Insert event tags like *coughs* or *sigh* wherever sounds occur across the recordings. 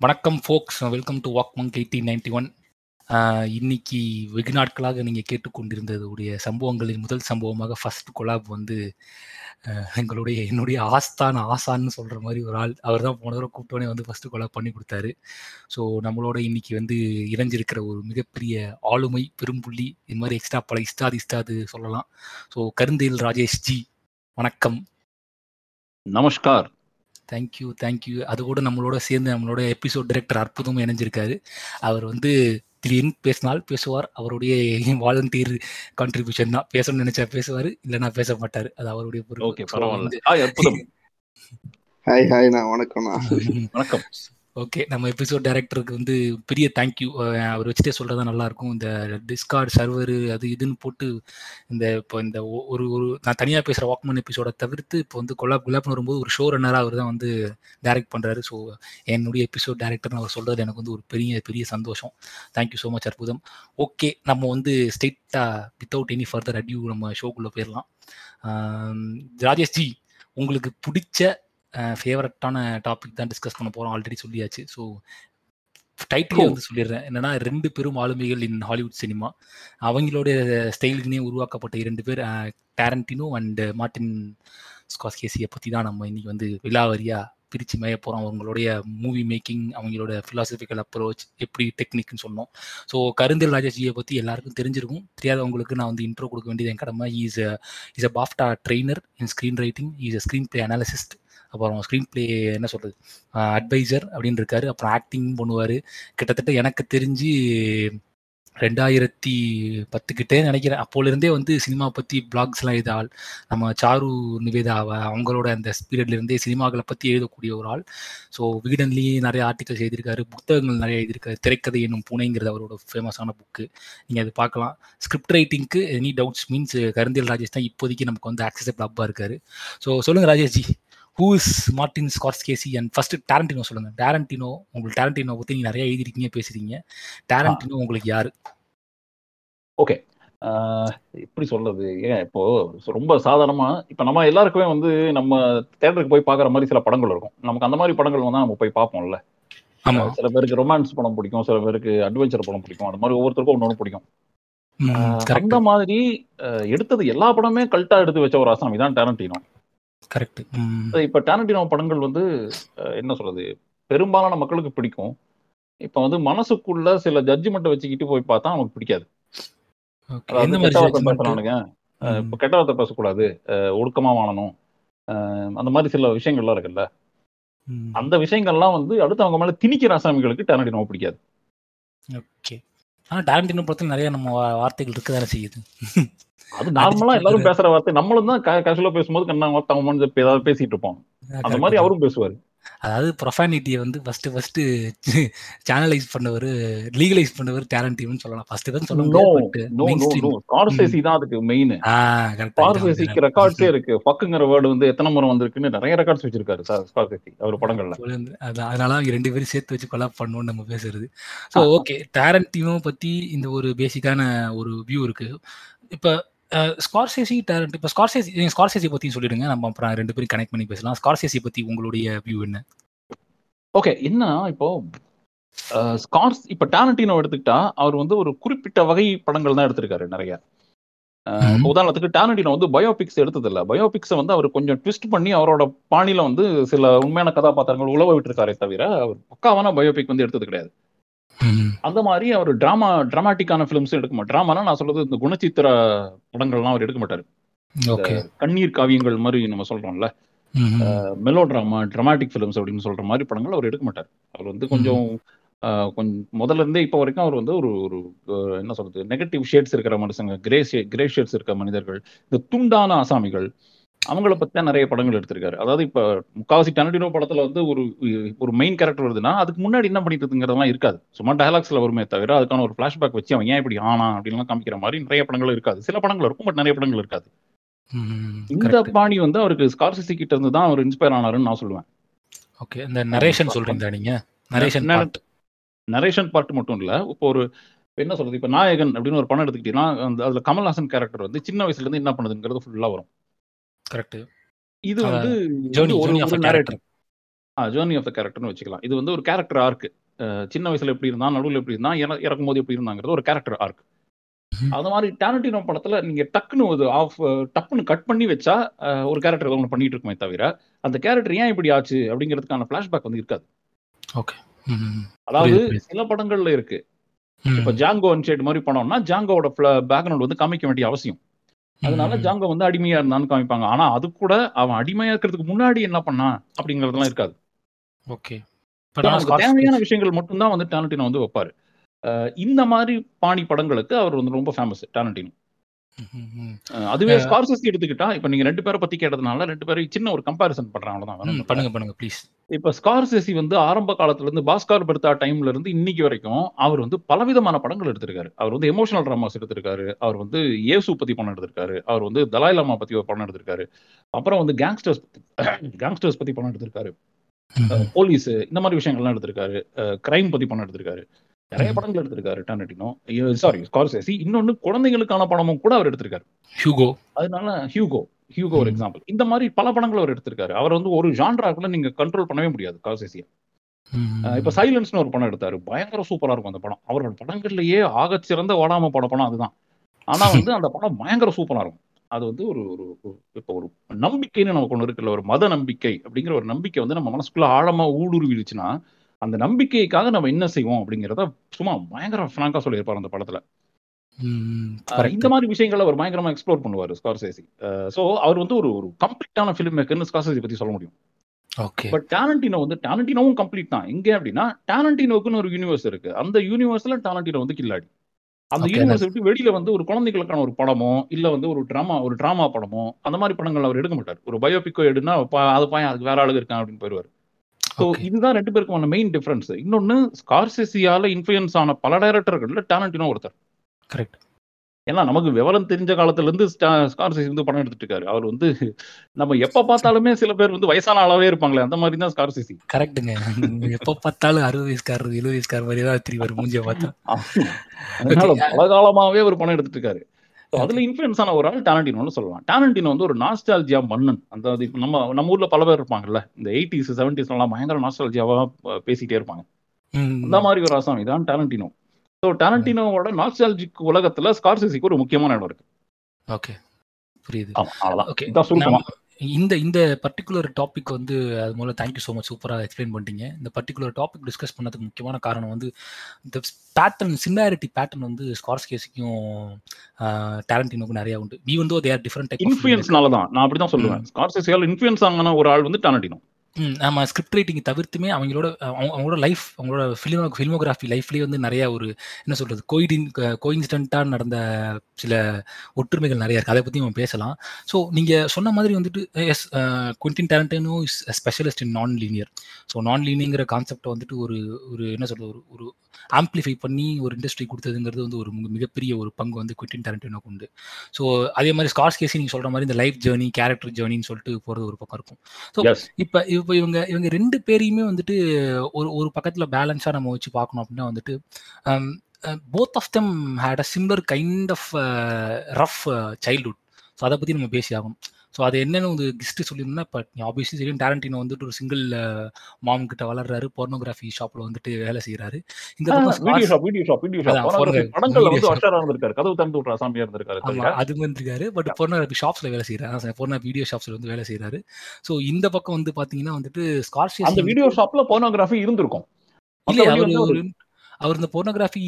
வணக்கம் folks welcome to walk monk eighteen ninety one இன்னைக்கு வெகு நாட்களாக நீங்கள் கேட்டுக்கொண்டிருந்ததுடைய சம்பவங்களின் முதல் சம்பவமாக ஃபர்ஸ்ட் கொலாப் வந்து எங்களுடைய என்னுடைய ஆஸ்தான் ஆசான்னு சொல்கிற மாதிரி ஒரு ஆள். அவர் தான் போன தடவை கூப்பிட்டோன்னே வந்து ஃபர்ஸ்ட் கொலாப் பண்ணி கொடுத்தாரு. ஸோ நம்மளோட இன்னைக்கு வந்து இணைஞ்சிருக்கிற ஒரு மிகப்பெரிய ஆளுமை பெரும்புள்ளி இது மாதிரி எக்ஸ்ட்ரா பல இஸ்டாது இஸ்டாது சொல்லலாம். ஸோ கருந்தேல் ராஜேஷ் ஜி வணக்கம். நமஸ்கார். தேங்க்யூ தேங்க்யூ அது கூட நம்மளோட சேர்ந்து நம்மளோட எபிசோட் டைரக்டர் அற்புதம் இணைஞ்சிருக்காரு. அவர் வந்து திடீர்னு பேசினால் பேசுவார். அவருடைய வாலண்டியர் கான்ட்ரிபியூஷன் தான். பேசணும்னு நினைச்சா பேசுவார் இல்லைன்னா பேச மாட்டார். அது அவருடைய பொறுப்பு. ஓகே பரவாயில்ல. ஹாய் அற்புதம். ஹாய் நான் வணக்கம்ண்ணா. *laughs* வணக்கம். ஓகே நம்ம எபிசோட் டைரக்டருக்கு வந்து பெரிய தேங்க்யூ அவர் வச்சுட்டே சொல்கிறதா நல்லாயிருக்கும் இந்த டிஸ்கார்ட் சர்வரு அது இதுன்னு போட்டு இந்த இப்போ இந்த ஒ- ஒரு ஒரு நான் தனியாக பேசுகிற வாக்மன் எபிசோட தவிர்த்து இப்போ வந்து கொலாப் குலாப்னு வரும்போது ஒரு ஷோ ரன்னராக அவர் தான் வந்து டைரக்ட் பண்ணுறாரு ஸோ என்னுடைய எபிசோட் டேரக்டர்னு அவர் சொல்கிறது எனக்கு வந்து ஒரு பெரிய பெரிய சந்தோஷம். தேங்க்யூ ஸோ மச் அற்புதம். ஓகே நம்ம வந்து ஸ்ட்ரெயிட்டாக வித்தவுட் எனி ஃபர்தர் அடியூ நம்ம ஷோக்குள்ளே போயிடலாம் ராஜேஷ்ஜி ராஜேஷ் ஜி உங்களுக்கு பிடிச்ச ஃபேவரட்டான டாபிக் தான் டிஸ்கஸ் பண்ண போகிறோம் ஆல்ரெடி சொல்லியாச்சு. ஸோ டைட்டிலே வந்து சொல்லிடுறேன். என்னன்னா ரெண்டு பெரும் ஆளுமைகள் இன் ஹாலிவுட் சினிமா அவங்களுடைய ஸ்டைலுக்குனே உருவாக்கப்பட்ட இரண்டு பேர் டேரண்டினோ அண்ட் மார்டின் ஸ்காஸ்கேசியை பற்றி தான் நம்ம இன்னைக்கு வந்து விலாவரியாக பிரித்து மேய போகிறோம் அவங்களுடைய மூவி மேக்கிங் அவங்களோட ஃபிலாசபிக்கல் அப்ரோச் எப்படி டெக்னிக்னு சொன்னோம். ஸோ கருந்தல் ராஜாஜியை பற்றி எல்லாருக்கும் தெரிஞ்சிருக்கும். தெரியாதவங்களுக்கு நான் வந்து இன்ட்ரோ கொடுக்க வேண்டியது என் கடமை. Is is a BAFTA trainer in screen writing is a screenplay analyst அப்புறம் ஸ்க்ரீன் பிளே என்ன சொல்கிறது அட்வைசர் அப்படின்னு இருக்காரு. அப்புறம் ஆக்டிங் பண்ணுவார். கிட்டத்தட்ட எனக்கு தெரிஞ்சு ரெண்டாயிரத்தி பத்துக்கிட்டே நினைக்கிறேன். அப்போலேருந்தே வந்து சினிமா பற்றி பிளாக்ஸ்லாம் எழுத ஆள். நம்ம சாரு நிவேதா அவங்களோட அந்த பீரியட்லேருந்தே சினிமாக்களை பற்றி எழுதக்கூடிய ஒரு ஆள். ஸோ வீடன்லேயே நிறைய ஆர்டிகல்ஸ் எழுதியிருக்காரு. புத்தகங்கள் நிறைய எழுதியிருக்காரு. திரைக்கதை என்னும் புனைங்கிறது அவரோட ஃபேமஸான புக்கு நீங்கள் அது பார்க்கலாம். Script ரைட்டிங்க்கு any doubts means Karunthiyal Rajesh தான் இப்போதைக்கு நமக்கு வந்து அக்சசபிள் அப்பாக இருக்காரு. ஸோ சொல்லுங்கள் Rajesh ji who is Martin Scorsese and first Tarantino சொல்லுங்க. டேரண்டினோ உங்களுக்கு டேரண்டினோ பற்றி நீங்கள் நிறைய எழுதிருக்கீங்க பேசுறீங்க டேரண்டினோ உங்களுக்கு யாரு? ஓகே எப்படி சொல்றது? ஏன் இப்போ ரொம்ப சாதாரணமா இப்ப நம்ம எல்லாருக்குமே வந்து நம்ம தேட்டருக்கு போய் பார்க்குற மாதிரி சில படங்கள் இருக்கும். நமக்கு அந்த மாதிரி படங்கள் வந்து நம்ம போய் பார்ப்போம்ல. சில பேருக்கு ரொமான்ஸ் படம் பிடிக்கும் சில பேருக்கு அட்வென்ச்சர் படம் பிடிக்கும். அந்த மாதிரி ஒவ்வொருத்தருக்கும் ஒன்று பிடிக்கும். அந்த மாதிரி எடுத்தது எல்லா படமே கல்ட்டா எடுத்து வச்ச ஒரு ஆசனம் இதான் டேரண்டினோ ம், இப்ப டேரண்டினோ படங்கள் வந்து என்ன சொல்றது பெரும்பாலான மக்களுக்கு பிடிக்கும். இப்ப வந்து மனசுக்குள்ள சில ஜட்ஜ்மெண்ட்டை வச்சுக்கிட்டு போய் பார்த்தா நமக்கு பிடிக்காது. இப்ப கெட்ட வார்த்தை பேசக்கூடாது. அஹ் ஒடுக்கமா வாழணும். அந்த மாதிரி சில விஷயங்கள்லாம் இருக்குல்ல. அந்த விஷயங்கள்லாம் வந்து அடுத்தவங்க மேல திணிக்கிற அசாமிகளுக்கு டேரண்டினோ பிடிக்காது. Okay. ஆனா டேரண்டினோ படத்துல நிறைய நம்ம வார்த்தைகள் இருக்க தானே செய்யுது. அது நார்மலா எல்லாரும் பேசுற வார்த்தை. நம்மளும் தான் கேஷுவலா பேசும்போது கண்ணா அவன் ஏதாவது பேசிட்டு இருப்போம். அந்த மாதிரி. அவரும் பேசுவாரு. அதாவது ப்ரொஃபானிட்டியை வந்து ஃபர்ஸ்ட் ஃபர்ஸ்ட் சேனலைஸ் பண்ணவர் லீகலைஸ் பண்ணவர் டேரண்டினோன்னு சொல்லலாம். ஃபர்ஸ்ட் தான் சொல்ல முடியாது தான் அதுக்கு மெயின் ஸ்கார்சேசிக்கு ரெக்கார்ட்ஸே இருக்கு. ஃபக்குங்கிற வேர்டு வந்து எத்தனை முறை வந்திருக்குன்னு நிறைய ரெக்கார்ட்ஸ் வச்சிருக்காரு ஸ்கார்சேசி அவர் படங்கள்ல. அது அதனால அவங்க ரெண்டு பேரும் சேர்த்து வச்சு கொலாப் பண்ணணும்னு நம்ம பேசுறது. ஸோ ஓகே டேரண்டினோ பத்தி இந்த ஒரு பேசிக்கான ஒரு வியூ இருக்கு. இப்போ ஸ்கார்சேசி டேரண்ட் இப்போ ஸ்கார்சேசி ஸ்கார்சேசி பத்தி சொல்லிடுங்க. நம்ம அப்புறம் ரெண்டு பேரும் கனெக்ட் பண்ணி பேசலாம். ஸ்கார்சேசி பத்தி உங்களுடைய வியூ என்ன? ஓகே என்ன இப்போ ஸ்கார்ஸ் இப்ப டேரண்டினோ எடுத்துக்கிட்டா அவர் வந்து ஒரு குறிப்பிட்ட வகை படங்கள் தான் எடுத்திருக்காரு நிறைய. உதாரணத்துக்கு டேரண்டினோ வந்து பயோபிக்ஸ் எடுத்தது இல்ல பயோபிக்ஸை வந்து அவர் கொஞ்சம் ட்விஸ்ட் பண்ணி அவரோட பாணியில வந்து சில உண்மையான கதாபாத்திரங்கள் உழவ விட்டுருக்காரே தவிர அவர் பக்காவான பயோபிக் வந்து எடுத்தது கிடையாது. அந்த மாதிரி அவர் டிராமா டிராமாட்டிக்கான ஃபிலிம்ஸ் எடுக்க மாட்டார். டிராமானா நான் சொல்றது இந்த குணச்சித்திர படங்கள்லாம் அவர் எடுக்க மாட்டார். கண்ணீர் காவியங்கள் மாதிரி நம்ம சொல்றோம்ல. மெலோ டிராமா டிராமாட்டிக் ஃபிலிம்ஸ் அப்படின்னு சொல்ற மாதிரி படங்கள் அவர் எடுக்க மாட்டார். அவர் வந்து கொஞ்சம் கொஞ்சம் முதல்ல இருந்தே இப்போ வரைக்கும் அவர் வந்து ஒரு ஒரு என்ன சொல்றது நெகட்டிவ் ஷேட்ஸ் இருக்கிற மனுஷங்க கிரே கிரே ஷேட்ஸ் இருக்கிற மனிதர்கள் இந்த துண்டான ஆசாமிகள் அவங்கள பத்தி தான் நிறைய படங்கள் எடுத்திருக்காரு. அதாவது இப்ப முக்காவாசி டனடினோ படத்துல வந்து ஒரு ஒரு மெயின் கேரக்டர் வருதுன்னா அதுக்கு முன்னாடி என்ன பண்ணிட்டு இருக்குங்கிறதெல்லாம் இருக்காது. சும்மா டயலாக்ஸ்ல வருமே தவிர அதுக்கான ஒரு ஃபிளாஷ்பேக் வச்சு அவன் ஏன் இப்படி ஆனா அப்படின்லாம் காமிக்கிற மாதிரி நிறைய படங்கள் இருக்காது. சில படங்கள் இருக்கும் பட் நிறைய படங்கள் இருக்காது. இந்த பாணி வந்து அவருக்கு ஸ்கார்சிசி கிட்ட இருந்து தான் அவர் இன்ஸ்பயர் ஆனாருன்னு நான் சொல்லுவேன். ஓகே இந்த நரேஷன் சொல்றீங்களா நீங்க? நரேஷன் பார்ட் நரேஷன் பார்ட் மட்டும் இல்ல. இப்போ ஒரு என்ன சொல்றது? இப்ப நாயகன் அப்படின்னு ஒரு படம் எடுத்துக்கிட்டீங்கன்னா அதுல கமல்ஹாசன் கேரக்டர் வந்து சின்ன வயசுல இருந்து என்ன பண்ணுதுங்கிறது ஃபுல்லா வரும். கரெக்ட் இது வந்து ஜோனி ஒரு character narrative. Journey of the கேரக்டர்னு வச்சுக்கலாம். இது வந்து ஒரு கேரக்டர் ஆர்க் சின்ன வயசுல எப்படி இருந்தான் நடுவில் எப்படி இருந்தான் இற- இறக்கும் போது எப்படி இருந்தாங்கிறது ஒரு கேரக்டர் ஆர்க். அது மாதிரி டேரண்டினோ படத்துல நீங்க டக்குன்னு ஒரு ஆஃப் டப்புன்னு கட் பண்ணி வச்சா ஒரு கேரக்டர் ஒன்று பண்ணிட்டு இருக்குமே தவிர அந்த கேரக்டர் ஏன் இப்படி ஆச்சு அப்படிங்கிறதுக்கான ஃபிளாஷ்பேக் வந்து இருக்காது. ஓகே அதாவது. சில படங்கள்ல இருக்கு. இப்ப ஜாங்கோ அன்ஷேட் மாதிரி படம்னா ஜாங்கோவோட பேக்ரவுண்ட் வந்து காமிக்க வேண்டிய அவசியம். அதனால ஜாங்கோ வந்து அடிமையா இருந்தான்னு காமிப்பாங்க. ஆனா அது கூட அவன் அடிமையா இருக்கிறதுக்கு முன்னாடி என்ன பண்ணான் அப்படிங்கறதெல்லாம் இருக்காது. ஓகே. தேவையான விஷயங்கள் மட்டும்தான் வந்து டேலண்டினோ வந்து வைப்பாரு. இந்த மாதிரி பாணி படங்களுக்கு அவர் வந்து ரொம்ப ஃபேமஸ் டேலண்டினோ அதுவே ஸ்கார்சஸ் எடுத்துக்கிட்டா இப்ப நீங்க ரெண்டு பேரை பத்தி கேட்டதுனால ரெண்டு பேரும் சின்ன ஒரு கம்பாரிசன் பண்றாங்க அவ்வளவுதான். பண்ணுங்க பண்ணுங்க ப்ளீஸ் இப்ப ஸ்கார்செசி வந்து ஆரம்ப காலத்துல இருந்து பாஸ்கார் பெர்தா டைம்ல இருந்து இன்னைக்கு வரைக்கும் அவர் வந்து பலவிதமான படங்கள் எடுத்திருக்காரு. அவர் வந்து எமோஷனல் ட்ராமாஸ் எடுத்திருக்காரு. அவர் வந்து இயேசு பத்தி படம் எடுத்திருக்காரு. அவர் வந்து தலாய் லாமா பத்தி ஒரு படம் எடுத்திருக்காரு. அப்புறம் வந்து கேங்ஸ்டர்ஸ் கேங்ஸ்டர்ஸ் *coughs* பத்தி படம் எடுத்திருக்காரு. போலீஸ் இந்த மாதிரி விஷயங்கள்லாம் எடுத்திருக்காரு. கிரைம் பத்தி படம் எடுத்திருக்காரு. நிறைய. படங்கள் எடுத்திருக்காரு டர்னட்டினோ சாரி ஸ்கார்செசி இன்னொன்னு குழந்தைகளுக்கான படமும் கூட அவர் எடுத்திருக்காரு. ஹியூகோ. அதனால ஹியூகோ ஹியூகோ ஒரு. எக்ஸாம்பிள் இந்த மாதிரி பல படங்கள் அவர் எடுத்திருக்காரு. அவர் வந்து ஒரு ஜான்ராக்குள்ள நீங்க கண்ட்ரோல் பண்ணவே முடியாது காசேசியை இப்ப சைலன்ஸ்னு ஒரு படம் எடுத்தாரு. பயங்கர சூப்பரா இருக்கும் அந்த படம். அவரோட படங்கள்லயே ஆகச் சிறந்த ஓடாம பட படம் அதுதான். ஆனா *laughs* வந்து அந்த படம் பயங்கர சூப்பரா இருக்கும். அது வந்து ஒரு ஒரு இப்ப ஒரு நம்பிக்கைன்னு நமக்கு ஒண்ணு இருக்குல்ல ஒரு மத நம்பிக்கை அப்படிங்கிற ஒரு நம்பிக்கை வந்து நம்ம மனசுக்குள்ள ஆழமா ஊடுருவிடுச்சுன்னா அந்த நம்பிக்கைக்காக நம்ம என்ன செய்வோம் அப்படிங்கிறத சும்மா பயங்கர ஃப்ராங்கா சொல்லியிருப்பாரு அந்த படத்துல. இந்த மாதிரி விஷயங்களை அவர் பயங்கரமா எக்ஸ்ப்ளோர் பண்ணுவார் ஸ்கார்சேசி சோ அவர் வந்து ஒரு ஒரு கம்ப்ளீட்டான ஃபிலிம் மேக்கர்னு ஸ்கார்சேசி பத்தி சொல்ல முடியும். ஓகே பட் டேலண்டினோ வந்து டேலண்டினோவும் கம்ப்ளீட் தான். எங்க அப்படின்னா டேலண்டினோக்குன்னு ஒரு யூனிவர்ஸ் இருக்கு. அந்த யூனிவர்ஸ்ல டேலண்டினோ வந்து கில்லாடி. அந்த யூனிவர்ஸ் விட்டு வெளியில வந்து ஒரு குழந்தைகளுக்கான ஒரு படமோ இல்ல வந்து ஒரு ட்ராமா ஒரு டிராமா படமோ அந்த மாதிரி படங்கள் அவர் எடுக்க மாட்டார். ஒரு பயோபிக்கோ எடுனா அது பாய் அதுக்கு வேற ஆளுங்க இருக்கான் அப்படின்னு போயிருவாரு ஸோ இதுதான் ரெண்டு பேருக்குமான மெயின் டிஃபரன்ஸ் இன்னொன்னு ஸ்கார்செசியால இன்ஃபுளுன்ஸ் ஆன பல டைரக்டர்கள்ல டேலண்டினோ ஒருத்தர். கரெக்ட் ஏன்னா நமக்கு விவரம் தெரிஞ்ச காலத்துல இருந்து ஸ்கார்செசி வந்து படம் எடுத்துட்டு இருக்காரு. அவர் வந்து நம்ம எப்ப பார்த்தாலுமே சில பேர் வந்து வயசான ஆளாவே இருப்பாங்களே அந்த மாதிரி தான் ஸ்கார்செசி கரெக்ட்டுங்க எப்போ பார்த்தாலும் அறுபது வயசுக்காரர் எழுபது வயசுக்காரர் மாதிரி தான் திரிவார் மூஞ்சிய பார்த்தா. அதனால. பல காலமாவே ஒரு படம் எடுத்துட்டு இருக்காரு. அதுல இன்ஃபுளுன்ஸ் ஆன ஒரு ஆள் டேலண்டினோன்னு சொல்லலாம். டேலண்டினோ வந்து ஒரு நாஸ்டாலஜியா மன்னன். அந்த நம்ம நம்ம ஊர்ல பல பேர் இருப்பாங்கல்ல. இந்த எயிட்டிஸ் செவன்டிஸ் எல்லாம் பயங்கர நாஸ்டாலஜியாவா பேசிட்டே இருப்பாங்க. அந்த மாதிரி ஒரு ஆசாமி தான் டேலண்டினோ ஸோ டேலண்டினோவோட நாஸ்டாலஜிக் உலகத்துல ஸ்கார்சிசிக்கு ஒரு முக்கியமான இடம் இருக்கு. ஓகே புரியுது. அவ்வளவுதான். இந்த இந்த பர்டிகுலர் டாபிக் வந்து அது மூலம் தேங்க்யூ ஸோ மச் சூப்பராக எக்ஸ்பிளைன் பண்ணிட்டீங்க. இந்த பர்டிகுலர் டாபிக் டிஸ்கஸ் பண்ணதுக்கு முக்கியமான காரணம் வந்து இந்த பேட்டர்ன் சிமிலாரிட்டி பேட்டர்ன் வந்து ஸ்கார்ஸ் கேஸுக்கும் டேலண்டினோக்கும் நிறைய உண்டு. வி வந்து தே ஆர் டிஃப்ரெண்ட் இன்ஃபுளுன்ஸ்னால தான். நான் அப்படிதான் சொல்லுவேன். ஸ்கார்சிசியால் இன்ஃபுளுன்ஸ் ஆன ஒரு ஆள் வந்து டேலண்டினோ ஆமாம் ஸ்கிரிப்ட் ரைட்டிங் தவிர்த்துமே அவங்களோட அவங்க அவங்களோட லைஃப் அவங்களோட ஃபிலிமோ ஃபிலிமோகிராஃபி லைஃப்லேயே வந்து நிறையா ஒரு என்ன சொல்கிறது கோயிடின் கோயின்சிடென்ட்டாக நடந்த சில ஒற்றுமைகள் நிறைய இருக்குது அதை பற்றி நம்ம பேசலாம். ஸோ நீங்கள் சொன்ன மாதிரி வந்துட்டு yes Quentin Tarantino is specialist in non linear so நான் லீனியங்கிற கான்செப்டை வந்துட்டு ஒரு ஒரு என்ன சொல்கிறது ஒரு ஒரு ஆம்ப்ளிஃபை பண்ணி ஒரு இண்டஸ்ட்ரி கொடுத்ததுங்கிறது வந்து ஒரு மிக- மிகப்பெரிய ஒரு பங்கு வந்து குவிண்டின் டேரண்டனோக்கு உண்டு. ஸோ அதே மாதிரி ஸ்கார்ஸ் கேசி நீங்கள் சொல்கிற மாதிரி இந்த லைஃப் ஜேர்னி கேரக்டர் ஜேர்னின்னு சொல்லிட்டு போகிறது ஒரு பக்கம் இருக்கும். ஸோ இப்போ இப்போ இவங்க இவங்க ரெண்டு பேரையுமே வந்துட்டு ஒரு ஒரு பக்கத்தில் பேலன்ஸாக நம்ம வச்சு பார்க்கணும் அப்படின்னா வந்துட்டு both of them had a similar kind of rough childhood so அதை பற்றி நம்ம பேசி ஆகணும் ஸோ அது என்னன்னு ஒரு கிஸ்ட்டு சொல்லியிருந்தோம்னா இப்போ ஆப்வியஸ்லி தெரியும் டேரண்டினோ வந்துட்டு ஒரு சிங்கிள் மாம் கிட்ட வளர்றாரு. போர்னோகிராஃபி ஷாப்பில் வந்துட்டு வேலை செய்கிறாரு இந்த அது வந்திருக்காரு. பட் பொர்னோகிராஃபி ஷாப்ஸ்ல வேலை செய்யறாரு பொர்னா வீடியோ ஷாப்ஸ்ல வந்து வேலை செய்யறாரு ஸோ இந்த பக்கம் வந்து பாத்தீங்கன்னா வந்துட்டு அந்த ஸ்கார்ஷியஸ் வீடியோ ஷாப்ல போனோகிராஃபி இருந்திருக்கும். மத்தபடி அவரு அவர் இந்த போர்னோகிராஃபி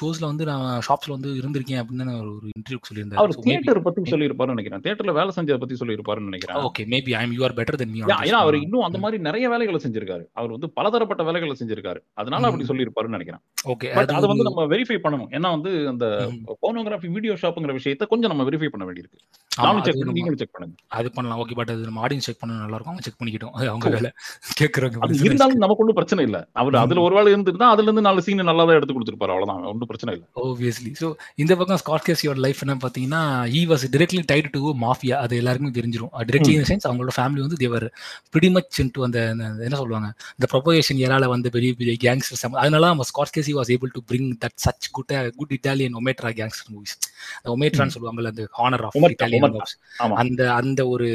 ஷோஸ்ல வந்து நான் ஷாப்ஸ்ல வந்து இருந்திருக்கேன் அப்படின்னு ஒரு ஒரு இன்டர்வியூ அவர் சொல்லியிருந்தாரு தியேட்டர் பத்தி சொல்லியிருப்பாருன்னு நினைக்கிறேன். தியேட்டர்ல வேலை செஞ்சதை பத்தி சொல்லியிருப்பாருன்னு நினைக்கிறேன். Okay maybe I am you are better then me ஏன்னா அவர் இன்னும் அந்த மாதிரி நிறைய வேலைகளை செஞ்சிருக்காரு. அவர் வந்து பலதரப்பட்ட வேலைகளை செஞ்சிருக்காரு. அதனால அப்படி. சொல்லியிருப்பாருன்னு நினைக்கிறேன். ஓகே பட் அது வந்து நம்ம வெரிஃபை பண்ணணும். ஏன்னா வந்து அந்த ம். போனோகிராஃபி வீடியோ ஷாப்புங்கிற விஷயத்த கொஞ்சம் நம்ம வெரிஃபை பண்ண வேண்டியிருக்கு. நானும் செக் பண்ணி நீங்களும் செக் பண்ணுங்க. அது பண்ணலாம். ஓகே பட் அது நம்ம ஆடியன்ஸ் செக் பண்ண நல்லா இருக்கும். செக் பண்ணிக்கிட்டோம். அவங்க வேலை *laughs* listeners இருந்தாலும் நமக்கு ஒன்றும் பிரச்சனை இல்ல. அவர் அதுல ஒரு வேலை இருந்திருந்தா அதுல இருந்து நாலு சீன் நல்லா தான் எடுத்து கொடுத்துருப்பாரு. அவ்வளவுதான். ஒன்றும் பிரச்சனை இல்ல. ஓபியஸ்லி ஸோ இந்த பக்கம் ஸ்காட்கேசியோட லைஃப் என்ன பார்த்தீங்கன்னா he was directly tied to mafia அது எல்லாருக்குமே தெரிஞ்சிடும் டிரெக்ட்லி இன் சென்ஸ் அவங்களோட ஃபேமிலி வந்து தேவர் பிடி மச் இன்ட்டு அந்த என்ன சொல்லுவாங்க? இந்த ப்ரொபோகேஷன் ஏரால வந்து பெரிய பெரிய கேங்ஸ்டர்ஸ் அதனால நம்ம Scorsese was able to bring that such good good Italian ஒமேட்ரா gangster movies ஒமேட்ரான்னு சொல்லுவாங்கல்ல அந்த ஹானர் ஆஃப் இட்டாலியன். அந்த அந்த ஒரு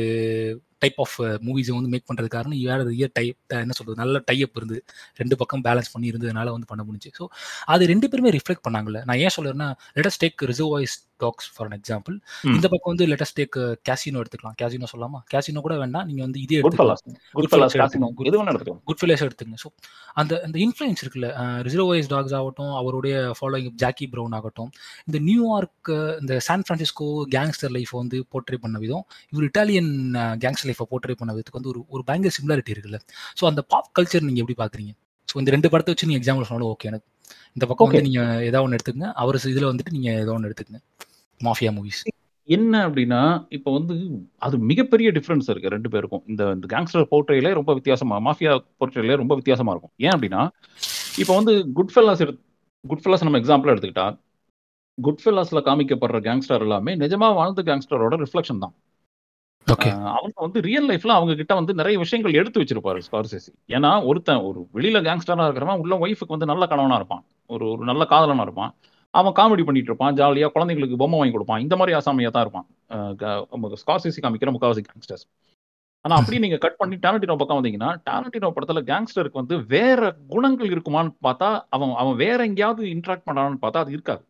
டைப் ஆஃப் மூவிஸை வந்து மேக் பண்ணுறது காரணம் வேற இயர் டைப் என்ன சொல்றது நல்ல டைப் இருந்து ரெண்டு பக்கம் பேலன்ஸ் பண்ணி இருந்ததுனால வந்து பண்ண முடிஞ்சு ஸோ அது ரெண்டு பேருமே ரிஃப்ளெக்ட் பண்ணாங்கல்ல. நான் ஏன் சொல்றேன்னா let's take Reservoir Dogs for an example. இந்த பக்கம் வந்து லெட்டஸ் டேக் கேசினோ எடுத்துக்கலாம். கேசினோ சொல்லாமா? கேசினோ கூட வேண்டாம். நீங்க வந்து இதே எடுத்துக்கலாம். குட் எடுத்துக்கலாம். ஃபிலேஸ் எடுத்துங்க ஸோ அந்த அந்த இன்ஃப்ளூயன்ஸ் இருக்குல்ல ரிசர்வாய்ஸ் டாக்ஸ் ஆகட்டும் அவருடைய ஃபாலோயிங் ஜாக்கி ப்ரௌன் ஆகட்டும் இந்த நியூயார்க் இந்த சான் பிரான்சிஸ்கோ கேங்ஸ்டர் லைஃப் வந்து போர்ட்ரே பண்ண விதம் இவர் இட்டாலியன் கேங்ஸ்டர் லைஃபை போர்ட்ரே பண்ண விதத்துக்கு வந்து ஒரு ஒரு பயங்கர சிமிலாரிட்டி இருக்குல்ல. ஸோ அந்த பாப் கல்ச்சர் நீங்க எப்படி பாக்குறீங்க? ஸோ இந்த ரெண்டு படத்தை வச்சு நீங்க எக்ஸாம்பிள் சொன்னாலும் ஓகே எனக்கு இந்த பக்கம் வந்து. நீங்க ஏதாவது ஒன்று எடுத்துக்கங்க. அவர் இதுல வந்துட்டு நீங்க ஏதோ ஒன்று எடுத்துக்கங்க. மாஃபியா மூவிஸ் என்ன அப்படின்னா இப்போ வந்து அது மிகப்பெரிய டிஃபரன்ஸ் இருக்கு ரெண்டு பேருக்கும். இந்த கேங்ஸ்டர் போர்ட்ரேல ரொம்ப வித்தியாசமா மாஃபியா போர்ட்ரேல ரொம்ப வித்தியாசமா இருக்கும். ஏன் அப்படின்னா இப்போ வந்து குட் ஃபெல்லாஸ் எடுத்து குட் ஃபெல்லாஸ் நம்ம எக்ஸாம்பிள் எடுத்துக்கிட்டா குட் ஃபெல்லாஸ்ல காமிக்கப்படுற கேங்ஸ்டர் எல்லாமே நிஜமா வாழ்ந்த கேங்ஸ்டரோட ரிஃப்ளெக்ஷன் தான். அவங்க வந்து ரியல் லைஃப்ல அவங்க கிட்ட வந்து நிறைய விஷயங்கள் எடுத்து வச்சிருப்பாரு ஸ்கார்சேசி ஏன்னா ஒருத்தன் ஒரு வெளியில கேங்ஸ்டரா இருக்கிறவன் உள்ள ஒய்ஃபுக்கு வந்து நல்ல கணவனா இருப்பான். ஒரு ஒரு நல்ல காதலனா இருப்பான். அவன் காமெடி பண்ணிட்டு இருப்பான் ஜாலியா குழந்தைங்களுக்கு பொம்மை வாங்கி கொடுப்பான். இந்த மாதிரி ஆசாமியா தான் இருப்பான். ஸ்கார்சேசி காமிக்கிற முக்காவாசி கேங்ஸ்டர்ஸ் ஆனா அப்படி நீங்க கட் பண்ணி டேலண்டினோ பக்கம் வந்தீங்கன்னா டேலண்டினோ படத்துல கேங்ஸ்டருக்கு வந்து வேற குணங்கள் இருக்குமான்னு பார்த்தா அவன் அவன் வேற எங்கேயாவது இன்ட்ராக்ட் பண்றான்னு பார்த்தா அது இருக்காது.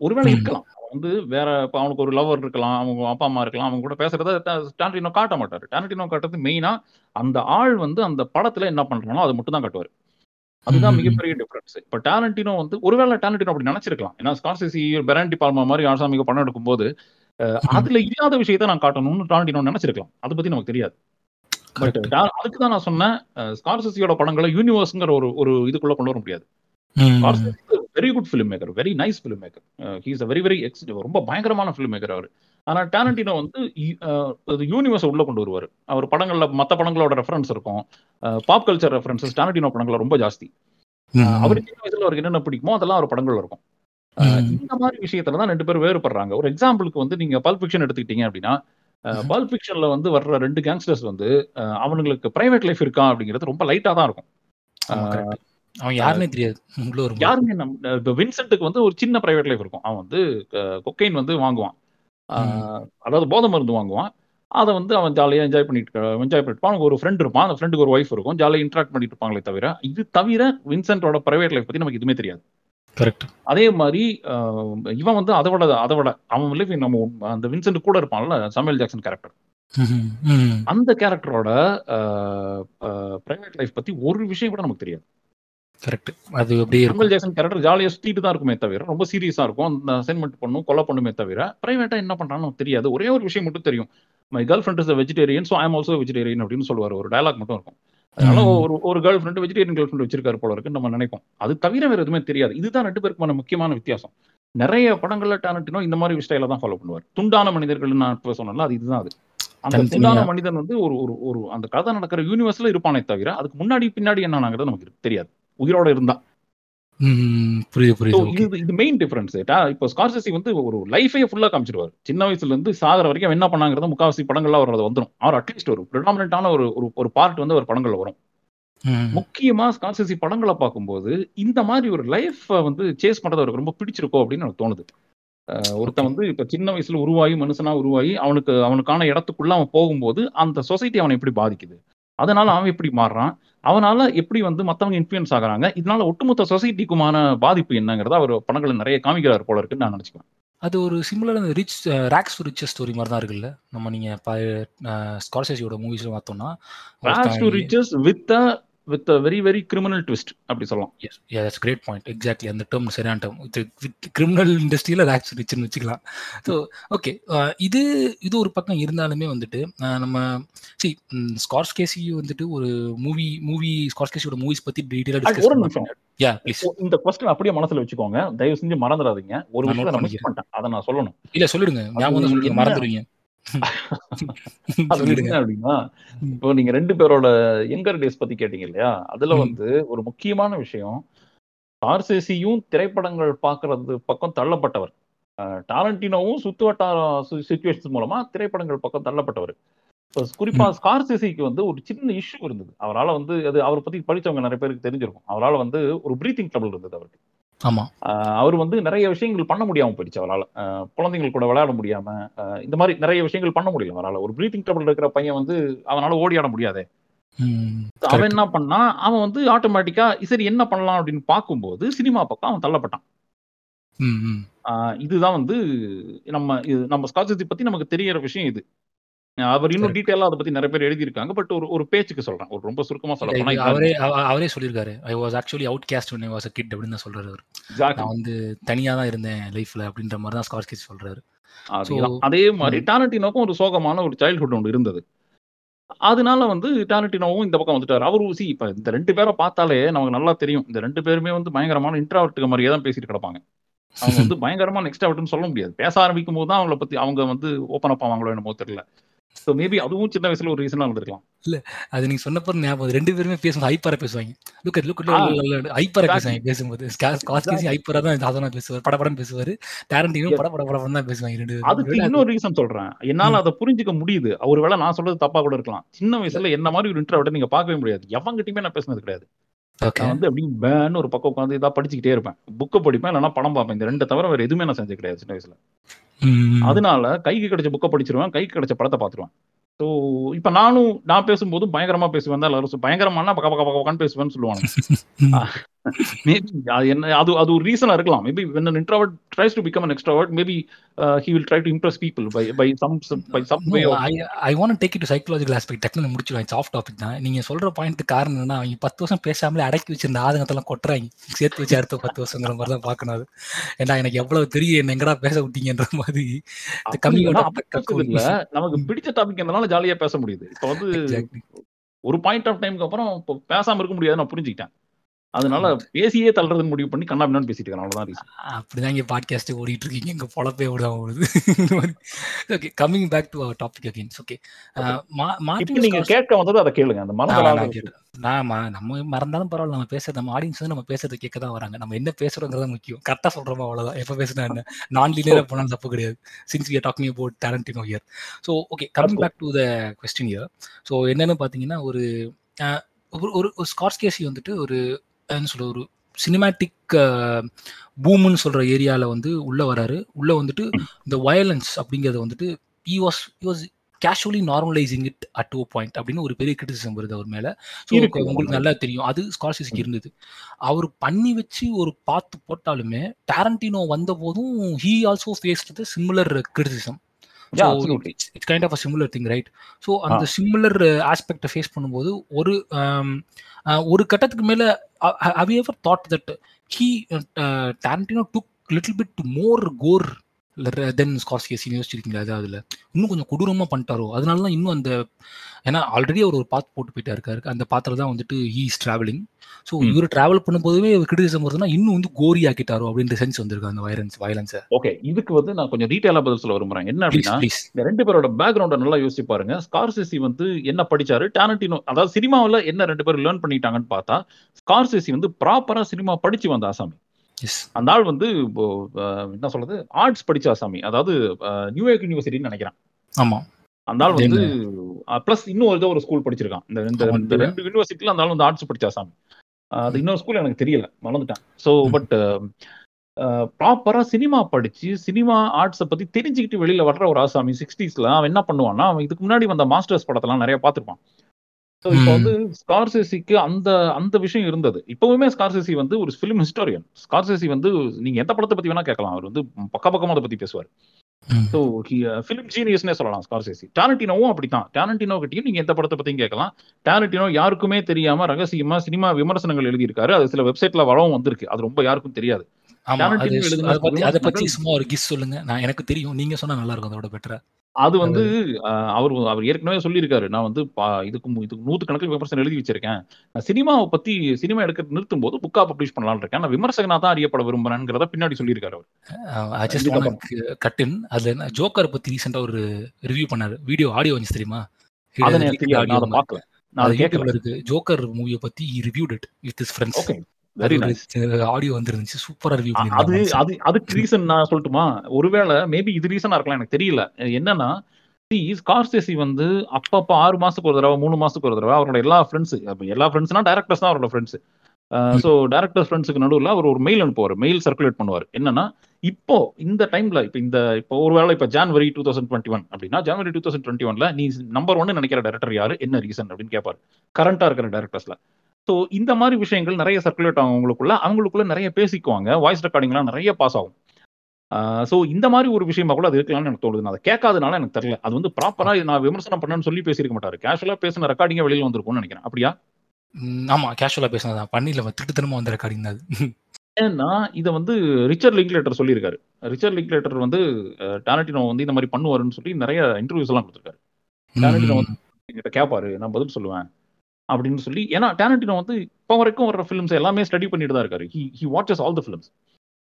ஒருவேளை. இருக்கலாம். வந்து வேற இப்ப அவனுக்கு ஒரு லவர் இருக்கலாம் அவங்க அப்பா அம்மா இருக்கலாம் அவங்க கூட பேசுறத டாரண்டினோ காட்ட மாட்டாரு. டாரண்டினோ காட்டுறது மெயினா அந்த ஆள் வந்து அந்த படத்துல என்ன பண்றானோ அதை மட்டும் தான் காட்டுவார். அதுதான். மிகப்பெரிய டிஃபரன்ஸ் இப்ப டேலண்டினோ வந்து ஒருவேளை டேலண்டினோ அப்படி நினைச்சிருக்கலாம். ஏன்னா ஸ்கார்சிசி பெராண்டி பால்மா மாதிரி ஆசாமிக படம் எடுக்கும்போது அஹ், அதுல இல்லாத விஷயத்தை நான் காட்டணும்னு டாலண்டினோ நினைச்சிருக்கலாம். அதை பத்தி நமக்கு தெரியாது. பட். அதுக்கு தான் நான் சொன்னேன் ஸ்கார்சிசியோட படங்களை யூனிவர்ஸ்ங்கிற ஒரு ஒரு இதுக்குள்ள கொண்டு வர முடியாது. Very good filmmaker very nice filmmaker he's a very very ex ரொம்ப பயங்கரமான ஃபிலிம் மேக்கர் அவர் ஆனா டேலண்டினோ வந்து யூனிவர்ஸ் உள்ள கொண்டு வருவார் அவர் படங்கள்ல மத்த படங்களோட ரெஃபரன்ஸ் இருக்கும் பாப் கல்ச்சர் ரெஃபரன்சஸ் டேலண்டினோ படங்கள்ல ரொம்ப ஜாஸ்தி. அவர் சின்ன வயசுல அவருக்கு என்னென்ன பிடிக்குமோ அதெல்லாம் அவர் படங்கள்ல இருக்கும். இந்த மாதிரி விஷயத்துல தான் ரெண்டு பேரும் வேறுபடுறாங்க ஒரு எக்ஸாம்பிளுக்கு வந்து நீங்க பல்ப் ஃபிக்ஷன் எடுத்துக்கிட்டீங்க அப்படின்னா. பல்ப் ஃபிக்ஷன்ல வந்து வர்ற ரெண்டு கேங்ஸ்டர்ஸ் வந்து அவனுங்களுக்கு பிரைவேட் லைஃப் இருக்கா அப்படிங்கிறது ரொம்ப லைட்டா தான் இருக்கும். அவன் யாருன்னே தெரியாது. ஒரு யாருமே நம் இப்போ வின்சென்ட்டுக்கு வந்து ஒரு சின்ன பிரைவேட் லைஃப் இருக்கும். அவன் வந்து கொக்கைன் வந்து வாங்குவான். அதாவது போதை மருந்து வாங்குவான். அதை வந்து அவன் ஜாலியாக என்ஜாய் பண்ணிட்டு என்ஜாய் பண்ணிட்டு. அவனுக்கு ஒரு ஃப்ரெண்ட் இருப்பான். அந்த ஃப்ரெண்டுக்கு ஒரு ஒய்ஃப் இருக்கும். ஜாலியாக இன்ட்ராக்ட் பண்ணிட்டு இருப்பாங்களே தவிர இது தவிர வின்சென்ட்டோட பிரைவேட் லைஃப் பத்தி நமக்கு எதுவுமே தெரியாது. கரெக்ட் அதே மாதிரி இவன் வந்து அதை விட அதை விட அவன் லைஃப் நம்ம அந்த வின்சென்ட் கூட இருப்பான்ல சமையல் ஜாக்சன் கேரக்டர் அந்த கேரக்டரோட பிரைவேட் லைஃப் பத்தி ஒரு விஷயம் கூட நமக்கு தெரியாது. கரெக்ட் அது அப்படியே சமையல் ஜாக்சன் கேரக்டர் ஜாலியா சுத்திட்டு தான் இருக்குமே தவிர ரொம்ப சீரியஸா இருக்கும். அந்த அசைன்மெண்ட் பண்ணும் கொலை பண்ணுமே தவிர பிரைவேட்டா என்ன பண்றான்னு நமக்கு தெரியாது. ஒரே ஒரு விஷயம் மட்டும் தெரியும். My girlfriend is vegetarian so I'm also vegetarian அப்படின்னு சொல்லுவார். ஒரு டயலாக் மட்டும் இருக்கும். அதனால. ஒரு ஒரு girlfriend vegetarian girl friend வச்சிருக்காரு போல இருக்குன்னு நம்ம நினைப்போம். அது தவிர வேற எதுவுமே தெரியாது. இதுதான் ரெண்டு பேருக்குமான முக்கியமான வித்தியாசம். நிறைய படங்கள்ல டேலண்டினோ இந்த மாதிரி ஸ்டைல தான் ஃபாலோ பண்ணுவார். துண்டான மனிதர்கள் நான் இப்போ சொன்னல அது இதுதான் அது. அந்த. துண்டான மனிதன் வந்து ஒரு ஒரு ஒரு அந்த கதை நடக்கிற யூனிவர்ஸ்ல இருப்பானே தவிர அதுக்கு முன்னாடி பின்னாடி என்னங்கிறது நமக்கு தெரியாது. உயிரோட இருந்தா புரியுது புரியுது. இது மெயின் டிஃபரன்ஸ் இப்போ ஸ்கார்சசி வந்து ஒரு லைஃபே ஃபுல்லா காமிச்சிருவார். சின்ன வயசுல இருந்து சாகர வரைக்கும் என்ன பண்ணாங்கிறது முக்காவாசி படங்கள்ல அவர் அது வந்துடும் அவர் அட்லீஸ்ட் ஒரு ப்ரிடாமினான ஒரு ஒரு ஒரு பார்ட் வந்து அவர் படங்கள்ல வரும். முக்கியமா ஸ்கார்சசி படங்களை பார்க்கும்போது இந்த மாதிரி ஒரு லைஃப் வந்து சேஸ் பண்றது அவருக்கு ரொம்ப பிடிச்சிருக்கோ அப்படின்னு எனக்கு தோணுது. ஒருத்தன் வந்து இப்ப சின்ன வயசுல உருவாகி மனுஷனா உருவாகி அவனுக்கு அவனுக்கான இடத்துக்குள்ள அவன் போகும்போது அந்த சொசைட்டி அவனை எப்படி பாதிக்குது? அதனால அவன் எப்படி மாறுறான். அவனால எப்படி வந்து மத்தவங்க இன்ஃபுளுன்ஸ் ஆகுறாங்க? இதனால ஒட்டுமொத்த சொசைட்டிக்குமான பாதிப்பு என்னங்கிறத அவர் படங்களை நிறைய காமிக்கிறார் போல இருக்குன்னு நான் நினைச்சுக்கிறேன் அது ஒரு சிமிலர் அந்த rich rags to riches story மாதிரி தான் இருக்குல்ல? நம்ம நீங்க ஸ்கார்சேசியோட மூவிஸ்ல பார்த்தோம்னா rags to riches with with very very criminal twist அப்படி சொல்லலாம். Yes yes great point exactly அந்த டேர்ம் சரியான டேர்ம் வித் வித் கிரிமினல் இண்டஸ்ட்ரியில் ரேக்ஸ் ரிச்சுன்னு வச்சுக்கலாம். ஸோ ஓகே இது இது ஒரு பக்கம் இருந்தாலுமே வந்துட்டு நம்ம சி ஸ்கார்ஸ் கேசி வந்துட்டு ஒரு மூவி மூவி ஸ்கார்ஸ் கேசியோட மூவிஸ் பற்றி டீட்டெயிலாக டிஸ்கஸ் ஒரு நிமிஷம். யா ப்ளீஸ் இந்த கொஸ்டின் அப்படியே மனசுல வச்சுக்கோங்க. தயவு செஞ்சு மறந்துடாதீங்க. ஒரு நான் மிஸ் பண்ணிக்கிறேன். பண்ணிட்டேன். அதை நான் சொல்லணும். இல்லை சொல்லிடுங்க. ஞாபகம் என்ன- மறந்துடுவீங்க. *laughs* அது என்ன அப்படின்னா. இப்போ நீங்க ரெண்டு பேரோட யங்கர் டேஸ் பத்தி கேட்டீங்க இல்லையா அதுல. வந்து ஒரு முக்கியமான விஷயம் ஆர்சிசியும் திரைப்படங்கள் பார்க்கறது பக்கம் தள்ளப்பட்டவர். டாரண்டினோவும் சுத்து வட்டார சுச்சுவேஷன் மூலமா திரைப்படங்கள் பக்கம் தள்ளப்பட்டவர். குறிப்பா ஸ்கார்சிசிக்கு வந்து ஒரு சின்ன இஷ்யூ இருந்தது. அவரால் வந்து அது அவரை பத்தி படிச்சவங்க நிறைய பேருக்கு தெரிஞ்சிருக்கும். அவரால் வந்து ஒரு பிரீத்திங் ட்ரபிள் இருந்தது அவருக்கு. ஆஹ் அவர் வந்து நிறைய விஷயங்கள் பண்ண முடியாம போயிடுச்சு அவரால். குழந்தைகள் கூட விளையாட முடியாம இந்த மாதிரி நிறைய விஷயங்கள் பண்ண முடியல அவரால். ஒரு பிரீத்திங் ட்ரபிள் இருக்கிற பையன் வந்து அவனால ஓடி ஆட முடியாதே. அவன் என்ன பண்ணா அவன் வந்து ஆட்டோமேட்டிக்கா சரி என்ன பண்ணலாம் அப்படின்னு பார்க்கும்போது சினிமா பக்கம் அவன் தள்ளப்பட்டான். இதுதான் வந்து நம்ம இது நம்ம ஸ்காட்சி பத்தி நமக்கு தெரியற விஷயம் இது. அவர் இன்னும். டீட்டெயிலா அதை பத்தி நிறைய பேர் எழுதியிருக்காங்க. பட் ஒரு ஒரு பேச்சுக்கு சொல்றேன். ஒரு ரொம்ப சுருக்கமா சொல்ல போனா அவரே அவ- அவரே சொல்லியிருக்காரு. I was actually outcast one was kid அப்படின்னு தான் சொல்றாரு அவர். நான் வந்து தனியா தான் இருந்தேன் லைஃப்ல அப்படின்ற மாதிரி தான் ஸ்கார்ஸ் கேஸ் சொல்றாரு அதே மாதிரி ம். டாரண்டினோக்கும் ஒரு சோகமான ஒரு சைல்ட்ஹுட் ஒன்று இருந்தது. அதனால வந்து டாரண்டினோவும் இந்த பக்கம் வந்துட்டாரு. அவரு சி இப்ப இந்த ரெண்டு பேரை பார்த்தாலே நமக்கு நல்லா தெரியும். இந்த ரெண்டு பேருமே வந்து பயங்கரமான இன்ட்ராவர்ட்டுக்கு மாதிரியே தான் பேசிட்டு கிடப்பாங்க. அவங்க வந்து *laughs* பயங்கரமான எக்ஸ்ட்ராவர்ட்னு சொல்ல முடியாது. பேச ஆரம்பிக்கும் போது தான் அவங்கள பத்தி அவங்க வந்து ஓப்பன் அப் ஆவாங்களோ என்னமோ தெரியல. ஸோ மேபி அதுவும் சின்ன வயசுல ஒரு ரீசனா இருந்திருக்கலாம் அது நீங்க சொன்னப்ப ஞாபகம். ரெண்டு பேருமே பேசும்போது ஹைப்பரா பேசுவாங்க. Look look. ஹைப்பரா. பேசுவாங்க பேசும்போது. ஸ்கார்ஸ் கேசி ஹைப்பரா தான் சாதனா பேசுவார். படபடன்னு பேசுவாரு. டேரண்டினும். பட பட படபடன்னு தான் பேசுவாங்க ரெண்டு அதுக்கு இன்னொரு ரீசன் சொல்றேன். என்னால அதை புரிஞ்சுக்க முடியுது. ஒருவேளை நான் சொல்றது தப்பா கூட இருக்கலாம். சின்ன வயசுல என்ன மாதிரி ஒரு இன்ட்ராவர்ட்டை நீங்க பார்க்கவே முடியாது. எவங்கிட்டயுமே நான் பேசினது கிடையாது. நான் வந்து அப்படியே பேன்னு ஒரு பக்கம் உட்காந்து இதா படிச்சுக்கிட்டே இருப்பேன். புக்கை படிப்பேன் இல்லைன்னா படம் பார்ப்பேன். இந்த ரெண்டு தவிர வேற எதுவுமே நான் செஞ்சது கிடையாது சின்ன வயசுல. அதனால கைக்கு கிடைச்ச புக்கை படிச்சிருவேன் கைக்கு கிடைச்ச படத்தை பார்த்துருவேன். ஸோ இப்போ நானும் நான் பேசும்போதும் பயங்கரமா பேசுவேன். தான் எல்லாரும் பயங்கரமானா பக்க பக்க பக்க பக்கன்னு பேசுவேன்னு சொல்லுவாங்க மேபி *laughs* அது என்ன அது அது ஒரு ரீசனா இருக்கலாம். Maybe when an introvert tries to become an extrovert maybe uh, he will try to impress people by by some some- by some way of I want take it psychological aspect டக்குனு முடிச்சிடுவாங்க soft topic தான். நீங்க சொல்ற point காரணம் என்ன அவங்க பத்து வருஷம் பேசாமலே அடக்கி வச்சிருந்த ஆதங்கத்தெல்லாம் கொட்டுறாங்க. சேர்த்து வச்சு அடுத்த பத்து வருஷங்கிற மாதிரி தான் பார்க்கணும் அது. ஏன்னா எனக்கு எவ்வளவு தெரிய என்ன எங்கடா பேச விட்டீங்கன்ற மாதிரி. கம்மி நமக்கு. பிடிச்ச டாபிக் இருந்தனால ஜாலியா பேச முடியுது. இப்போ வந்து ஒரு பாயிண்ட் ஆஃப் டைம்க்கு அப்புறம் இப்போ பேசாம இருக்க முடியாது நான் புரிஞ்சுக்கிட்டேன். அதனால பேசியே தள்ளுறதுன்னு முடிவு பண்ணி கண்ணா பின்னான்னு பேசிட்டு இருக்கேன் அவ்வளவுதான். அப்படிதான் இங்க பாட்காஸ்ட் ஓடிட்டு இருக்கீங்க எங்க பொழப்பே ஓடுதான் ஓடுது. Okay coming back to our topic again okay நீங்க கேட்க வந்தது அதை கேளுங்க. அந்த மனதளவு நான் ம- நம்ம மறந்தாலும் பரவாயில்ல. நம்ம பேசுறது நம்ம ஆடியன்ஸ் வந்து நம்ம பேசுறது கேட்க தான் வராங்க. நம்ம என்ன பேசுறோங்கிறது முக்கியம். கரெக்டா சொல்றோமா அவ்வளவுதான். எப்ப பேசுனா என்ன? நான் லீனியரா போனாலும் தப்பு கிடையாது. Since we are talking about Tarantino here so okay coming back to the question here so என்னன்னு பாத்தீங்கன்னா ஒரு அஹ், ஒரு ஒரு ஒரு ஸ்காட்ஸ் கேசி வந்துட்டு ஒரு சொல்ற ஒரு சினிமேட்டிக் பூம்னு சொல்ற ஏரியால வந்து உள்ள வராரு. உள்ள வந்துட்டு இந்த வயலன்ஸ் அப்படிங்கறது வந்துட்டு he was was casually normalising it at to point அப்படின்னு ஒரு பெரிய கிரிட்டிசிசம் வருது அவர் மேல. ஸோ. உங்களுக்கு நல்லா தெரியும். அது ஸ்காலர்ஷிப்க்கு இருந்தது. அவர் பண்ணி வச்சு ஒரு பார்த்து போட்டாலுமே டாரண்டினோ வந்த போதும் he also faced the similar criticism. It's kind of a similar thing right so அந்த சிமிலர் ஆஸ்பெக்டை ஃபேஸ் பண்ணும்போது ஒரு um, ஒரு கட்டத்துக்கு மேல however thought that he Tarantino took little bit more gore then Scorsese யோசிச்சிருக்கீங்களா அது அதில் இன்னும் கொஞ்சம் கொடூரமாக பண்ணிட்டாரோ? அதனால தான் இன்னும் அந்த ஏன்னா ஆல்ரெடி அவர் ஒரு பாத் போட்டு போயிட்டா இருக்காரு. அந்த பாத்திரம் தான் வந்துட்டு ஹீ இஸ் ட்ராவலிங் ஸோ. இவர் டிராவல் பண்ணும்போதுவே கிரிட்டிசம் வருதுன்னா இன்னும் வந்து கோரி ஆக்கிட்டாரோ? அப்படின்ற சென்ஸ் வந்திருக்கு அந்த வயலன்ஸ் வயலன்ஸை ஓகே இதுக்கு வந்து நான் கொஞ்சம் டீட்டெயிலா பதில் சொல்ல விரும்புறேன். என்ன அப்படின்னா இந்த ரெண்டு பேரோட பேக்ரவுண்ட நல்லா யோசிச்சு பாருங்க. ஸ்கார்சிசி வந்து என்ன படிச்சாரு? டாரண்டினோ அதாவது சினிமாவில் என்ன ரெண்டு பேரும் லேர்ன் பண்ணிட்டாங்கன்னு பார்த்தா ஸ்கார்சிசி வந்து ப்ராப்பரா சினிமா படிச்சு வந்த ஆசாமி. அந்த ஆள் வந்து இப்போ, என்ன சொல்றது ஆர்ட்ஸ் படிச்ச ஆசாமி. அதாவது நியூயார்க் யூனிவர்சிட்டின்னு நினைக்கிறேன். ஆமா. அந்த ஆள் வந்து பிளஸ் இன்னும் ஏதோ ஒரு ஸ்கூல் படிச்சிருக்கான். இந்த இந்த ரெண்டு யூனிவர்சிட்டில அந்த ஆள் வந்து ஆர்ட்ஸ் படிச்ச ஆசாமி. அது இன்னொரு ஸ்கூல் எனக்கு தெரியல. மறந்துட்டேன். ஸோ. பட் ப்ராப்பரா சினிமா படிச்சு சினிமா ஆர்ட்ஸை பத்தி தெரிஞ்சுக்கிட்டு வெளியில வர்ற ஒரு ஆசாமி சிக்ஸ்டீஸ்ல அவன் என்ன பண்ணுவான்னா அவன் இதுக்கு முன்னாடி வந்த மாஸ்டர்ஸ் படத்தெல்லாம் நிறைய பார்த்திருப்பான். ஸோ இப்போ. வந்து ஸ்கார்சேசிக்கு அந்த அந்த விஷயம் இருந்தது. இப்பவுமே ஸ்கார்சேசி வந்து ஒரு ஃபிலிம் ஹிஸ்டோரியன் ஸ்கார்சேசி வந்து நீங்க எந்த படத்தை பத்தி வேணா கேட்கலாம். அவர் வந்து பக்க பக்கமா அதை பத்தி பேசுவார். ஸோ ஃபிலிம் ஜீனியஸ்னே சொல்லலாம் ஸ்கார்சேசி டாரண்டினோவும் அப்படித்தான். டாரண்டினோ கிட்டயும் நீங்க எந்த படத்தை பத்தியும் கேட்கலாம். டாரண்டினோ யாருக்குமே தெரியாம ரகசியமா சினிமா விமர்சனங்கள் எழுதியிருக்காரு. அது சில வெப்சைட்ல வரவும் வந்திருக்கு. அது ரொம்ப யாருக்கும் தெரியாது. அது பத்தி சும்மா ஒரு கிஸ் சொல்லுங்க. நான் எனக்கு தெரியும். நீங்க சொன்னா நல்லா இருக்கும். அதோட பெட்டரா. அது வந்து அவர் அவர் ஏற்கனவே சொல்லியிருக்காரு. நான் வந்து இதுக்கு இதுக்கு நூத்து கணக்கில் விமர்சனம் எழுதி வச்சிருக்கேன். நான் சினிமாவை பத்தி சினிமா எடுக்க நிறுத்தும் போது புக்கா பப்ளிஷ் பண்ணலாம்னு இருக்கேன். நான் விமர்சகனா தான் அறியப்பட விரும்புறேங்கிறத பின்னாடி சொல்லியிருக்காரு அவர். கட்டின் அதுல ஜோக்கர் பத்தி ரீசெண்டா ஒரு ரிவ்யூ பண்ணாரு. வீடியோ ஆடியோ வந்துச்சு தெரியுமா? அதை நான் அதை பார்க்கல. நான் அதை அது கேட்கல. இருக்கு. ஜோக்கர் மூவியை பத்தி reviewed it with is friends audio வந்துருந்துச்சு. சூப்பரா ரிவ்யூ அது அது அதுக்கு ரீசன் நான் சொல்லட்டுமா? ஒருவேளை மேபி இது ரீசனா இருக்கலாம் எனக்கு தெரியல. என்னன்னா ஸ்கார்சேசி வந்து அப்பப்ப ஆறு மாசத்துக்கு ஒரு தடவை மூணு மாசத்துக்கு ஒரு தடவை அவரோட எல்லா ஃப்ரெண்ட்ஸ் எல்லா ஃப்ரெண்ட்ஸ்னா டேரக்டர்ஸ் தான் அவரோட ஃப்ரெண்ட்ஸ் ஸோ டேரக்டர்ஸ் ஃப்ரெண்ட்ஸுக்கு நடுவில் அவர் ஒரு மெயில் அனுப்புவார். மெயில் சர்க்குலேட் பண்ணுவார். என்னன்னா இப்போ இந்த டைம்ல இப்போ இந்த இப்போ ஒருவேளை இப்போ January two thousand twenty one அப்படின்னா ஜான்வரி டூ தௌசண்ட் டுவெண்ட்டி ஒன்ல நீ நம்பர் ஒன்னு நினைக்கிற டேரக்டர் யாரு? என்ன ரீசன் அப்படின்னு கேட்பாரு கரண்டா இருக்கிற டேரக்டர்ஸ்ல ஸோ இந்த மாதிரி விஷயங்கள் நிறைய சர்க்குலேட் ஆகும் அவங்களுக்குள்ள அவங்களுக்குள்ள நிறைய பேசிக்குவாங்க. வாய்ஸ் ரெக்கார்டிங்லாம் நிறைய பாஸ் ஆகும். ஸோ இந்த மாதிரி ஒரு விஷயமா கூட அது இருக்கலாம்னு எனக்கு தோணுது. நான் அதை கேட்காதனால எனக்கு தெரியல. அது வந்து ப்ராப்பரா நான் விமர்சனம் பண்ணேன்னு சொல்லி பேசியிருக்க மாட்டாரு. கேஷுவலா பேசின ரெக்கார்டிங்க வெளியில வந்திருக்கும்னு நினைக்கிறேன். அப்படியா? ஆமா. கேஷுவலா பேசினதான் பண்ணில திட்டுத்தனமா வந்த ரெக்கார்டிங் அது. ஏன்னா இதை வந்து ரிச்சர்ட் லிங்க்லேட்டர் சொல்லியிருக்காரு. ரிச்சர்ட் லிங்க்லேட்டர் வந்து டாரண்டினோ வந்து இந்த மாதிரி பண்ணுவாருன்னு சொல்லி நிறைய இன்டர்வியூஸ் எல்லாம் கொடுத்துருக்காரு. டாரண்டினோ வந்து என்கிட்ட கேட்பாரு நான் பதில் சொல்லுவேன். அப்படின்னு சொல்லி ஏன்னா டாரண்டினோ வந்து இப்போ வரைக்கும் வர்ற ஃபிலிம்ஸ் எல்லாமே ஸ்டடி பண்ணிட்டு தான் இருக்காரு he he watches all the films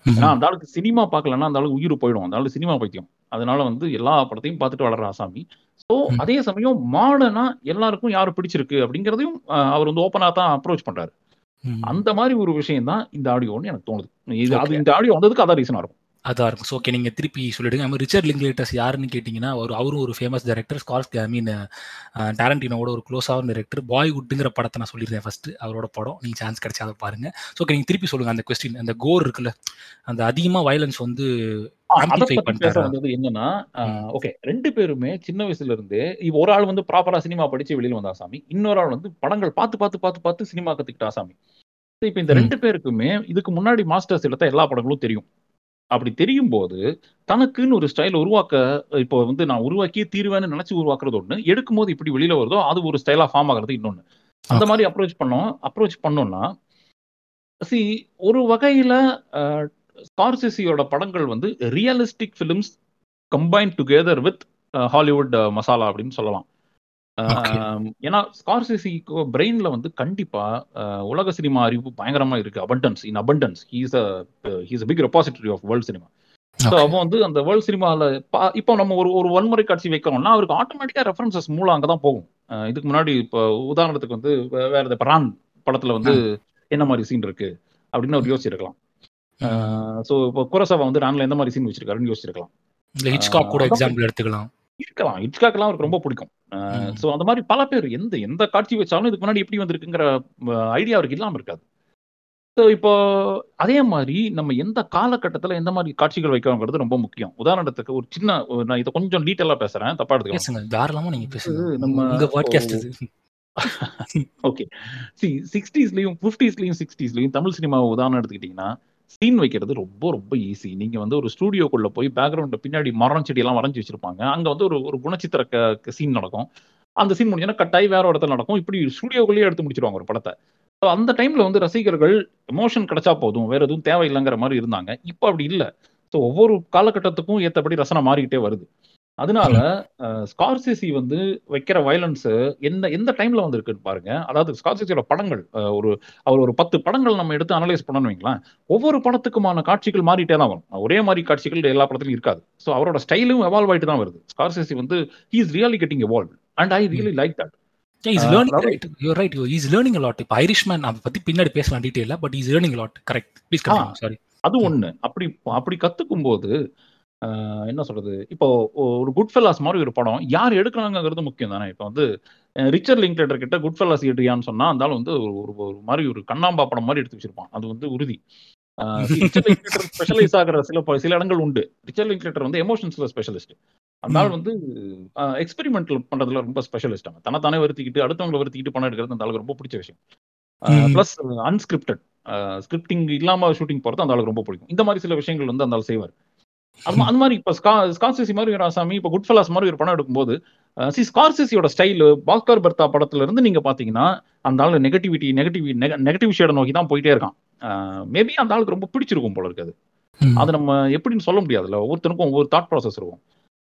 ஏன்னா அந்த ஆளுக்கு சினிமா பார்க்கலன்னா அந்த ஆளுக்கு உயிர் போயிடும். அந்த ஆளுக்கு சினிமா பைத்தியம். அதனால வந்து எல்லா படத்தையும் பார்த்துட்டு வளர்ற ஆசாமி. ஸோ. அதே சமயம் மாடர்னா எல்லாருக்கும் யாரு பிடிச்சிருக்கு அப்படிங்கிறதையும் அவர் வந்து ஓப்பனா தான் அப்ரோச் பண்றாரு. அந்த மாதிரி ஒரு விஷயம் தான் இந்த ஆடியோன்னு எனக்கு தோணுது. இது அது. இந்த ஆடியோ வந்ததுக்கு அதான் ரீசனா இருக்கும். அதான் இருக்கும். ஸோ ஓகே நீங்க திருப்பி சொல்லிடுங்க. நம்ம ரிச்சர்ட் லிங்க்லேட்டர்ஸ் யாருன்னு கேட்டிங்கன்னா அவர் அவரும் ஒரு famous director Scorsese I mean டேரண்டினோட ஒரு க்ளோஸான டைரக்டர் பாய்வுட்டுங்கிற படத்தை நான் சொல்லியிருந்தேன் ஃபர்ஸ்ட் அவரோட படம். நீங்க சான்ஸ் கிடைச்சா அதை பாருங்க. ஸோ ஓகே நீங்க திருப்பி சொல்லுங்க அந்த கொஸ்டின் அந்த கோர் இருக்குல்ல அந்த அதிகமா வயலன்ஸ் வந்து அதை என்னன்னா ஓகே ரெண்டு பேருமே சின்ன வயசுல இருந்தே ஒரு ஆள் வந்து ப்ராப்பரா சினிமா படிச்சு வெளியில வந்த ஆசாமி இன்னொரு ஆள் வந்து படங்கள் பார்த்து பார்த்து பார்த்து பார்த்து சினிமா கத்துக்கிட்ட ஆசாமி இப்ப இந்த. ரெண்டு பேருக்குமே இதுக்கு முன்னாடி மாஸ்டர்ஸ் எடுத்த எல்லா படங்களும் தெரியும். அப்படி தெரியும் போது தனக்குன்னு ஒரு ஸ்டைல் உருவாக்க இப்போ வந்து நான் உருவாக்கியே தீர்வேன்னு நினைச்சு உருவாக்குறது ஒண்ணு எடுக்கும் போது இப்படி வெளியில வருதோ அது ஒரு ஸ்டைலா ஃபார்ம் ஆகுறது இன்னொன்னு. அந்த மாதிரி அப்ரோச் பண்ணோம். அப்ரோச் பண்ணோம்னா சி ஒரு வகையில ஸ்கார்சிசியோட படங்கள் வந்து realistic films combine together with Hollywood masala அப்படின்னு சொல்லலாம். ஏன்னா ஸ்கார்சிசிக்கு பிரெயின்ல வந்து கண்டிப்பா உலக சினிமா அறிவு பயங்கரமா இருக்கு. Abundance in abundance. He's a he's a big repository of world cinema so. அவன் வந்து அந்த வேர்ல்ட் சினிமாவில் இப்போ நம்ம ஒரு ஒரு வன்முறை காட்சி வைக்கிறோம்னா அவருக்கு ஆட்டோமேட்டிக்காக ரெஃபரன்சஸ் மூலம் அங்கே தான் போகும். இதுக்கு முன்னாடி இப்போ உதாரணத்துக்கு வந்து வேற இந்த பரான் படத்தில் வந்து என்ன மாதிரி சீன் இருக்கு? அப்படின்னு அவர் யோசிச்சிருக்கலாம். ஸோ இப்போ குரசவா வந்து ரான்ல எந்த மாதிரி சீன் வச்சிருக்காருன்னு யோசிச்சிருக்கலாம். ஹிச்காக் கூட எக்ஸாம்பிள் எடுத்துக்கலாம். இருக்கலாம். ஹிட்ச்காக்லாம் அவருக்கு ரொம்ப பிடிக்கும். ஸோ அந்த மாதிரி பல பேர் எந்த எந்த காட்சி வச்சாலும் இதுக்கு முன்னாடி எப்படி வந்திருக்குங்கிற ஐடியா அவருக்கு இல்லாமல் இருக்காது. ஸோ இப்போ அதே மாதிரி நம்ம எந்த காலகட்டத்தில் எந்த மாதிரி காட்சிகள் வைக்கிறோங்கிறது ரொம்ப முக்கியம். உதாரணத்துக்கு ஒரு சின்ன நான் இதை கொஞ்சம் டீட்டெயிலாக பேசுறேன். தப்பா எடுத்துக்கலாம் பேசுங்க. தாராளமா நீங்க பேசுங்க. இது. நம்ம பாட்காஸ்ட் ஓகே சி சிக்ஸ்டீஸ்லயும் ஃபிஃப்டிஸ்லயும் சிக்ஸ்டீஸ்லயும் தமிழ் சினிமா உதாரணம் எடுத்துக்கிட்டீங்கன்னா சீன் வைக்கிறது ரொம்ப ரொம்ப ஈஸி நீங்க வந்து ஒரு ஸ்டூடியோக்குள்ள போய் பேக்ரவுண்ட்ல பின்னாடி மரம் செடியெல்லாம் வரைஞ்சி வச்சிருப்பாங்க. அங்க வந்து ஒரு ஒரு குணச்சித்திர சீன் நடக்கும். அந்த சீன் முடிஞ்சோன்னா கட்டாயி வேற ஒரு இடத்துல நடக்கும். இப்படி ஸ்டூடியோக்குள்ளேயே எடுத்து முடிச்சிருவாங்க ஒரு படத்தை. ஸோ அந்த டைம்ல வந்து ரசிகர்கள் எமோஷன் கிடைச்சா போதும். வேற எதுவும் தேவையில்லைங்கிற மாதிரி இருந்தாங்க. இப்போ அப்படி இல்லை. ஸோ ஒவ்வொரு காலகட்டத்துக்கும் ஏற்றபடி ரசனை மாறிக்கிட்டே வருது. அதனால ஸ்கார்சிசி வந்து வைக்கிற வயலன்ஸ் எந்த எந்த டைம்ல வந்து இருக்குன்னு பாருங்க. அதாவது ஸ்கார்சிசியோட படங்கள் ஒரு அவர் ஒரு பத்து படங்கள் நம்ம எடுத்து அனலைஸ் பண்ணணும் வைங்களேன் ஒவ்வொரு படத்துக்குமான காட்சிகள் மாறிட்டே தான் வரும். ஒரே மாதிரி காட்சிகள் எல்லா படத்துலையும் இருக்காது. ஸோ அவரோட ஸ்டைலும் எவால்வ் ஆயிட்டு தான் வருது. ஸ்கார்சிசி வந்து he is really getting evolve and I really like that is learning right you right you is learning lot இப்போ அதை பத்தி பின்னாடி பேசலாம் டீட்டெயிலாக but is learning lot correct please sorry அது ஒண்ணு. அப்படி அப்படி கத்துக்கும் போது என்ன சொல்றது? இப்போ ஒரு குட் ஃபெல்லாஸ் மாதிரி ஒரு படம் யார் எடுக்கிறாங்கிறது முக்கியம் தானே? இப்போ வந்து அஹ், ரிச்சர்ட் லிங்க்லேட்டர் கிட்ட குட் ஃபெல்லாஸ் எடுறியான்னு சொன்னா அந்த ஆள் வந்து ஒரு ஒரு- மாதிரி ஒரு கண்ணாம்பா படம் மாதிரி எடுத்து வச்சிருப்பான். அது வந்து உறுதி. ஸ்பெஷலைஸ் ஆகிற சில சில இடங்கள் உண்டு. ரிச்சர்ட் லிங்க்லேட்டர் வந்து எமோஷன்ஸ்ல ஸ்பெஷலிஸ்ட் ஆள் வந்து எக்ஸ்பெரிமெண்டல் பண்றதுல ரொம்ப ஸ்பெஷலிஸ்ட் அவன். தன்னைத்தானே வருத்திக்கிட்டு அடுத்தவங்களை வருத்திக்கிட்டு படம் எடுக்கிறது அந்த ஆளுக்கு ரொம்ப பிடிச்ச விஷயம். பிளஸ் அன்ஸ்கிரிப்டட் ஸ்கிரிப்டிங் இல்லாம ஷூட்டிங் போறது அந்த ஆளுக்கு ரொம்ப பிடிக்கும். இந்த மாதிரி சில விஷயங்கள் வந்து அந்த செய்வார். அது அந்த மாதிரி இப்ப ஸ்கா ஸ்கார்சிசி மாதிரி ஒரு ஆசாமி இப்ப குட் ஃபெல்லாஸ் மாதிரி ஒரு படம் எடுக்கும்போது சி ஸ்கார்சிசியோட ஸ்டைல் பாஸ்கர் பர்தா படத்துல இருந்து நீங்க பாத்தீங்கன்னா அந்த ஆளு நெகட்டிவிட்டி நெகட்டிவ் நெகட்டிவ் ஷேட நோக்கி தான் போயிட்டே இருக்கான். மேபி அந்த ஆளுக்கு ரொம்ப பிடிச்சிருக்கும் போல இருக்காது. அது. நம்ம எப்படின்னு சொல்ல முடியாதுல்ல ஒவ்வொருத்தருக்கும் ஒவ்வொரு தாட் ப்ராசஸ் இருக்கும்.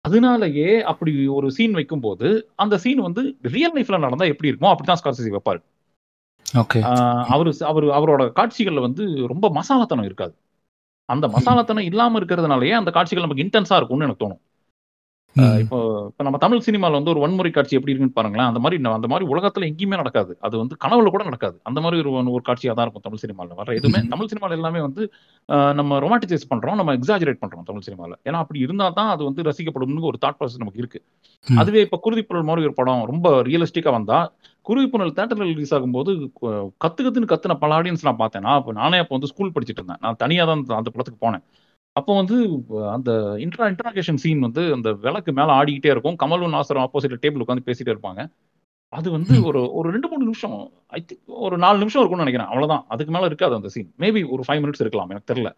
அதனாலயே அப்படி ஒரு சீன் வைக்கும்போது அந்த சீன் வந்து ரியல் லைஃப்ல நடந்தா எப்படி இருக்குமோ அப்படிதான் ஸ்கார்சிசி வைப்பாரு. அவரு அவரு அவரோட காட்சிகள்ல வந்து ரொம்ப மசாலாத்தனம் இருக்காது. அந்த மசாலாத்தனம் இல்லாம இருக்கிறதுனாலயே அந்த காட்சிகள் நமக்கு இன்டென்ஸா இருக்கும்னு எனக்கு தோணும். இப்போ இப்போ நம்ம தமிழ் சினிமால வந்து ஒரு வன்முறை காட்சி எப்படி இருக்குன்னு பாருங்களேன். அந்த மாதிரி அந்த மாதிரி உலகத்துல எங்கேயுமே நடக்காது. அது வந்து கனவுல கூட நடக்காது. அந்த மாதிரி ஒரு ஒரு காட்சியா தான் இருக்கும் தமிழ் சினிமால வர எதுவுமே. தமிழ் சினிமால எல்லாமே வந்து ஆஹ் நம்ம ரொமாட்டிசைஸ் பண்றோம் நம்ம எக்ஸாஜரேட் பண்றோம் தமிழ் சினிமால. ஏன்னா அப்படி இருந்தா தான் அது வந்து ரசிக்கப்படும்னு ஒரு தாட் ப்ராசஸ் நமக்கு இருக்கு. அதுவே இப்ப குருதிப்புழல் மாதிரி ஒரு படம் ரொம்ப ரியலிஸ்டிக்கா வந்தா குருதிப்புழல் தேட்டர்ல ரிலீஸ் ஆகும்போது கத்து கத்துன்னு கத்துன பல ஆடியன்ஸ் நான் பார்த்தேன். நான் அப்ப நானே அப்போ வந்து ஸ்கூல் படிச்சிட்டு இருந்தேன். நான் தனியா தான் அந்த- அந்த படத்துக்கு போனேன். அப்போ வந்து அந்த இன்ட்ரா இன்ட்ராகேஷன் சீன் வந்து அந்த விளக்கு மேல ஆடிக்கிட்டே இருக்கும். கமலும் நாசரும் ஆப்போசிட்ல டேபிள் உட்காந்து பேசிட்டே இருப்பாங்க. அது வந்து. ஒரு ஒரு ரெண்டு மூணு நிமிஷம். ஐ திங்க் ஒரு நாலு நிமிஷம் இருக்கும்னு நினைக்கிறேன். அவ்வளவுதான். அதுக்கு மேல இருக்காது அந்த சீன் மேபி ஒரு ஃபைவ் மினிட்ஸ் இருக்கலாம். எனக்கு தெரியல.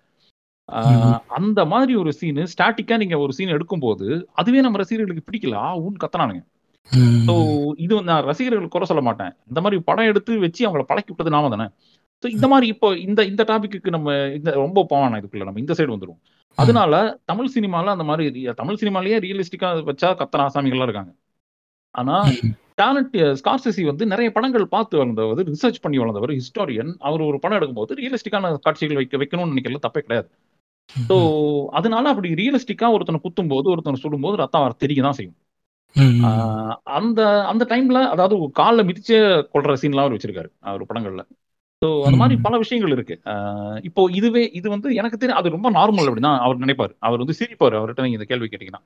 ஆஹ் அந்த மாதிரி ஒரு சீன் ஸ்டாட்டிக்கா நீங்க ஒரு சீன் எடுக்கும்போது அதுவே நம்ம ரசிகர்களுக்கு பிடிக்கல. ஆ ஊன்னு கத்துனானுங்க. ஸோ இது நான் ரசிகர்களுக்கு குறை சொல்ல மாட்டேன். இந்த மாதிரி படம் எடுத்து வச்சு அவங்கள பழக்கி விட்டது நாம தானே. ஸோ இந்த மாதிரி இப்போ இந்த இந்த டாபிக்கு நம்ம இந்த ரொம்ப போவானா இதுக்குள்ள நம்ம. இந்த சைடு வந்துரும் அதனால தமிழ் சினிமால அந்த மாதிரி தமிழ் சினிமாலயே ரியலிஸ்டிக்கா வச்சா கத்தன ஆசாமிகள்லாம் இருக்காங்க. ஆனா. டேலண்ட் ஸ்கார்சிசி வந்து நிறைய படங்கள் பார்த்து வளர்ந்தவர் ரிசர்ச் பண்ணி வளர்ந்தவர் ஹிஸ்டாரியன் அவர் ஒரு படம் எடுக்கும்போது ரியலிஸ்டிக்கான காட்சிகள் வைக்க வைக்கணும்னு நினைக்கிறது தப்பே கிடையாது. ஸோ அதனால அப்படி ரியலிஸ்டிக்கா ஒருத்தனை குத்தும் போது ஒருத்தனை சுடும்போது ரத்தம் வர தெரிய தான் செய்யும். அந்த அந்த டைம்ல அதாவது காலில் மிதிச்சே கொள்ற சீன்லாம் அவர் வச்சிருக்காரு அவர் படங்கள்ல. ஸோ அந்த மாதிரி. பல விஷயங்கள் இருக்கு. இப்போ இதுவே இது வந்து எனக்கு தெரியும் அது ரொம்ப நார்மல் அப்படிதான் அவர் நினைப்பாரு. அவர் வந்து சிரிப்பாரு அவர்கிட்ட நீங்க இந்த கேள்வி கேட்டீங்கன்னா.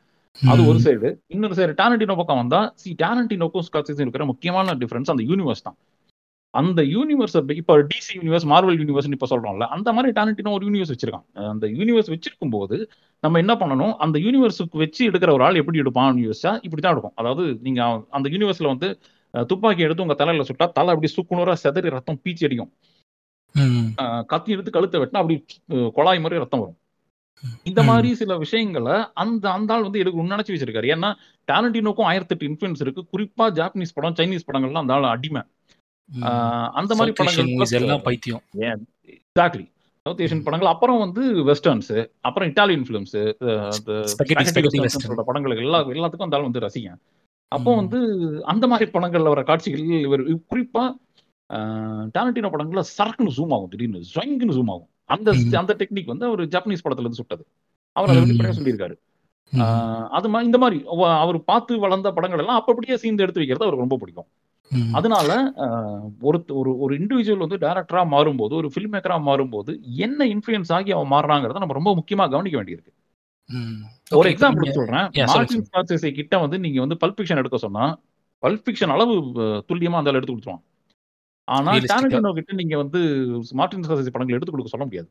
அது ஒரு சைடு இன்னொரு சைடு டேலண்டினோ பக்கம் வந்தா சி டேலண்டினோக்கும் ஸ்காட்சிஸும் இருக்கிற முக்கியமான டிஃபரன்ஸ் அந்த யூனிவர்ஸ் தான். அந்த யூனிவர்ஸ் இப்போ டிசி யூனிவர்ஸ் மார்வல் யூனிவர்ஸ் இப்போ சொல்றோம்ல அந்த மாதிரி டேலண்டினோ ஒரு யூனிவர்ஸ் வச்சிருக்கான். அந்த யூனிவர்ஸ் வச்சிருக்கும் போது நம்ம என்ன பண்ணணும்? அந்த யூனிவர்ஸுக்கு வச்சு எடுக்கிற ஒரு ஆள் எப்படி எடுப்பான்னு யோசிச்சா இப்படி தான் எடுக்கும். அதாவது நீங்க அந்த யூனிவர்ஸ்ல வந்து துப்பாக்கி எடுத்து உங்க தலையில சுட்டா தலை அப்படி சுக்குநூறா செதறி ரத்தம் பீச்சி அடிக்கும். கத்தி எடுத்து கழுத்தை வெட்டினா அப்படி குழாய் மாதிரி ரத்தம் வரும். இந்த. மாதிரி சில விஷயங்களை அந்த அந்த ஆள் வந்து எடுக்க நினைச்சு வச்சிருக்காரு? ஏன்னா டேலண்டினோக்கும் ஆயிரத்தி எட்டு இன்ஃபுளுன்ஸ் இருக்கு. குறிப்பா ஜாப்பனீஸ் படம் சைனீஸ் படங்கள்லாம் அந்த ஆள் அடிமை. அந்த மாதிரி படங்கள் எல்லாம் பைத்தியம். எக்ஸாக்ட்லி சவுத் ஏஷியன் படங்கள். அப்புறம் வந்து வெஸ்டர்ன்ஸ் அப்புறம் Italian films Spaghetti, spaghetti western. சொல்ற படங்கள் எல்லா எல்லாத்துக்கும் அந்த ஆள் வந்து ரசிகன். அப்போ. வந்து அந்த மாதிரி படங்கள்ல வர காட்சிகள் இவர் குறிப்பா டேலண்டினோ படங்கள்ல சரக்குன்னு ஜூம் ஆகும் திடீர்னு ஜொயங்குன்னு ஜூம் ஆகும் அந்த. அந்த டெக்னிக் வந்து அவர் ஜப்பனீஸ் படத்துல இருந்து சுட்டது அவர் அதை. வெளிப்படையா சொல்லியிருக்காரு அது மாதிரி இந்த மாதிரி அவ- அவர் பார்த்து வளர்ந்த படங்கள் எல்லாம் அப்ப அப்படியே சீந்து எடுத்து வைக்கிறது அவருக்கு ரொம்ப பிடிக்கும். அதனால ஒரு ஒரு ஒரு இண்டிவிஜுவல் வந்து டேரக்டரா மாறும்போது ஒரு ஃபில்ம் மேக்கரா மாறும்போது என்ன இன்ஃபுளுன்ஸ் ஆகி அவன் மாறுறாங்கிறத நம்ம ரொம்ப முக்கியமா கவனிக்க வேண்டியிருக்கு. ஒரு எக்ஸாம்பிள் சொல்றேன். மார்டின் கிட்ட வந்து நீங்க வந்து பல்ப் ஃபிக்ஷன் எடுக்க சொன்னா பல்ப் ஃபிக்ஷன் அளவு துல்லியமா அந்த எடுத்து கொடுத்துருவான். ஆனா. டேரண்டினோ கிட்ட நீங்க வந்து மார்டின் ஸ்கார்செஸே படங்கள் எடுத்து கொடுக்க சொல்ல முடியாது.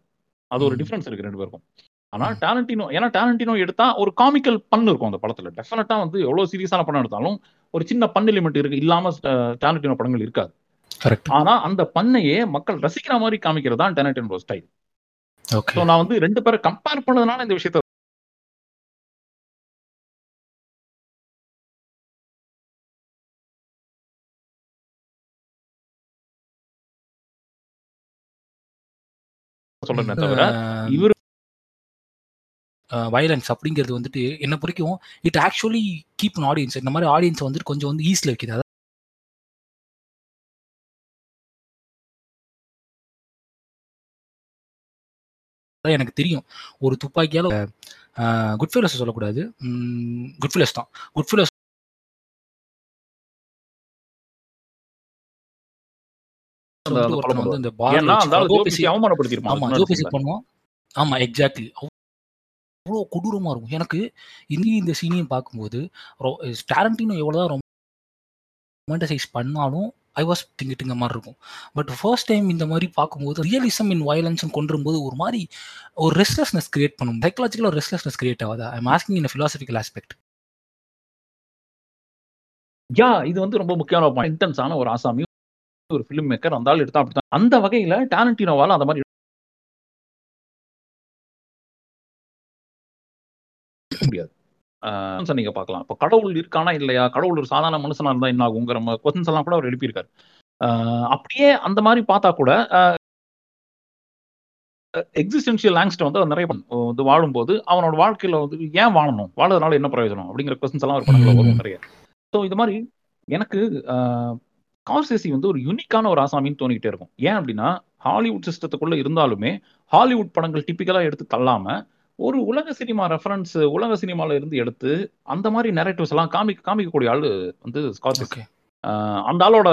அது ஒரு. டிஃபரன்ஸ் இருக்கு ரெண்டு பேருக்கும். ஆனா. டேலண்டினோ ஏன்னா டேலண்டினோ எடுத்தா ஒரு காமிக்கல் பண்ணு இருக்கும் அந்த படத்துல. டெஃபினட்டா வந்து எவ்வளவு சீரியஸான படம் எடுத்தாலும் ஒரு சின்ன பன் எலிமெண்ட் இருக்கு இல்லாம டேலண்டினோ படங்கள் இருக்காது. கரெக்ட் ஆனா அந்த பண்ணையே மக்கள் ரசிக்கிற மாதிரி காமிக்கிறது தான் டேலண்டினோ ஸ்டைல் ஓகே ஸோ நான் வந்து ரெண்டு பேரை கம்பேர் பண்ணதுனால இந்த விஷயத்த சொல்றேனே தவிர இவரு வயலன்ஸ் அப்படிங்கிறது வந்துட்டு என்ன பொறுக்கும் இட் ஆக்சுவலி கீப் ஆடியன்ஸ் இந்த மாதிரி ஆடியன்ஸ் வந்துட்டு கொஞ்சம் வந்து ஈஸில் வைக்குது. அதாவது அதான் எனக்கு தெரியும். ஒரு துப்பாக்கியால குட் ஃபெலஸ் சொல்லக்கூடாது. குட் ஃபெலஸ் தான். குட் ஃபெலஸ் ஜோபிசி முன்னாடி பண்ணுவோம் ஆமா எக்ஸாக்ட்லி அவ்வளோ கொடூரமா இருக்கும். எனக்கு இந்திய இந்த சீனையும் பார்க்கும்போது டேரண்டினோ எவ்வளோதான் ரொமாண்டசைஸ் பண்ணாலும் ஐ வாஸ் திங்கிட்டுங்க மாதிரி இருக்கும். பட் ஃபர்ஸ்ட் டைம் இந்த மாதிரி பார்க்கும்போது ரியலிசம் இன் வயலன்ஸ் கொண்டிரும்போது ஒரு மாதிரி ஒரு ரெஸ்ட்லெஸ்னஸ் கிரியேட் பண்ணும். சைக்கலாஜிக்கலாக ரெஸ்ட்லெஸ்னஸ் கிரியேட் ஆகுதா. I asking in philosophical aspect yeah இது வந்து ரொம்ப முக்கியமான இன்டென்ஸான ஒரு ஆசாமி ஒரு ஃபிலிம் மேக்கர் அந்த ஆள் எடுத்தா அப்படித்தான். அந்த வகையில டேலண்டினோவால அந்த மாதிரி முடியாது. நீங்க பார்க்கலாம். இப்போ கடவுள் இருக்கானா இல்லையா? கடவுள் ஒரு சாதாரண மனுஷனா இருந்தா என்ன ஆகுங்கிற கொஸ்டின்ஸ் எல்லாம் கூட அவர் எழுப்பியிருக்காரு. அப்படியே அந்த மாதிரி பார்த்தா கூட எக்ஸிஸ்டன்ஷியல் ஆங்ஸ்ட் வந்து அவர் நிறைய வந்து வாழும்போது அவனோட வாழ்க்கையில வந்து ஏன் வாழணும்? வாழறதுனால என்ன பிரயோஜனம்? அப்படிங்கிற கொஸ்டின்ஸ் எல்லாம் ஒரு படத்துல வரும் நிறைய. ஸோ இது மாதிரி எனக்கு கார்சேசி வந்து ஒரு யூனிக்கான ஒரு ஆசாமின்னு தோணிக்கிட்டே இருக்கும். ஏன் அப்படின்னா ஹாலிவுட் சிஸ்டத்துக்குள்ள இருந்தாலுமே ஹாலிவுட் படங்கள் டிப்பிக்கலா எடுத்து தள்ளாம ஒரு உலக சினிமா ரெஃபரன்ஸ் உலக சினிமால இருந்து எடுத்து அந்த மாதிரி நெரேட்டிவ்ஸ் எல்லாம் காமிக்க காமிக்கக்கூடிய ஆளு வந்து ஸ்கார்சேசி அந்த ஆளோட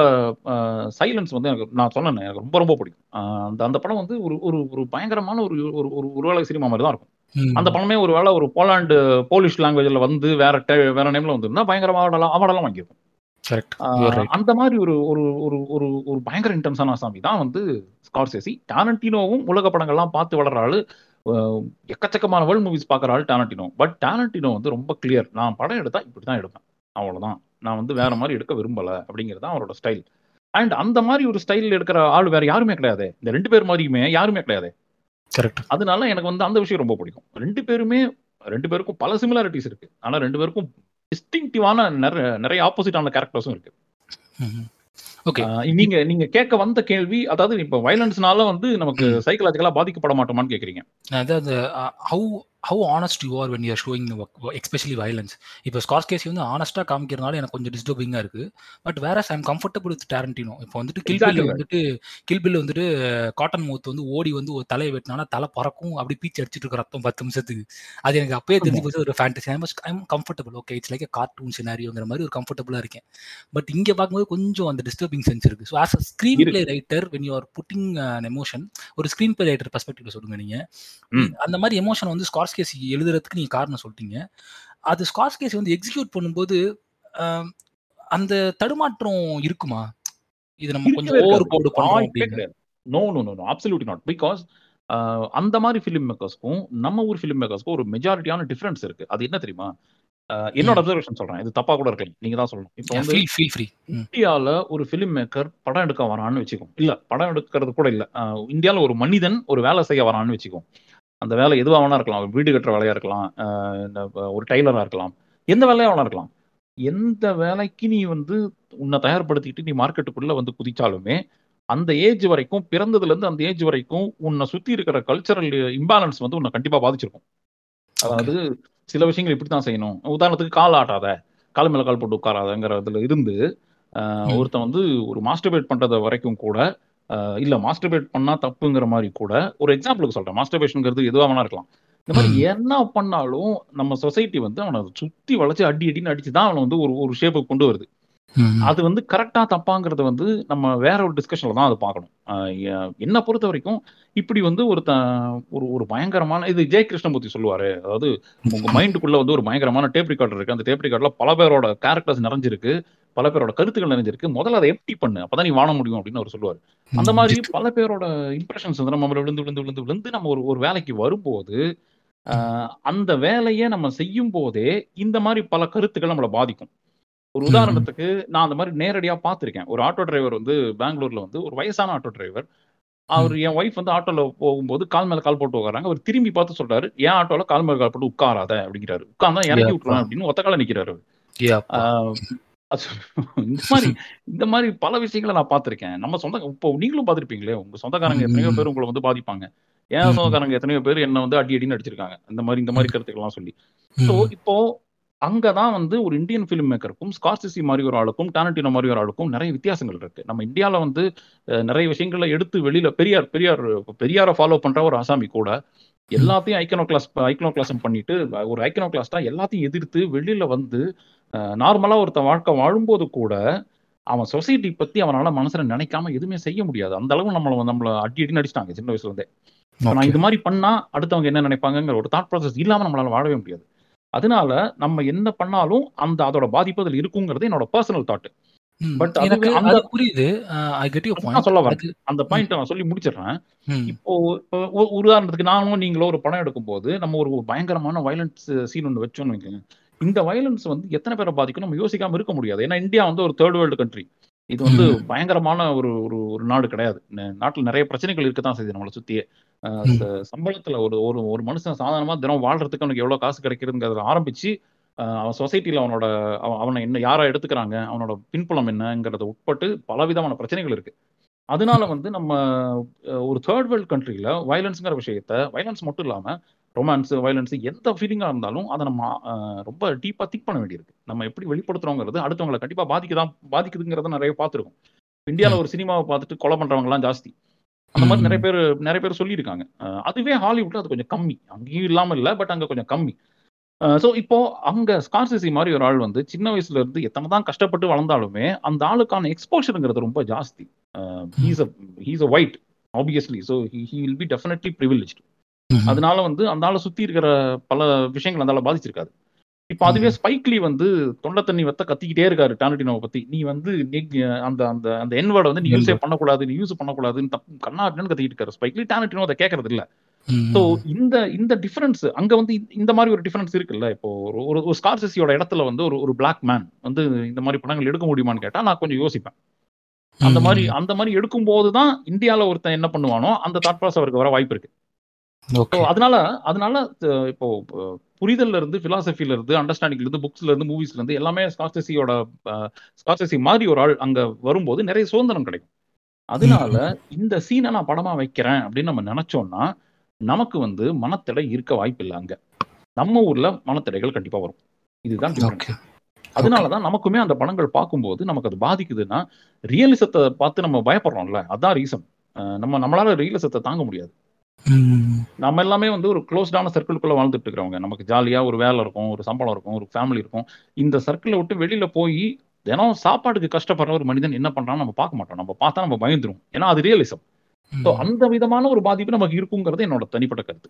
சைலன்ஸ் வந்து எனக்கு நான் சொன்னேன் எனக்கு ரொம்ப ரொம்ப பிடிக்கும். அந்த அந்த படம் வந்து ஒரு ஒரு ஒரு பயங்கரமான ஒரு ஒரு ஒரு உருவலை சினிமா மாதிரி தான் இருக்கும். அந்த படமே ஒரு வேளை ஒரு போலாண்டு போலிஷ் லாங்குவேஜ்ல வந்து வேற வேற நேம்ல வந்திருந்தா பயங்கரமா அவார்டெல்லாம் அவார்டெல்லாம் வாங்கியிருக்கும். அந்த மாதிரி ஒரு ஒரு ஒரு ஒரு ஒரு பயங்கர இன்டென்ஸான ஆசாமி தான் வந்து ஸ்கார்சேசி டாரண்டினோவும் உலக படங்கள்லாம் பார்த்து வளர்ற ஆளு எக்கச்சக்கமான வேர்ல்ட் மூவிஸ் பார்க்குற ஆள் டாரண்டினோ பட் டாரண்டினோ வந்து ரொம்ப கிளியர் நான் படம் எடுத்தா இப்படி தான் எடுப்பேன். அவ்வளவுதான். நான் வந்து வேற மாதிரி எடுக்க விரும்பல அப்படிங்கிறது தான் அவரோட ஸ்டைல் அண்ட் அந்த மாதிரி ஒரு ஸ்டைல் எடுக்கிற ஆள் வேற யாருமே கிடையாது. இந்த ரெண்டு பேர் மாதிரியுமே யாருமே கிடையாது. கரெக்ட் அதனால எனக்கு வந்து அந்த விஷயம் ரொம்ப பிடிக்கும். ரெண்டு பேருமே ரெண்டு பேருக்கும் பல சிமிலாரிட்டிஸ் இருக்கு. ஆனா ரெண்டு பேருக்கும் டிஸ்டிங்டிவான நிறைய நிறைய ஆப்போசிட்டான கேரக்டர்ஸும் இருக்கு. ஓகே நீங்க நீங்க கேட்க வந்த கேள்வி அதாவது இப்ப வயலன்ஸ்னால வந்து நமக்கு சைக்கலாஜிக்கலா பாதிக்கப்பட மாட்டோமான்னு கேக்குறீங்க. அதாவது how how honest you are when you're showing especially violence இப்போ ஸ்கார்ஸ்கேசி வந்து ஆனஸ்ட்டாக காமிக்கிறனால எனக்கு கொஞ்சம் டிஸ்டர்பிங்காக இருக்கு. பட் வேற ஐம் கம்ஃபர்டபுள் வித் டேரண்டினோ இப்போ வந்துட்டு கில் Exactly. Bill right. வந்துட்டு கில் பில் வந்துட்டு காட்டன் மவுத் வந்து ஓடி வந்து ஒரு தலையை வெட்டினானா தலை பறக்கும் அப்படி பீச்சு அடிச்சிட்டு இருக்க ரத்தம் பத்து நிமிஷத்துக்கு. அது எனக்கு அப்பயே தெரிஞ்சு போச்சு ஒரு fantasy I'm I'm comfortable okay it's like cartoon சினாரியோங்கிற மாதிரி ஒரு கம்ஃபர்டபுளாக இருக்கேன். பட் இங்கே பார்க்கும்போது கொஞ்சம் அந்த டிஸ்டர்பிங் சென்ஸ் இருக்கு. So as a screenplay writer when you are putting an emotion ஒரு ஸ்க்ரீன் பிளே ரைட்டர் பெர்ஸ்பெக்டிவ்ல சொல்லுங்க நீங்க. ம். அந்த மாதிரி எமோஷன் வந்து ஸ்கார்ஸ்கேசி எழுதுறதுக்கு நீங்க காரணம் சொல்லிட்டீங்க. அது ஸ்கார்ஸ்கேசி வந்து எக்ஸிக்யூட் பண்ணும்போது அந்த தடுமாற்றம் இருக்குமா? இது நம்ம கொஞ்சம் ஓவர். போர்டு கிடையாது no no no absolutely not because அந்த மாதிரி ஃபிலிம் மேக்கர்ஸ்க்கும் நம்ம ஊர் ஃபிலிம் மேக்கர்ஸ்க்கும் ஒரு மெஜாரிட்டியான டிஃபரன்ஸ் இருக்கு. அது என்ன தெரியுமா? என்னோட அப்சர்வேஷன் சொல்றேன். இது தப்பா கூட இருக்கலாம். நீங்க தான் சொல்லணும். இப்போ வந்து இந்தியால ஒரு ஃபிலிம் மேக்கர் படம் எடுக்க வரான்னு வச்சுக்கோ இல்ல படம் எடுக்கிறது கூட இல்ல. இந்தியால ஒரு மனிதன் ஒரு வேலை செய்ய வரான்னு வச்சுக்கோ அந்த வேலை எதுவா வேணா இருக்கலாம் வீடு கட்டுற வேலையா இருக்கலாம். இந்த ஒரு டைலரா இருக்கலாம். எந்த வேலையா வேணா இருக்கலாம். எந்த வேலைக்கு நீ வந்து உன்னை தயார்படுத்திக்கிட்டு நீ மார்க்கெட்டுக்குள்ள வந்து குதிச்சாலுமே அந்த ஏஜ் வரைக்கும் பிறந்ததுல இருந்து அந்த ஏஜ் வரைக்கும் உன்னை சுத்தி இருக்கிற கல்ச்சரல் இம்பேலன்ஸ் வந்து உன்னை கண்டிப்பா பாதிச்சிருக்கும். அதாவது சில விஷயங்கள் இப்படி தான் செய்யணும். உதாரணத்துக்கு கால் ஆட்டாத கால் மேல கால் போட்டு உட்காராதங்கிறதுல இருந்து. ஒருத்தன் வந்து ஒரு மாஸ்டர்பேட் பண்றது வரைக்கும் கூட இல்ல மாஸ்டர்பேட் பண்ணா தப்புங்கிற மாதிரி கூட ஒரு எக்ஸாம்பிளுக்கு சொல்றேன். மாஸ்டர்பேஷனுங்கிறது எதுவா வேணா இருக்கலாம். இந்த மாதிரி. என்ன பண்ணாலும் நம்ம சொசைட்டி வந்து அவனை சுத்தி வளைச்சு அடி அடின்னு அடிச்சு தான் அவனை வந்து ஒரு ஒரு ஷேப்புக்கு கொண்டு வருது. அது வந்து கரெக்டா தப்பாங்கிறது வந்து நம்ம வேற ஒரு டிஸ்கஷன்ல தான் அதை பார்க்கணும். என்னை பொறுத்த வரைக்கும் இப்படி வந்து ஒரு ஒரு ஒரு பயங்கரமான இது ஜெய கிருஷ்ணமூர்த்தி சொல்லுவாரு. அதாவது உங்க மைண்டுக்குள்ள வந்து ஒரு பயங்கரமான டேப் ரெக்கார்டர் இருக்கு. அந்த டேப் ரெக்கார்ட்ல பல பேரோட கேரக்டர்ஸ் நிறைஞ்சிருக்கு. பல பேரோட கருத்துக்கள் நிறைஞ்சிருக்கு. முதல்ல அதை எம்டி பண்ணு. அப்பதான் நீ வாழ முடியும் அப்படின்னு அவர் சொல்லுவாரு. அந்த மாதிரி பல பேரோட இம்ப்ரெஷன்ஸ் வந்து நம்ம விழுந்து விழுந்து விழுந்து விழுந்து நம்ம ஒரு ஒரு வேலைக்கு வரும்போது அந்த வேலையை நம்ம செய்யும் போதே இந்த மாதிரி பல கருத்துக்கள் நம்மளை பாதிக்கும். ஒரு. உதாரணத்துக்கு நான் அந்த மாதிரி நேரடியா பார்த்திருக்கேன். ஒரு ஆட்டோ டிரைவர் வந்து பெங்களூர்ல வந்து ஒரு வயசான ஆட்டோ டிரைவர் அவர் என் ஒய்ஃப் வந்து ஆட்டோல போகும்போது கால் மேல கால் போட்டு உட்காராங்க அவர் திரும்பி பார்த்து சொல்றாரு என் ஆட்டோல கால் மேல கால் போட்டு உட்காராத? அப்படிங்கிறாரு. உட்கார்ந்தா இறக்கி Yeah. விட்டுருவேன் அப்படின்னு ஒத்த கால இந்த மாதிரி இந்த மாதிரி பல விஷயங்களை நான் பார்த்திருக்கேன் நம்ம சொந்த இப்போ நீங்களும் பார்த்திருப்பீங்களே உங்க சொந்தக்காரங்க எத்தனையோ. பேர் உங்களை வந்து பாதிப்பாங்க. என் சொந்தக்காரங்க எத்தனையோ பேர் என்ன வந்து அடி அடின்னு அடிச்சிருக்காங்க இந்த மாதிரி இந்த மாதிரி கருத்துக்கள்லாம் சொல்லி ஸோ. இப்போ அங்கதான் வந்து ஒரு இந்தியன் ஃபிலிம் மேக்கருக்கும் ஸ்கார்சிசி மாதிரி ஒரு ஆளுக்கும் டாரண்டினோ மாதிரி ஒரு ஆளுக்கும் நிறைய வித்தியாசங்கள் இருக்கு. நம்ம இந்தியால வந்து நிறைய விஷயங்களை எடுத்து வெளியில பெரியார் பெரியார் பெரியாரை ஃபாலோ பண்ற ஒரு ஆசாமி கூட எல்லாத்தையும் ஐக்கனோ கிளாஸ் ஐக்கனோ கிளாஸம் பண்ணிட்டு ஒரு ஐக்கனோ கிளாஸ் தான் எல்லாத்தையும் எதிர்த்து வெளியில வந்து நார்மலா ஒருத்தன் வாழ்க்கை வாழும்போது கூட அவன் சொசைட்டி பத்தி அவனால மனசுல நினைக்காம எதுவுமே செய்ய முடியாது. அந்த அளவு நம்மள நம்மள அடி அடி நடிச்சிட்டாங்க சின்ன வயசுல இருந்தே. நான். இது மாதிரி பண்ணா அடுத்தவங்க என்ன நினைப்பாங்கங்கிற ஒரு தாட் ப்ராசஸ் இல்லாம நம்மளால வாழவே முடியாது. அதனால நம்ம என்ன பண்ணாலும் அந்த அதோட பாதிப்பு அதில் இருக்குங்கிறது என்னோட பர்சனல் தாட். பட் எனக்கு அந்த புரியுது. சொல்ல வரேன். அந்த பாயிண்ட் நான் சொல்லி முடிச்சிடுறேன். இப்போ உதாரணத்துக்கு நானும் நீங்களோ ஒரு படம் எடுக்கும்போது நம்ம ஒரு ஒரு பயங்கரமான வயலன்ஸ் சீன் ஒன்று வச்சோம்னு வைக்கோங்க இந்த வயலன்ஸ் வந்து எத்தனை பேரை பாதிக்கும் நம்ம யோசிக்காம இருக்க முடியாது. ஏன்னா இந்தியா வந்து ஒரு தேர்ட் வேர்ல்டு கண்ட்ரி இது வந்து. பயங்கரமான ஒரு ஒரு ஒரு நாடு கிடையாது நாட்டுல நிறைய பிரச்சனைகள் இருக்கத்தான் செய்யுது நம்மளை சுத்தியே அஹ் ம். ச- சம்பளத்துல ஒரு ஒரு ஒரு மனுஷன் சாதாரணமா தினம் வாழ்றதுக்கு அவனுக்கு எவ்வளவு காசு கிடைக்குதுங்கிறத ஆரம்பிச்சு அஹ் அவன் சொசைட்டில அவனோட அவன் என்ன யாரா எடுத்துக்கிறாங்க அவனோட பின்புலம் என்னங்கிறத உட்பட்டு பலவிதமான பிரச்சனைகள் இருக்கு அதனால வந்து நம்ம ஒரு தேர்ட் வேர்ல்ட் கண்ட்ரில வயலன்ஸ்ங்கிற விஷயத்த வயலன்ஸ் மட்டும் இல்லாம ரொமான்ஸ் வயலன்ஸ் எந்த ஃபீலிங்கா இருந்தாலும் அதை நம்ம ரொம்ப டீப்பா திங்க் பண்ண வேண்டியிருக்கு. நம்ம எப்படி வெளிப்படுத்துறோங்கிறது அடுத்தவங்களை கண்டிப்பா பாதிக்குதான் பாதிக்குதுங்கிறத நிறைய பார்த்துருக்கோம். இந்தியாவில் ஒரு சினிமாவை பார்த்துட்டு கொலை பண்றவங்க எல்லாம் ஜாஸ்தி. அந்த மாதிரி நிறைய பேர் நிறைய பேர் சொல்லியிருக்காங்க. அதுவே ஹாலிவுட்ல அது கொஞ்சம் கம்மி. அங்கேயும் இல்லாம இல்லை பட் அங்க கொஞ்சம் கம்மி. ஸோ இப்போ அங்க ஸ்கார்சிசி மாதிரி ஒரு ஆள் வந்து சின்ன வயசுல இருந்து எத்தனை தான் கஷ்டப்பட்டு வளர்ந்தாலுமே அந்த ஆளுக்கான எக்ஸ்போஷருங்கிறது ரொம்ப ஜாஸ்தி. He's a he's a white obviously so he will be definitely privilege. அதனால வந்து அந்த ஆளை சுத்தி இருக்கிற பல விஷயங்கள் அந்த ஆளை பாதிச்சிருக்காது. இப்போ அதுவே ஸ்பைக்லி வந்து தொண்டை தண்ணி வெத்த கத்திக்கிட்டே இருக்காரு டானடினோவை பத்தி. நீ வந்து நீ- அந்த அந்த அந்த என் வேர்டை வந்து நீ யூஸே. பண்ணக்கூடாது நீ யூஸ் பண்ணக்கூடாதுன்னு தப்பு கண்ணாடினு கத்திக்கிட்டு இருக்காரு. ஸ்பைக்லி டானடினோ அதை கேட்கறது இல்ல. ஸோ இந்த இந்த டிஃபரன்ஸ் அங்க வந்து இந்த- மாதிரி ஒரு டிஃபரன்ஸ் இருக்குல்ல? இப்போ ஒரு ஒரு ஒரு ஸ்கார்சிசியோட இடத்துல வந்து ஒரு ஒரு பிளாக் மேன் வந்து இந்த மாதிரி படங்கள் எடுக்க முடியுமான்னு கேட்டா நான் கொஞ்சம் யோசிப்பேன். அந்த மாதிரி அந்த மாதிரி எடுக்கும்போது தான் இந்தியால ஒருத்தன் என்ன பண்ணுவானோ அந்த தாட் ப்ராசஸ் அவருக்கு வர வாய்ப்பு இருக்கு. அதனால அதனால இப்போ புரிதல்ல இருந்து பிலாசபில இருந்து அண்டர்ஸ்டாண்டிங்ல இருந்து புக்ஸ்ல இருந்து மூவிஸ்ல இருந்து எல்லாமே ஸ்கார்சிசியோட ஸ்கார்சிசி மாதிரி ஒரு ஆள் அங்க வரும்போது நிறைய சுதந்திரம் கிடைக்கும். அதனால இந்த சீனை நான் படமா வைக்கிறேன் அப்படின்னு நம்ம நினைச்சோம்னா நமக்கு வந்து மனத்தடை இருக்க வாய்ப்பு இல்லை அங்க. நம்ம ஊர்ல மனத்தடைகள் கண்டிப்பா வரும். இதுதான் அதனாலதான் நமக்குமே அந்த படங்கள் பார்க்கும்போது நமக்கு அது பாதிக்குதுன்னா ரியலிசத்தை பார்த்து நம்ம பயப்படுறோம்ல. அதான் ரீசன் நம்ம நம்மளால ரியலிசத்தை தாங்க முடியாது. நம்ம எல்லாமே வந்து ஒரு க்ளோஸ்டான சர்க்கிள்குள்ள வாழ்ந்துட்டு இருக்கிறவங்க. நமக்கு ஜாலியா ஒரு வேலை இருக்கும் ஒரு சம்பளம் இருக்கும் ஒரு ஃபேமிலி இருக்கும். இந்த சர்க்கிளை விட்டு வெளியில போய் தினம் சாப்பாட்டுக்கு கஷ்டப்படுற ஒரு மனிதன் என்ன பண்றான்னு நம்ம பார்க்க மாட்டோம். நம்ம பார்த்தா நம்ம பயந்துரும் ஏன்னா அது ரியலிசம் ஸோ அந்த விதமான ஒரு பாதிப்பு நமக்கு இருக்குங்கிறது என்னோட தனிப்பட்ட கருத்து.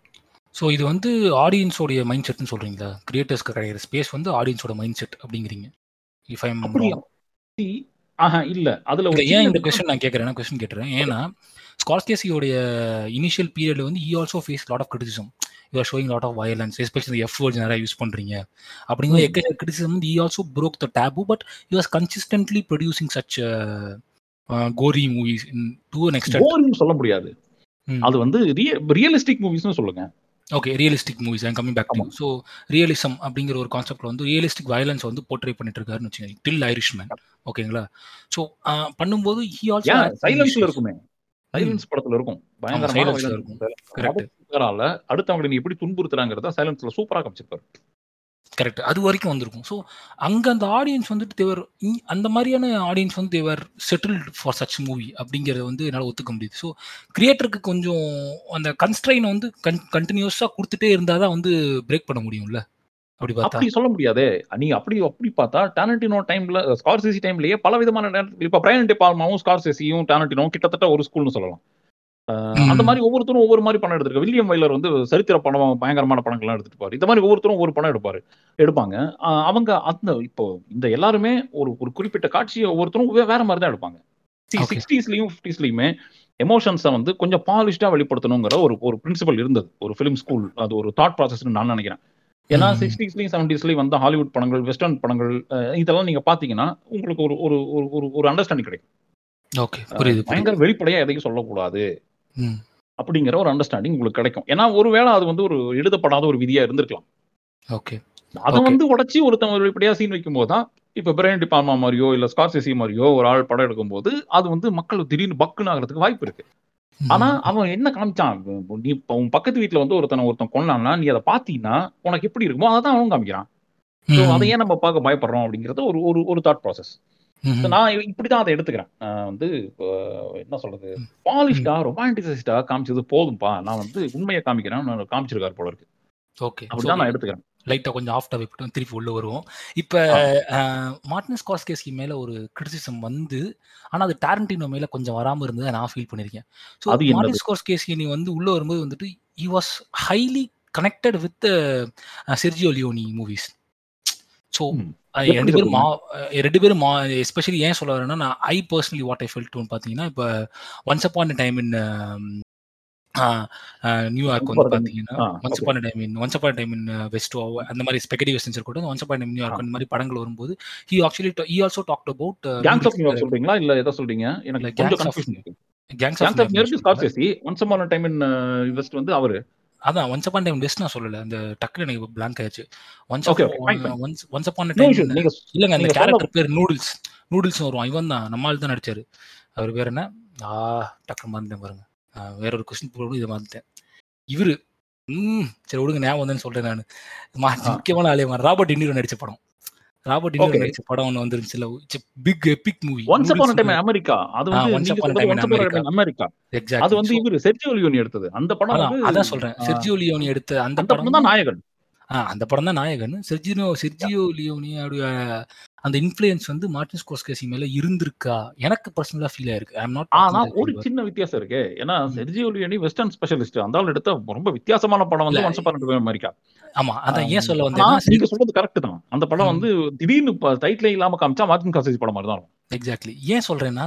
ஸோ இது வந்து ஆடியன்ஸோடைய மைண்ட் செட்னு சொல்றீங்களா? கிரியேட்டர்ஸ்க்கு கிடைக்கிற ஸ்பேஸ் வந்து ஆடியன்ஸோட மைண்ட் செட் அப்படிங்கிறீங்க. இஃப் See, ஆஹா இல்ல. அதுல ஏன் இந்த கொஸ்டின் நான் கேட்குறேன். கொஸ்டின் கேட்டுறேன்? ஏன்னா ஸ்கார்ஸ்கேசியோடைய இனிஷியல் பீரியட்ல வந்து he also face lot of criticism you are showing lot of violence especially F words நிறைய யூஸ் பண்றீங்க. அப்படிங்கிற. எக்க கிரிட்டிசம் வந்து he also broke the taboo but you was consistently producing such gory movies to boring சொல்ல முடியாது. அது வந்து realistic மூவிஸ்னு சொல்லுங்க. Okay realistic movies I'm coming back. So realism அப்படிங்கிற ஒரு கான்செப்ட்ல வந்து ரியலிஸ்டிக் வயலன்ஸ் வந்து போர்ட்ரே பண்ணிட்டு இருக்காருன்னு வச்சுக்கோங்க டில் ஐரிஷ்மேன் ஓகேங்களா ஸோ பண்ணும்போது ஹி ஆல்சோ சைலன்ஸ்ல இருக்குமே. சைலன்ஸ் படத்துல இருக்கும். பயங்கரமான அடுத்தவங்களை நீ எப்படி துன்புறுத்துறாங்கிறத சைலன்ஸ்ல சூப்பரா காமிச்சிருப்பாரு. கரெக்ட் அது வரைக்கும் வந்திருக்கும். ஸோ அங்கே அந்த ஆடியன்ஸ் வந்துட்டு தேவர் அந்த மாதிரியான ஆடியன்ஸ் வந்து they were settled for such movie அப்படிங்கிறத வந்து என்னால் ஒத்துக்க முடியுது. ஸோ கிரியேட்டருக்கு கொஞ்சம் அந்த கன்ஸ்ட்ரைனை வந்து கன் கண்டினியூஸாக கொடுத்துட்டே இருந்தால் தான் வந்து பிரேக் பண்ண முடியும்ல? அப்படி அப்படி சொல்ல முடியாதே. நீ அப்படி அப்படி பார்த்தா டானட்டினோ டைம்ல ஸ்கார்சிசி டைம்லயே பல விதமான இப்ப பிரைன் டே பால்மாவும் ஸ்கார்சிசியும் டானட்டினோ கிட்டத்தட்ட ஒரு ஸ்கூல்னு சொல்லலாம். அந்த மாதிரி ஒவ்வொருத்தரும் ஒவ்வொரு மாதிரி படம் எடுத்திருக்க. வில்லியம் வைலர் வந்து சரித்திர படம் பயங்கரமான படங்கள்லாம் எடுத்துட்டு பாரு இந்த மாதிரி ஒவ்வொருத்தரும் ஒவ்வொரு படம் எடுப்பாரு. எடுப்பாங்க. அவங்க அந்த இப்போ இந்த எல்லாருமே ஒரு ஒரு குறிப்பிட்ட காட்சியை ஒவ்வொருத்தரும் வேற மாதிரி தான் எடுப்பாங்க. சிக்ஸ்டீஸ்லயும் ஃபிஃப்டிஸ்லயுமே எமோஷன்ஸை வந்து கொஞ்சம் பாலிஷ்டா வெளிப்படுத்தணுங்கிற ஒரு ஒரு பிரின்சிபல் இருந்தது. ஒரு ஃபிலிம் ஸ்கூல் அது ஒரு தாட் ப்ராசஸ்னு நான் நினைக்கிறேன். ஏன்னா. சிக்ஸ்டீஸ்லயும் செவன்டீஸ்லயும் வந்த ஹாலிவுட் படங்கள் வெஸ்டர்ன் படங்கள் இதெல்லாம் நீங்க பாத்தீங்கன்னா உங்களுக்கு ஒரு ஒரு ஒரு- ஒரு அண்டர்ஸ்டாண்டிங் கிடைக்கும். ஓகே புரியுது பயங்கர வெளிப்படையா எதையும் சொல்லக்கூடாது. அப்படிங்கிற ஒரு அண்டர்ஸ்டாண்டிங் உங்களுக்கு கிடைக்கும். ஏன்னா ஒருவேளை அது வந்து ஒரு எழுதப்படாத ஒரு விதியா இருந்திருக்கலாம். ஓகே. அதை. வந்து உடைச்சி ஒருத்தன் ஒரு வெளிப்படையா சீன் வைக்கும் போது தான் இப்ப பிரைன் டிபார்மா மாதிரியோ இல்ல ஸ்கார்சிசி மாதிரியோ ஒரு ஆள் படம் எடுக்கும்போது அது வந்து மக்கள் திடீர்னு பக்குன்னு ஆகிறதுக்கு வாய்ப்பு இருக்கு. ஆனா அவன் என்ன காமிச்சான்? நீ உன் பக்கத்து வீட்டுல வந்து ஒருத்தனை ஒருத்தன் கொண்டான்னா நீ அதை பாத்தீங்கன்னா உனக்கு எப்படி இருக்குமோ அதான் அவன் காமிக்கிறான். So அதை ஏன் நம்ம பார்க்க பயப்படுறோம் அப்படிங்கிறது ஒரு ஒரு ஒரு தாட் ப்ராசஸ் நான் இப்படிதான் அதை எடுத்துக்கிறேன். நான் வந்து என்ன சொல்றது? பாலிஷ்டா ரொமான்டிசைஸ்டா காமிச்சது போதும்பா. நான் வந்து உண்மையை காமிக்கிறேன். காமிச்சிருக்காரு போல இருக்கு. ஓகே. அப்படிதான் நான் எடுத்துக்கிறேன். லைட்டாக கொஞ்சம் ஆஃப் டாபிக் விட்டு திருப்பி உள்ள வருவோம். இப்போ மார்டினஸ் காஸ்கேஸ்கி மேலே ஒரு கிரிட்டிசிசம் வந்து ஆனால் அது டாரண்டினோ மேலே கொஞ்சம் வராமல் இருந்ததை நான் ஃபீல் பண்ணியிருக்கேன் ஸோ? மார்டினஸ் காஸ்கேஸ்கி நீ வந்து உள்ள வரும்போது வந்துட்டு he was highly connected with Sergio Leone movies so. ரெண்டு பேரும் மா ரெண்டு பேரும் மா எஸ்பெஷலி ஏன் சொல்ல வரேன்னா நான் I personally what I felt பார்த்தீங்கன்னா இப்போ once upon time in New York வந்து ஆ, once. Upon time in once upon time in West அந்த மாதிரி ஸ்பெகடி வெஸ்டன்ஸ் இருக்கட்டும் ஒன்ஸ் அப்பான் டைம் நியூயார்க் அந்த மாதிரி படங்கள் வரும்போது he actually he also talked about Gangs of New York சொல்றீங்களா? இல்ல எதை சொல்றீங்க? எனக்கு கொஞ்சம் confusion Gangs of New York Scorsese once upon time in West வந்து அவரு. அதான் ஒன்ஸ் அப்பான் டைம் வெஸ்ட் நான் சொல்லல. அந்த டக்குனு எனக்கு பிளாங்க் ஆயிடுச்சு. Once. Once once upon time இல்லங்க அந்த கேரக்டர் பேர் நூடுல்ஸ் நூடுல்ஸ் வருவான் இவன் தான் நம்மால் தான் நடிச்சாரு. அவர் பேர் என்ன? ஆ டக்குனு மறந்துட்டேன் பாருங்க. வேற ஒரு கொஸ்டின் போடணும் இதை மறந்துட்டேன் இவரு ம் சரி விடுங்க ஞாபகம் வந்தேன்னு சொல்றேன் நான். முக்கியமான மாதிரி ராபர்ட் டினிரோ நடிச்ச படம். Robert Okay. நடிச்ச படம் ஒன்று வந்துருச்சுல big epic movie once upon time America அது வந்து Once நீங்க Upon a சொல்றது Time in once upon America. Time America அது எக்ஸாக்ட் வந்து இவரு செர்ஜியோ லியோனி எடுத்தது. அந்த படம் அதான் சொல்றேன். செர்ஜியோ லியோனி எடுத்த அந்த படம் தான் நாயகன். ஆ அந்த படம் தான் நாயகன். செர்ஜினோ செர்ஜியோ லியோனியோட அந்த இன்ஃப்ளூயன்ஸ் வந்து மார்டின் ஸ்கோர்ஸ்கேசி மேல இருந்திருக்கா? எனக்கு பர்சனலா ஃபீல் ஆயிருக்கு. ஐ அம் நாட் ஆனா ஒரு சின்ன வித்தியாசம் இருக்கு. ஏன்னா செர்ஜியோ லியோனி வெஸ்டர்ன் ஸ்பெஷலிஸ்ட் அந்த ஆள் எடுத்த ரொம்ப வித்தியாசமான படம் வந்து. Once time America. ஆமா அதான் ஏன் சொல்ல ஆனா வந்தேன்னா நீங்க சொல்றது கரெக்ட் தான். அந்த படம். வந்து திடீர்னு டைட்டிலே இல்லாம காமிச்சா மார்டின் காசேசி படம் மாதிரி தான் இருக்கும். எக்ஸாக்ட்லி ஏன் சொல்றேன்னா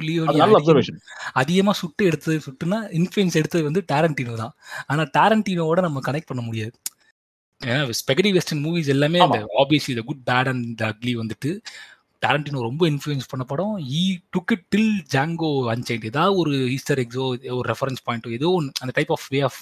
லியோனி நல்ல அதிகம்- சுட்டு எடுத்தது சுட்டுனா இன்ஃப்ளூயன்ஸ் எடுத்தது வந்து டாரண்டினோ தான். ஆனா டாரண்டினோட நம்ம கனெக்ட் பண்ண முடியாது. ஏன்னா ஸ்பெகடி வெஸ்டர்ன் மூவிஸ் எல்லாமே. இந்த obviously the good bad and the ugly வந்துட்டு டாரண்டினோ ரொம்ப இன்ஃப்ளூயன்ஸ் பண்ண படம். He took it till Django unchained ஏதாவது ஒரு ஈஸ்டர் எக்ஸோ ஒரு ரெஃபரன்ஸ் பாயிண்டோ ஏதோ ஒன்று அந்த type of way of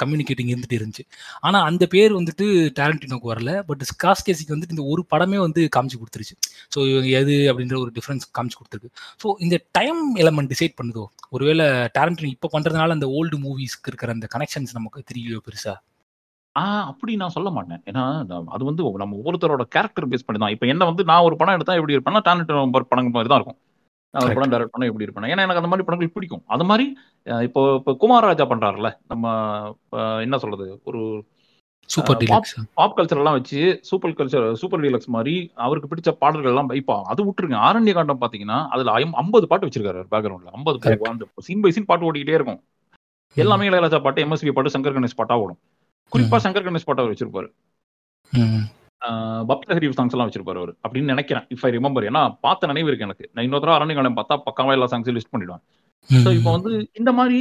communicating இருந்துட்டு இருந்துச்சு. ஆனா அந்த பேர் வந்துட்டு டாரண்டினோக்கு வரல. பட் ஸ்காஸ்கேசிக்கு வந்துட்டு இந்த ஒரு படமே வந்து காமிச்சு கொடுத்துருச்சு. ஸோ எது அப்படின்ற ஒரு டிஃப்ரென்ஸ் காமிச்சு கொடுத்துருக்கு. ஸோ இந்த டைம் எலமெண்ட் டிசைட் பண்ணுதோ? ஒருவேளை டேரண்டினோ இப்போ பண்றதுனால அந்த ஓல்டு மூவிஸ்க்கு இருக்கிற அந்த கனெக்ஷன்ஸ் நமக்கு தெரியலையோ பெருசா? ஆஹ் அப்படி நான் சொல்ல மாட்டேன். ஏன்னா அது வந்து நம்ம ஒவ்வொருத்தரோட கேரக்டர் பேஸ் பண்ணி தான் இப்போ என்ன வந்து நான் ஒரு படம் எடுத்தா எப்படி இருப்பேன்னா டேலண்ட் படம் மாதிரி தான் இருக்கும். நான் ஒரு. படம் டைரக்ட் பண்ண எப்படி இருப்பேன் ஏன்னா எனக்கு அந்த மாதிரி படங்கள் பிடிக்கும். அது மாதிரி அஹ் இப்போ இப்போ குமார் ராஜா பண்றாருல நம்ம அஹ் என்ன சொல்றது ஒரு சூப்பர் டிலக்ஸ் பாப் கல்ச்சர் எல்லாம் வச்சு சூப்பர் கல்ச்சர் சூப்பர் டீலக்ஸ் மாதிரி அவருக்கு பிடிச்ச பாடல்கள் எல்லாம் இப்போ அது விட்டுருங்க. ஆரண்ய காண்டம் பாத்தீங்கன்னா அதுல ஐம்பது பாட்டு வச்சிருக்காரு பேக்ரவுண்ட்ல ஐம்பது Correct. அந்த சீன் பை சீன் பாட்டு ஓடிக்கிட்டே இருக்கும். எல்லாமே இளையராஜா பாட்டு எம்எஸ்பி பாட்டு சங்கர் கணேஷ் பாட்டா ஓடும். குறிப்பா சங்கர் கணேஷ் பாட்டு அவர் வச்சிருப்பாரு. பப்த ஹரிஃப் சாங்ஸ் எல்லாம் வச்சிருப்பாரு அவர். அப்படின்னு நினைக்கிறேன். இஃப் ஐ ரிமெம்பர் ஏன்னா பார்த்த நினைவு இருக்கு எனக்கு. நான் இன்னொரு தடவை அரண்ய காலம் பார்த்தா பக்காவா எல்லா சாங்ஸையும் லிஸ்ட் பண்ணிடுவேன். ஸோ இப்போ வந்து இந்த மாதிரி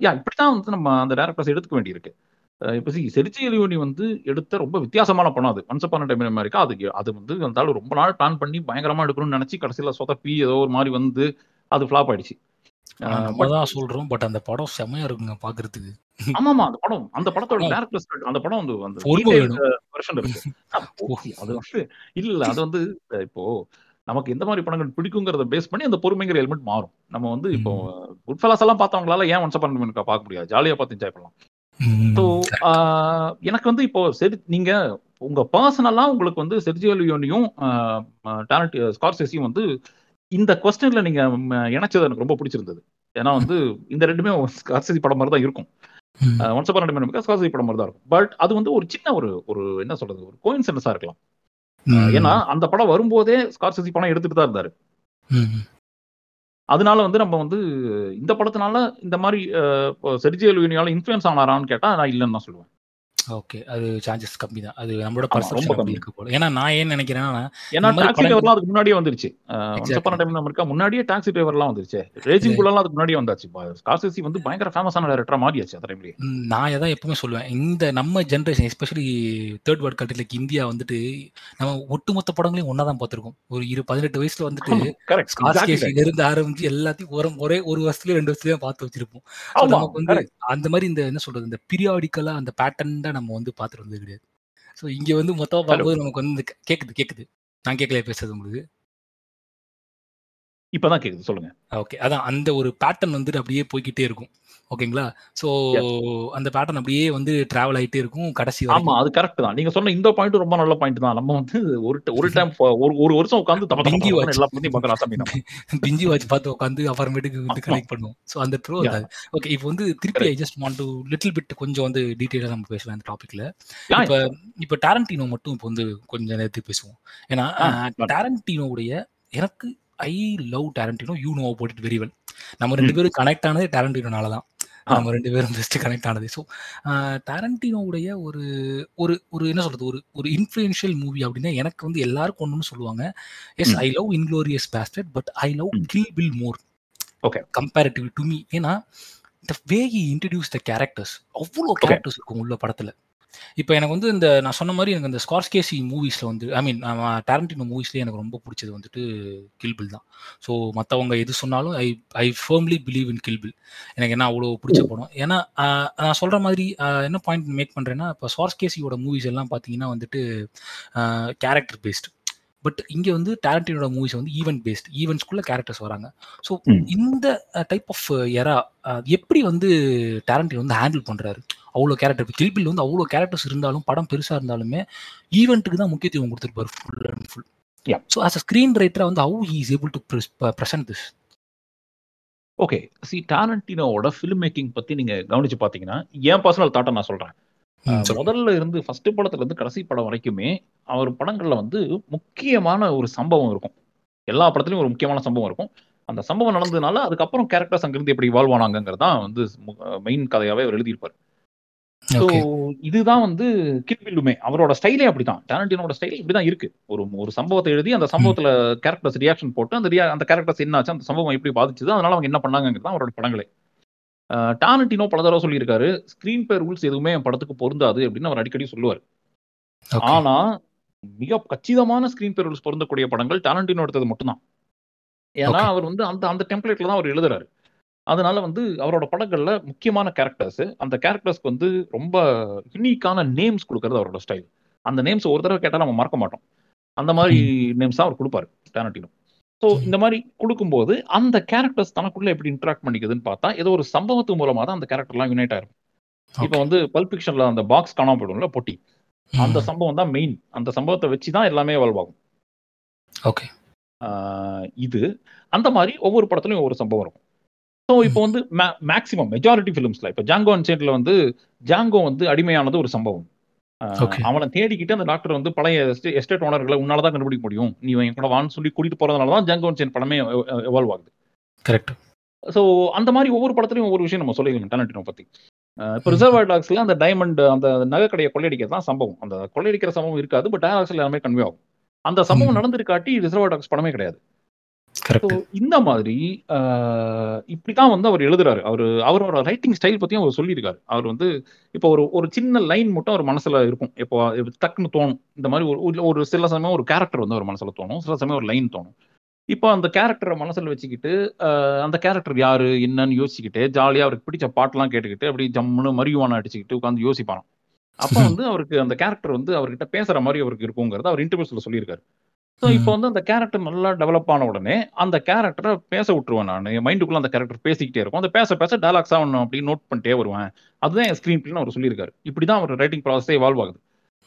யா இப்படித்தான் வந்து நம்ம அந்த டேரக்டர்ஸ் எடுத்துக்க வேண்டியிருக்கு. இப்போ சி செரிச்சி லியோனி வந்து எடுத்த ரொம்ப வித்தியாசமான படம் அது. ஒன்ஸ் அப்பான டைம் அமெரிக்கா அது அது வந்து அந்த ரொம்ப நாள் பிளான் பண்ணி பயங்கரமா எடுக்கணும்னு நினைச்சு கடைசியில சொதப்பி ஏதோ ஒரு மாதிரி வந்து அது ஃபிளாப் ஆயிடுச்சு. நம்ம but- தான் சொல்றோம். பட் அந்த படம் செமையா இருக்குங்க பாக்குறதுக்கு. ஆமாமா அந்த படம் அந்த படத்தோட. டேரக்டர் அந்த படம் வந்து அந்த. வெர்ஷன் இருக்கு. *laughs* அது வந்து இல்ல அது வந்து இப்போ நமக்கு எந்த மாதிரி படங்கள் பிடிக்குங்கிறத பேஸ் பண்ணி அந்த பொறுமைங்கிற எலிமெண்ட் மாறும். நம்ம வந்து இப்போ குட் ஃபெலாஸ் எல்லாம் பார்த்தவங்களால ஏன் ஒன்ஸ் அப்பான் பார்க்க முடியாது? ஜாலியா பார்த்து என்ஜாய் பண்ணலாம். ஸோ எனக்கு வந்து இப்போ சரி நீங்க உங்க பர்சனலா உங்களுக்கு வந்து செர்ஜியோ லியோனியும் டேலண்ட் ஸ்கார்செஸியும் வந்து இந்த கொஸ்டின்ல நீங்க இணைச்சது எனக்கு ரொம்ப பிடிச்சிருந்தது. ஏன்னா வந்து இந்த ரெண்டுமே ஸ்கார்செசி படம் மாதிரி தான் இருக்கும். ஒன்ஸ் அப்பான் டைம் ஸ்கார்செசி படம் மாதிரி தான் இருக்கும். பட் அது வந்து ஒரு சின்ன ஒரு ஒரு என்ன சொல்றது ஒரு கோயின்சென்ஸா இருக்கலாம். ஏன்னா அந்த படம் வரும்போதே ஸ்கார்செசி படம் எடுத்துட்டு தான் இருந்தாரு. அதனால வந்து நம்ம வந்து இந்த படத்தினால இந்த மாதிரி செர்ஜியோ லியோனியால இன்ஃபுளுன்ஸ் ஆனாரான்னு கேட்டா நான் இல்லைன்னு தான் சொல்லுவேன். ஓகே. அது சான்சஸ் கம்மி தான் அது நம்மளோட பர்செப்ஷன் கம்மி. இருக்கு போல. ஏன்னா நான் ஏன் நினைக்கிறேன்னா ஏன்னா டாக்ஸி டிரைவர்லாம் அதுக்கு முன்னாடியே வந்துருச்சு. அப்பான டைம் அமெரிக்கா முன்னாடியே டாக்ஸி டிரைவர்லாம் வந்துருச்சு. ரேஜிங். புல்லாம் அதுக்கு முன்னாடியே வந்தாச்சு. ஸ்கார்செசி வந்து பயங்கர ஃபேமஸான டேரக்டரா மாறியாச்சு அந்த டைம்லயே நான் எதான் எப்பவுமே சொல்லுவேன். இந்த நம்ம generation especially third world country like India வந்துட்டு நம்ம ஒட்டுமொத்த படங்களையும் ஒன்னா தான் பார்த்திருக்கோம். ஒரு இரு பதினெட்டு வயசுல வந்துட்டு ஸ்கார்ஸ்கேசில இருந்து ஆரம்பிச்சு எல்லாத்தையும் ஒரே ஒரே ஒரு வருஷத்துல ரெண்டு வருஷத்துல பார்த்து வச்சிருப்போம். நமக்கு வந்து அந்த மாதிரி இந்த என்ன சொல்றது இந்த பீரியாடிக்கலா அந்த பேட்டர்ன் தான் நம்ம வந்து பார்த்துட்டு வந்தது கிடையாது. ஸோ இங்க வந்து மொத்தமா பார்க்கும்போது நமக்கு வந்து இந்த கேக்குது கேக்குது. நான் கேட்கல பேசுறது உங்களுக்கு. இப்பதான் கேக்குது சொல்லுங்க. ஓகே அதான் அந்த ஒரு பேட்டர்ன் வந்துட்டு அப்படியே போய்க்கிட்டே இருக்கும். ஓகேங்களா Yes. அந்த பேட்டர்ன் அப்படியே வந்து டிராவல் ஆயிட்டே இருக்கும் கடைசி ஆமா அது கரெக்ட் தான். நீங்க சொன்ன இந்த பாயிண்ட் ரொம்ப நல்ல பாயிண்ட் தான். நம்ம வந்து ஒரு ஒரு டைம் ஒரு ஒரு வருஷம் உட்காந்து தப்ப வாட்ச் எல்லா ஆசாமி நம்ம பிஞ்சி வாட்ச் பார்த்து உட்காந்து அப்புறமேட்டுக்கு வந்து. கனெக்ட் பண்ணுவோம். ஸோ அந்த. அது ஓகே இப்போ வந்து திருப்பி I just want to little bit கொஞ்சம் வந்து டீட்டெயிலாக நம்ம பேசலாம் இந்த டாபிக்ல இப்போ இப்போ டாரண்டினோ மட்டும் இப்போ வந்து கொஞ்சம் நேரத்துக்கு பேசுவோம். ஏன்னா. டாரண்டினோவுடைய எனக்கு I love Tarantino you know about it very well நம்ம ரெண்டு. பேரும் கனெக்ட் ஆனதே டாரண்டினோனால தான். நம்ம ரெண்டு பேரும் பெஸ்ட் கனெக்ட் ஆனது ஸோ டாரண்டினோவுடைய ஒரு ஒரு ஒரு என்ன சொல்றது ஒரு ஒரு இன்ஃப்ளூயன்ஷியல் மூவி அப்படின்னா எனக்கு வந்து எல்லாருக்கும் ஒன்றுன்னு சொல்லுவாங்க yes. I love Inglourious Basterds but I love. Kill Bill more Okay. Comparative to me ஏன்னா the way introduce the characters அவ்வளோ கேரக்டர்ஸ் இருக்கும் உள்ள படத்துல இப்போ எனக்கு வந்து இந்த நான் சொன்ன மாதிரி எனக்கு இந்த ஸ்கார்ஸ்கேசி மூவிஸில் வந்து ஐ மீன் டேரண்டினோ மூவிஸ்லேயே எனக்கு ரொம்ப பிடிச்சது வந்துட்டு கில்பில் தான். ஸோ மற்றவங்க எது சொன்னாலும் ஐ ஐ ஃபர்ம்லி பிலீவ் இன் கில்பில் எனக்கு என்ன அவ்வளோ பிடிச்ச படம்? ஏன்னா நான் சொல்கிற மாதிரி என்ன பாயிண்ட் மேக் பண்ணுறேன்னா இப்போ ஸ்கார்ஸ்கேசியோட மூவிஸ் எல்லாம் பார்த்தீங்கன்னா வந்துட்டு கேரக்டர் பேஸ்ட் பட் இங்கே வந்து டேரண்டினோட மூவிஸ் வந்து ஈவெண்ட் பேஸ்ட் ஈவெண்ட்ஸ்குள்ளே கேரக்டர்ஸ் வராங்க. ஸோ. இந்த டைப் ஆஃப் எரா எப்படி வந்து டேரண்டின் வந்து ஹேண்டில் பண்ணுறாரு அவ்வளோ கேரக்டர் கில்பில் வந்து அவ்வளோ கேரக்டர்ஸ் இருந்தாலும் படம் பெருசாக இருந்தாலுமே ஈவெண்ட்டுக்கு தான் முக்கியத்துவம் கொடுத்துருப்பாரு full and full. So as a screen ரைட்டராக வந்து how is able to present this okay see டாரண்டினோட filmmaking பத்தி நீங்க கவனிச்சு பாத்தீங்கன்னா என் பர்சனல் தாட்டை நான் சொல்றேன். அஹ் முதல்ல இருந்து ஃபர்ஸ்ட் படத்துல இருந்து கடைசி படம் வரைக்குமே அவர் படங்கள்ல வந்து முக்கியமான ஒரு சம்பவம் இருக்கும். எல்லா படத்துலயும் ஒரு முக்கியமான சம்பவம் இருக்கும். அந்த சம்பவம் நடந்ததுனால அதுக்கப்புறம் கேரக்டர்ஸ் அங்கிருந்து எப்படி இவால்வ் ஆனாங்கிறது தான் வந்து மெயின் கதையாவே அவர் எழுதியிருப்பார். ஸோ இதுதான் வந்து கில்பில்லுமே அவரோட ஸ்டைலே அப்படிதான். டேரண்டினோட ஸ்டைல் இப்படிதான் இருக்கு. ஒரு ஒரு சம்பவத்தை எழுதி அந்த சம்பவத்துல கேரக்டர்ஸ் ரியாக்ஷன் போட்டு அந்த ரியா அந்த கேரக்டர்ஸ் என்ன ஆச்சு அந்த சம்பவம் எப்படி பாதிச்சது அதனால அவங்க என்ன பண்ணாங்கிறது தான் அவரோட படங்களே. டாரண்டினோ பல தடவை சொல்லியிருக்காரு ஸ்கிரீன் பே ரூல்ஸ் எதுவுமே படத்துக்கு பொருந்தாது அப்படின்னு அவர் அடிக்கடி சொல்லுவார். ஆனா மிக கச்சிதமான ஸ்கிரீன் பே ரூல்ஸ் பொருந்தக்கூடிய படங்கள் டாரண்டினோ எடுத்தது மட்டும்தான். ஏன்னா. அவர் வந்து அந்த அந்த டெம்ப்ளேட்ல தான் அவர் எழுதுறாரு. அதனால வந்து அவரோட படங்கள்ல முக்கியமான கேரக்டர்ஸ் அந்த கேரக்டர்ஸ்க்கு வந்து ரொம்ப யூனிக்கான நேம்ஸ் கொடுக்கறது அவரோட ஸ்டைல் அந்த நேம்ஸ் ஒரு தடவை கேட்டா நம்ம மறக்க மாட்டோம். அந்த மாதிரி நேம்ஸ் தான் அவர் கொடுப்பாரு டாரண்டினோ ஸோ இந்த மாதிரி கொடுக்கும்போது அந்த கேரக்டர்ஸ் தனக்குள்ள எப்படி இன்டராக்ட் பண்ணிக்குதுன்னு பார்த்தா ஏதோ ஒரு சம்பவத்து மூலமா தான் அந்த கேரக்டர்லாம் யுனைட் ஆயிருக்கும் இப்போ வந்து பல்ப் ஃபிக்ஷன்ல அந்த பாக்ஸ் காணாம போயிடும்ல பொட்டி. அந்த சம்பவம் தான் மெயின் அந்த சம்பவத்தை வச்சு தான் எல்லாமே வல்வாகும் ஓகே இது. அந்த மாதிரி ஒவ்வொரு படத்துலயும் ஒவ்வொரு சம்பவம் இருக்கும். ஸோ இப்போ வந்து மேக்ஸிமம் மெஜாரிட்டி ஃபிலிம்ஸ்ல இப்போ ஜாங்கோ அன்சைட்ல வந்து ஜாங்கோ வந்து அடிமையானது ஒரு சம்பவம். அவனை தேடிக்கிட்டு அந்த டாக்டர் வந்து பழைய எஸ்டேட் ஓனர்களை உன்னால தான் கண்டுபிடிக்க முடியும். நீ என் கூட வான்னு சொல்லி கூட்டிட்டு போறதுனால தான் ஜாங்கோ அன்சைட் படமே எவால்வ் ஆகுது. கரெக்ட் ஸோ அந்த மாதிரி ஒவ்வொரு படத்துலயும் ஒவ்வொரு விஷயம் நம்ம சொல்லிக்கலாம் டேலண்டினோ பத்தி. இப்போ ரிசர்வ் டாக்ஸ்ல அந்த டைமண்ட் அந்த நகை கடையை கொள்ளையடிக்கிறது தான் சம்பவம். அந்த கொள்ளையடிக்கிற சம்பவம் இருக்காது பட் டயலாக்ஸ்ல எல்லாமே கன்வே ஆகும். அந்த சம்பவம். நடந்திருக்காட்டி ரிசர்வ் டாக்ஸ் படமே கிடையாது. இந்த மாதிரி ஆஹ் இப்படிதான் வந்து அவர் எழுதுறாரு. அவர் அவரோட ரைட்டிங் ஸ்டைல் பத்தியும் அவர் சொல்லியிருக்காரு. அவர் வந்து இப்போ ஒரு ஒரு சின்ன லைன் மட்டும் அவர் மனசுல இருக்கும். இப்போ டக்குன்னு தோணும். இந்த மாதிரி ஒரு- ஒரு சில சமயம் ஒரு கேரக்டர் வந்து அவர் மனசுல தோணும். சில சமயம் ஒரு லைன் தோணும். இப்போ அந்த கேரக்டரை மனசுல வச்சுக்கிட்டு அந்த கேரக்டர் யாரு என்னன்னு யோசிச்சுக்கிட்டு ஜாலியா அவருக்கு பிடிச்ச பாட்டெல்லாம் கேட்டுக்கிட்டு அப்படி ஜம்முன்னு மரியுவான அடிச்சுக்கிட்டு உட்காந்து யோசிப்பாராம். அப்போ *laughs* வந்து அவருக்கு அந்த கேரக்டர் வந்து அவர்கிட்ட பேசுற மாதிரி அவருக்கு இருக்குங்கிறத அவர் இன்டர்வியூஸ்ல சொல்லியிருக்காரு. ஸோ இப்போ வந்து அந்த கேரக்டர் நல்லா டெவலப் ஆன உடனே அந்த கேரக்டரை பேச விட்டுருவேன் நான். என் மைண்டுக்குள்ள அந்த கேரக்டர் பேசிக்கிட்டே இருக்கும். அந்த பேச பேச டயலாக்ஸா ஒன்று அப்படி நோட் பண்ணிட்டே வருவேன். அதுதான் என் ஸ்க்ரீன் பிளேன்னு அவர் சொல்லியிருக்காரு. இப்படிதான் அவர் ரைட்டிங் ப்ராசஸே வால்வ் ஆகுது.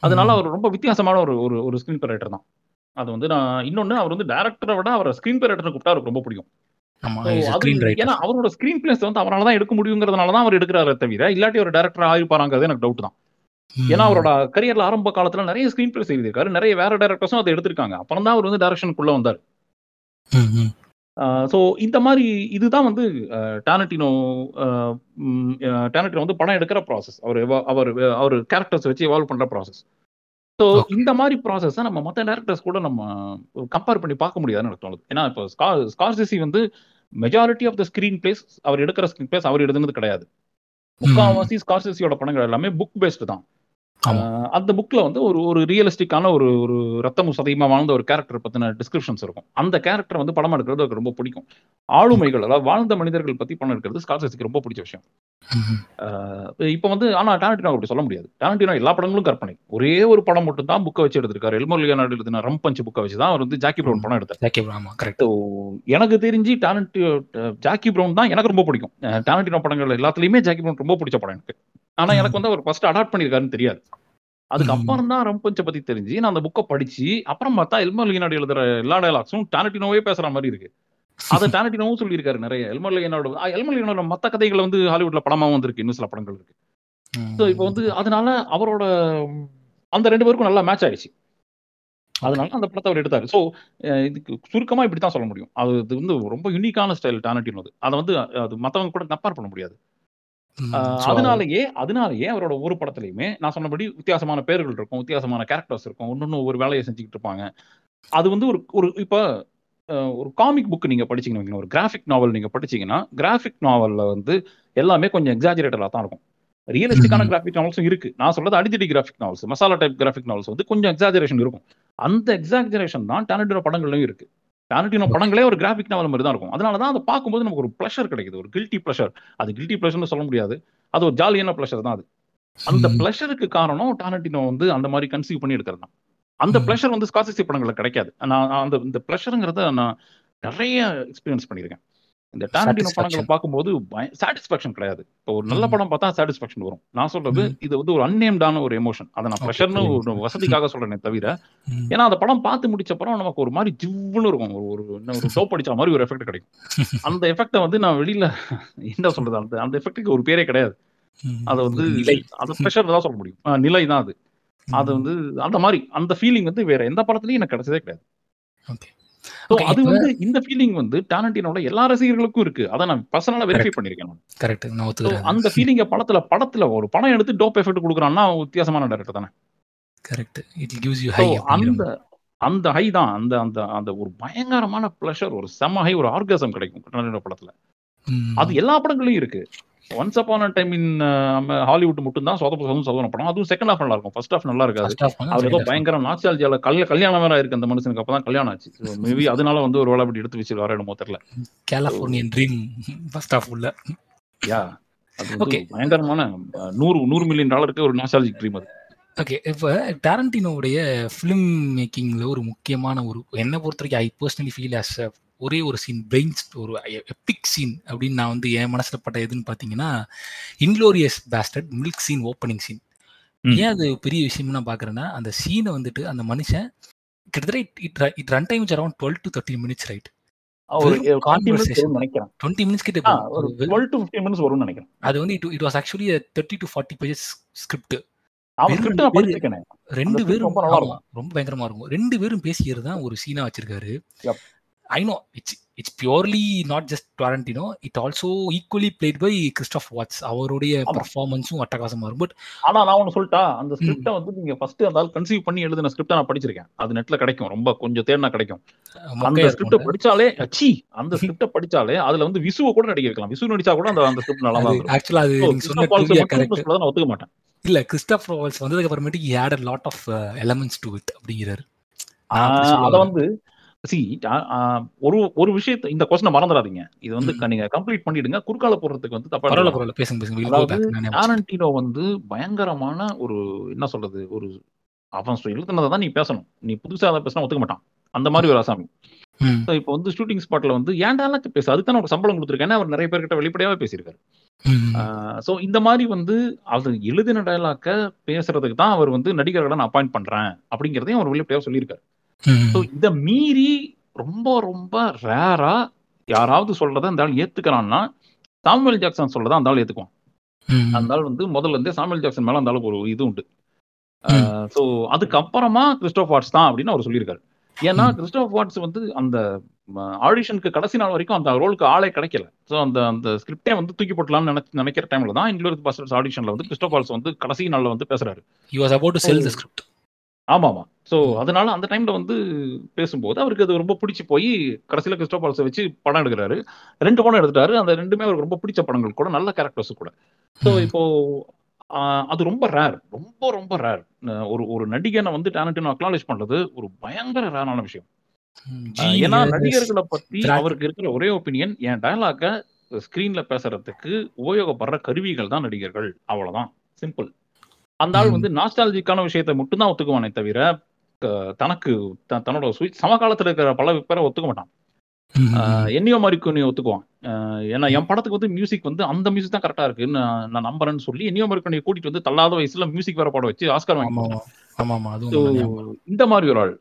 அதனால அவர் ரொம்ப வித்தியாசமான ஒரு ஒரு ஒரு ஸ்க்ரீன் பே ரைட்டர் தான். அது வந்து நான் இன்னொன்னு அவர் வந்து டேரக்டரை விட அவர் ஸ்க்ரீன் பே ரைட்டர் கூப்பிட்டா அவருக்கு ரொம்ப பிடிக்கும். ஏன்னா அவரோட ஸ்க்ரீன் பிளேஸ் வந்து அவரால தான் எடுக்க முடியுங்கிறதுனால தான் அவர் எடுக்கிறாரே தவிர இல்லாட்டி ஒரு டேரக்டர் ஆயிருப்பாராங்கிறது எனக்கு டவுட் தான். ஏன்னா அவரோட கரியர்ல ஆரம்ப காலத்துல நிறைய ஸ்கிரீன் பிளேஸ் எழுதியிருக்காரு. நிறைய வேற டேரக்டர்ஸும் அதை எடுத்திருக்காங்க. அப்புறம் தான் அவர் வந்து டைரக்ஷனுக்குள்ள வந்தார். ஸோ இந்த மாதிரி இதுதான் வந்து டானட்டினோ டானட்டினோ வந்து படம் எடுக்கிற ப்ராசஸ் அவர் அவர் அவர் கேரக்டர்ஸ் வச்சு எவால்வ் பண்ற ப்ராசஸ் ஸோ. இந்த மாதிரி ப்ராசஸை நம்ம மற்ற டேரக்டர்ஸ் கூட நம்ம கம்பேர் பண்ணி பார்க்க முடியாதுன்னு எனக்கு தோணுது ஏன்னா இப்போ ஸ்கா ஸ்கார்சிசி வந்து majority of the screenplays அவர் எடுக்கிற ஸ்கிரீன் பிளேஸ் அவர் எழுதுனது கிடையாது. முக்காவாசி ஸ்கார்சிசியோட படங்கள் எல்லாமே புக் பேஸ்டு தான். அந்த புக்ல வந்து ஒரு ஒரு ரியலிஸ்டிக்கான ஒரு ஒரு ரத்தமும் சதையுமா வாழ்ந்த ஒரு கேரக்டர் பத்தின டிஸ்கிரிப்ஷன்ஸ் இருக்கும். அந்த கேரக்டர் வந்து படம் எடுக்கிறது அவருக்கு ரொம்ப பிடிக்கும். ஆளுமைகள் அதாவது வாழ்ந்த மனிதர்கள் பத்தி படம் எடுக்கிறது ஸ்கார்சிசிக்கு ரொம்ப பிடிச்ச விஷயம். இப்போ வந்து ஆனா டாரண்டினோ அப்படி சொல்ல முடியாது. டாரண்டினோ எல்லா படங்களும் கற்பனை. ஒரே ஒரு படம் மட்டும் தான் புக்கை வச்சு எடுத்திருக்காரு. எல்மோ லியோனார்டோ எழுதின ரம் பஞ்ச் புக்கை வச்சு தான் அவர் வந்து ஜாக்கி ப்ரௌன் படம் எடுத்தார். எனக்கு தெரிஞ்சு டாலண்ட் ஜாக்கி ப்ரௌன் தான் எனக்கு ரொம்ப பிடிக்கும். டாலண்டினோ படங்கள் எல்லாத்துலயுமே ஜாக்கி ப்ரௌன் ரொம்ப பிடிச்ச படம் எனக்கு. ஆனா. எனக்கு வந்து அவர் ஃபர்ஸ்ட் அடாப்ட் பண்ணியிருக்காருன்னு தெரியாது. அதுக்கு ம். அப்புறம் தான் ரம்பஞ்ச பத்தி தெரிஞ்சு நான் அந்த புக்கை படிச்சு அப்புறம் பார்த்தா எல்மோ லியோனார்டோ எழுதுற எல்லா டயலாக்ஸும் டாலண்டினோவே பேசுற மாதிரி இருக்கு. அதை டாலண்டினோவும் சொல்லியிருக்காரு நிறைய. எல்மோ லியோனார்டோ எல்மோ லியோனார்டோ மத்த கதைகள் வந்து ஹாலிவுட்ல படமாவும் வந்திருக்கு இன்னும் சில படங்கள் இருக்கு. ஸோ இப்போ வந்து அதனால அவரோட அந்த ரெண்டு பேருக்கும் நல்லா மேட்ச் ஆயிடுச்சு. அதனால அந்த படத்தை அவர் எடுத்தாரு. ஸோ இதுக்கு சுருக்கமா இப்படி தான் சொல்ல முடியும். அது வந்து ரொம்ப யூனிக்கான ஸ்டைல் டானட்டின் அது அதை வந்து அது மற்றவங்க கூட கம்பேர் பண்ண முடியாது. அதனாலயே அதனாலயே அவரோட ஒவ்வொரு படத்துலயுமே நான் சொன்னபடி வித்தியாசமான பேர்கள் இருக்கும் வித்தியாசமான கேரக்டர்ஸ் இருக்கும் ஒன்னொன்னு ஒரு வேலையை செஞ்சுக்கிட்டு இருப்பாங்க. அது வந்து ஒரு ஒரு இப்போ ஒரு காமிக் புக் நீங்க படிச்சீங்கன்னு ஒரு கிராஃபிக் நாவல் நீங்க படிச்சீங்கன்னா கிராஃபிக் நாவல்ல வந்து எல்லாமே கொஞ்சம் எக்ஸாஜரேட்டடாக தான் இருக்கும். ரியலிஸ்டிக்கான கிராஃபிக் நாவல்ஸும் இருக்கு. நான் சொல்றது அடித்தடி graphic novels masala type graphic novels வந்து கொஞ்சம் எக்ஸாஜரேஷன் இருக்கும். அந்த எக்ஸாஜரேஷன் தான் டானட்டினோ படங்கள்லையும் இருக்கு. டானட்டினோ படங்களே ஒரு கிராஃபிக் நாவல் மாதிரி தான் இருக்கும். அதனால தான் அதை பார்க்கும்போது நமக்கு ஒரு ப்ளஷர் கிடைக்குது. ஒரு கில்ட்டி ப்ளஷர் அது கில்ட்டி ப்ளஷர்னு சொல்ல முடியாது. அது ஒரு ஜாலியான ப்ளஷர் தான் அது. அந்த ப்ளஷருக்கு காரணம் டானட்டினோ வந்து அந்த மாதிரி கன்சீவ் பண்ணி எடுக்கிறது தான். அந்த ப்ளஷர் வந்து ஸ்காசிசி படங்கள்ல கிடைக்காது. நான் அந்த இந்த ப்ளஷருங்கிறத நான் நிறைய எக்ஸ்பீரியன்ஸ் பண்ணியிருக்கேன். இந்த டாரண்டினோ படங்களை பார்க்கும்போது சாட்டிஸ்பாக்சன் கிடையாது. இப்போ ஒரு நல்ல படம் பார்த்தா சாட்டிஸ்பாக்சன் வரும். நான் சொல்றது இது வந்து ஒரு அன்னேம்டான ஒரு எமோஷன் அதை நான் ப்ரெஷர்னு ஒரு வசதிக்காக சொல்றேனே தவிர ஏன்னா அந்த படம் பார்த்து முடிச்ச அப்புறம் நமக்கு ஒரு மாதிரி ஜிவ்னு இருக்கும். ஒரு ஒரு ஒரு டோப் அடிச்ச மாதிரி ஒரு எஃபெக்ட் கிடைக்கும். *laughs* அந்த எஃபெக்டை வந்து நான் வெளியில என்ன சொல்றது? அந்த அந்த எஃபெக்ட்டுக்கு ஒரு பேரே கிடையாது. அதை வந்து அது ப்ரெஷர் தான் சொல்ல முடியும். நிலை தான் அது. அது வந்து அந்த மாதிரி அந்த ஃபீலிங் வந்து வேற எந்த படத்துலயும் எனக்கு கிடைச்சதே கிடையாது. அது வந்து இந்த ஃபீலிங் வந்து டாலண்டினோட எல்லா ரசிகர்களுக்கும் இருக்கு. அதை நான் பர்சனலா வெரிஃபை பண்ணிருக்கேன் கரெக்ட் அந்த ஃபீலிங்க படத்துல படத்துல ஒரு படம் எடுத்து டோப் எஃபெக்ட் கொடுக்குறான்னா வித்தியாசமான டைரக்டர் தானே. Correct it gives you high அந்த அந்த ஹை தான் அந்த அந்த அந்த ஒரு பயங்கரமான ப்ளஷர் ஒரு செம ஹை ஒரு ஆர்கசம் கிடைக்கும் டாலண்டினோ படத்துல. அது எல்லா படங்களையும் இருக்கு. Once upon a time in Hollywood மட்டும் தான் சொதப்பு சொதம் சொதன படம் அதுவும் செகண்ட் ஹாஃப் நல்லா இருக்கும் ஃபர்ஸ்ட் ஹாஃப் நல்லா இருக்காது அவர் ஏதோ பயங்கர நாச்சாலஜியால கல்ய கல்யாணம் வேற இருக்கு அந்த மனுஷனுக்கு. அப்பதான் கல்யாணம் ஆச்சு. மேபி *laughs* அதனால வந்து ஒரு வேலை அப்படி எடுத்து வர இடமோ தெரியல. கலிபோர்னியன் ட்ரீம் ஃபர்ஸ்ட் ஹாஃப் உள்ள. யா அது பயங்கரமான நூறு நூறு மில்லியன் டாலருக்கு ஒரு நாச்சாலஜிக் ட்ரீம் அது. ஓகே இப்போ டாரண்டினோடைய ஃபிலிம் மேக்கிங்கில் ஒரு முக்கியமான ஒரு என்னை பொறுத்த வரைக்கும் ஐ பர்சனலி ஃபீல் ஆஸ் ஒரே ஒரு சீன் பிரெயின்ஸ் ஒரு எப்பிக் சீன் அப்படின்னு நான் வந்து என் மனசில் பட்ட எதுன்னு பார்த்தீங்கன்னா Inglourious Basterds milk scene opening scene ஏன் அது பெரிய விஷயம்னு நான் பார்க்குறேன்னா அந்த சீனை வந்துட்டு அந்த மனுஷன் கிட்டத்தட்ட it run time around twelve to thirteen minutes right அது வந்து it it was actually thirty to forty pages script ரெண்டு பேரும் ரொம்ப பயங்கரமா இருக்கும். ரெண்டு பேரும் பேசிக்கிறது தான் ஒரு சீனா வச்சிருக்காரு. I know it's it's purely not just Tarantino it also equally played by Christoph Waltz அவருடைய பர்ஃபார்மன்ஸும் அட்டகாசமா இருக்கும். பட் ஆனா நான் ஒன்னு சொல்லிட்டா அந்த ஸ்கிரிப்டை வந்து நீங்க ஃபர்ஸ்ட் அந்த கன்சீவ் பண்ணி எழுதின ஸ்கிரிப்டை நான் படிச்சிருக்கேன். அது நெட்ல கிடைக்கும். ரொம்ப கொஞ்சம் தேடினா கிடைக்கும். அந்த ஸ்கிரிப்டை படிச்சாலே அச்சி அந்த ஸ்கிரிப்டை படிச்சாலே அதுல வந்து விசுவ கூட நடிக்க வைக்கலாம் விசு நடிச்சா கூட அந்த அந்த ஸ்கிரிப்ட் நல்லா தான் ஆக்சுவலா அது நீங்க சொன்ன நான் ஒத்துக்க மாட்டேன். இல்ல கிறிஸ்டாஃப் வால்ஸ் வந்ததுக்கு அப்புறமேட்டு had a lot of elements to it அப்படிங்கிறாரு. அத வந்து சி ஒரு ஒரு விஷயத்தை இந்த கொஸ்டினை மறந்துடாதீங்க. இது வந்து நீங்க கம்ப்ளீட் பண்ணிடுங்க. குறுக்கால போடுறதுக்கு வந்து தப்பா டாரண்டினோ வந்து பயங்கரமான ஒரு என்ன சொல்றது ஒரு அவன் எழுதுனதை தான் நீ பேசணும். நீ புதுசா அதை பேசினா ஒத்துக்க மாட்டான். அந்த மாதிரி ஒரு அசாமி இப்போ வந்து ஷூட்டிங் ஸ்பாட்ல வந்து ஏன்டாலாம் பேசு? அதுக்கு தான் ஒரு சம்பளம் கொடுத்துருக்கேன். அவர் நிறைய பேர்கிட்ட வெளிப்படையாவே பேசியிருக்காரு. ஸோ இந்த மாதிரி வந்து அது எழுதின டயலாக்க பேசுறதுக்கு தான் அவர் வந்து நடிகர்களை நான் அப்பாயிண்ட் பண்றேன் அப்படிங்கிறதையும் அவர் வெளிப்படையாக சொல்லியிருக்காரு. ஸோ இதை மீறி ரொம்ப ரொம்ப ரேரா யாராவது சொல்றத அந்த ஆள் ஏத்துக்கிறான்னா சாமுவேல் ஜாக்சன் சொல்றதா அந்த ஆள் ஏத்துக்குவான். அந்த ஆள் வந்து முதல்ல இருந்தே சாமுவேல் ஜாக்சன் மேல அந்த ஆளுக்கு ஒரு இது உண்டு. ஸோ அதுக்கப்புறமா கிறிஸ்டோப் வாட்ஸ் தான் அப்படின்னு அவர் சொல்லியிருக்காரு. ஏன்னா கிறிஸ்டோப் வாட்ஸ் வந்து அந்த ஆடிஷனுக்கு கடைசி நாள் வரைக்கும் அந்த ரோலுக்கு ஆளே கிடைக்கல. ஸோ அந்த அந்த ஸ்கிரிப்டே வந்து தூக்கி போட்டலாம்னு நினைச்சு நினைக்கிற டைம்ல தான் இன்க்ளூர் பாஸ்டர்ஸ் ஆடிஷன்ல வந்து கிறிஸ்டோப் வாட்ஸ் வந்து கடைசி நாள்ல வந்து பேசுறாரு. He was about to sell the script ஆமா ஆமா ஸோ அதனால அந்த டைம்ல வந்து பேசும்போது அவருக்கு அது ரொம்ப பிடிச்சி போய் கடைசியில் கிறிஸ்டோபால்ஸை வச்சு படம் எடுக்கிறாரு. ரெண்டு படம் எடுத்துட்டாரு. அந்த ரெண்டுமே அவருக்கு ரொம்ப பிடிச்ச படங்கள் கூட நல்ல கேரக்டர்ஸ் கூட. ஸோ இப்போ அது ரொம்ப ரேர் ரொம்ப ரொம்ப ரேர் ஒரு ஒரு நடிகனை வந்து டேலண்ட்னு அக்னாலேஜ் பண்றது ஒரு பயங்கர ரேரான விஷயம். ஏன்னா நடிகர்களை பத்தி அவருக்கு இருக்கிற ஒரே ஒப்பீனியன் என் டயலாக ஸ்கிரீன்ல பேசுறதுக்கு உபயோகப்படுற கருவிகள் தான் நடிகர்கள். அவ்வளவுதான். சிம்பிள் அந்த ஆள் வந்து நாஸ்டாலஜிக்கான விஷயத்த மட்டும்தான் ஒத்துக்குவானே தவிர தனக்கு தன்னோட சமகாலத்துல இருக்கிற பல பேரை ஒத்துக்க மாட்டான். என்னையோ மாதிரி ஒத்துக்குவான். ஏன்னா என் படத்துக்கு வந்து மியூசிக் வந்து அந்த மியூசிக் தான் கரெக்டா இருக்கு. நான் நம்புறேன்னு சொல்லி என்னையோ மாதிரி கூட்டிட்டு வந்து தள்ளாத வயசுல மியூசிக் வேற பாட வச்சு ஆஸ்கர் வாங்கி இந்த மாதிரி ஒரு ஆள்.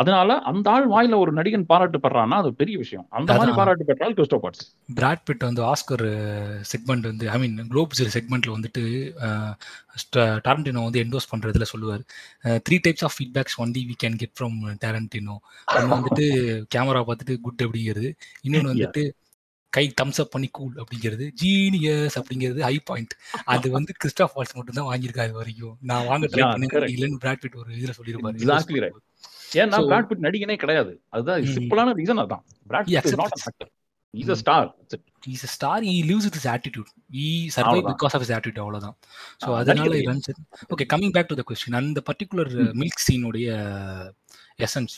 அதனால அந்த ஆள் வாயில ஒரு நடிகன் பாராட்டு பெறான்னா அது பெரிய விஷயம். அந்த மாதிரி பாராட்டு பெற்றால் கிறிஸ்டோபாட்ஸ் பிராட் பிட் வந்து ஆஸ்கர் செக்மெண்ட் வந்து ஐ மீன் குளோப் செக்மெண்ட்ல வந்துட்டு டாரண்டினோ வந்து என்டோஸ் பண்றதுல சொல்லுவார். Three types of feedbacks only we can get from Tarantino ஒன்று வந்துட்டு கேமரா பார்த்துட்டு குட் அப்படிங்கிறது. இன்னொன்று வந்துட்டு கை தம்ஸ் அப் பண்ணி கூல் அப்படிங்கிறது ஜீனியஸ் அப்படிங்கிறது ஹை பாயிண்ட் அது வந்து கிறிஸ்டாப் வால்ஸ் மட்டும் தான் வாங்கியிருக்காரு வரைக்கும். நான் வாங்க ட்ரை பண்ணேன் இல்லைன்னு பிராட் பிட் ஒரு இதுல சொல்லியிருப்பாரு. ஏன்னா பிராட் பிட் நடிகனே கிடையாது. அதுதான் சிம்பிளான ரீசன் அதான். Brad Pitt not an actor is a star is a star lives with his attitude. He survive அவ்வளவுதான். because of his attitude அவ்வளவுதான். ஆ, அதனால. Runs okay coming back to the question அந்த ம். மில்க் சீனுடைய எசன்ஸ்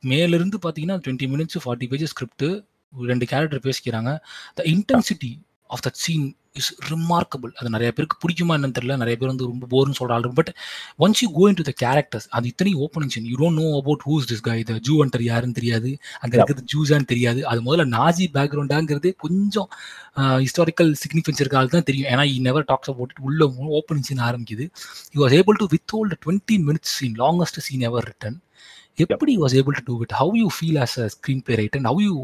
மேலிருந்து பார்த்தீங்கன்னா twenty minutes forty pages script ரெண்டு கேரக்டர் பேசிக்கிறாங்க. The intensity of that scene is remarkable அது நிறைய பேருக்கு பிடிக்குமா என்னன்னு தெரியல. நிறைய பேர் வந்து ரொம்ப போர்னு சொல்ற ஆள் but once you go into the characters அது இத்தனை opening scene you don't know about who's this guy இந்த ஜூ அண்டர் யாருன்னு தெரியாது. அங்க. இருக்கிறது ஜூஸான்னு தெரியாது. அது முதல்ல நாஜி பேக்ரவுண்டாங்கிறது கொஞ்சம் ஹிஸ்டாரிக்கல் சிக்னிஃபிகன்ஸ் இருக்க தான் தெரியும். ஏன்னா he never talks about it உள்ள ஓப்பனிங் சீன் ஆரம்பிக்குது. You was able to withhold twenty minutes scene longest scene ever written எப்படி was able to do it how you feel as a screenplay write and how you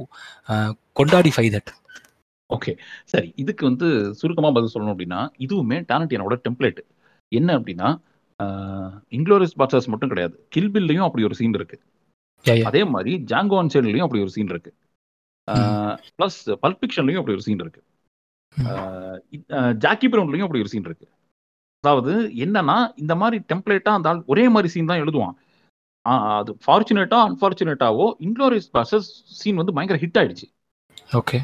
quantify that okay சரி இதுக்கு வந்து சுருக்கமா பதில் சொல்லணும் அப்படின்னா இதுவுமே டாரண்டியனோட டெம்ப்ளேட் என்ன அப்படின்னா இன்க்ளோரியஸ் பாக்ஸஸ் மட்டும் கிடையாது. கில்பில்லையும் அப்படி ஒரு சீன் இருக்கு. அதே மாதிரி ஜாங்கோ அன்சைட்லயும் அப்படி ஒரு சீன் இருக்கு. பிளஸ் பல்பிக்ஷன்லயும் அப்படி ஒரு சீன் இருக்கு. ஜாக்கி பிரவுன்லயும் அப்படி ஒரு சீன் இருக்கு. அதாவது என்னன்னா இந்த மாதிரி டெம்ப்ளேட்டா அந்த ஆள் ஒரே மாதிரி சீன் தான் எழுதுவான். அது ஃபார்ச்சுனேட்டா அன்பார்ச்சுனேட்டாவோ இன்க்ளோரியஸ் பாக்ஸஸ் சீன் வந்து பயங்கர ஹிட் ஆயிடுச்சு. ஓகே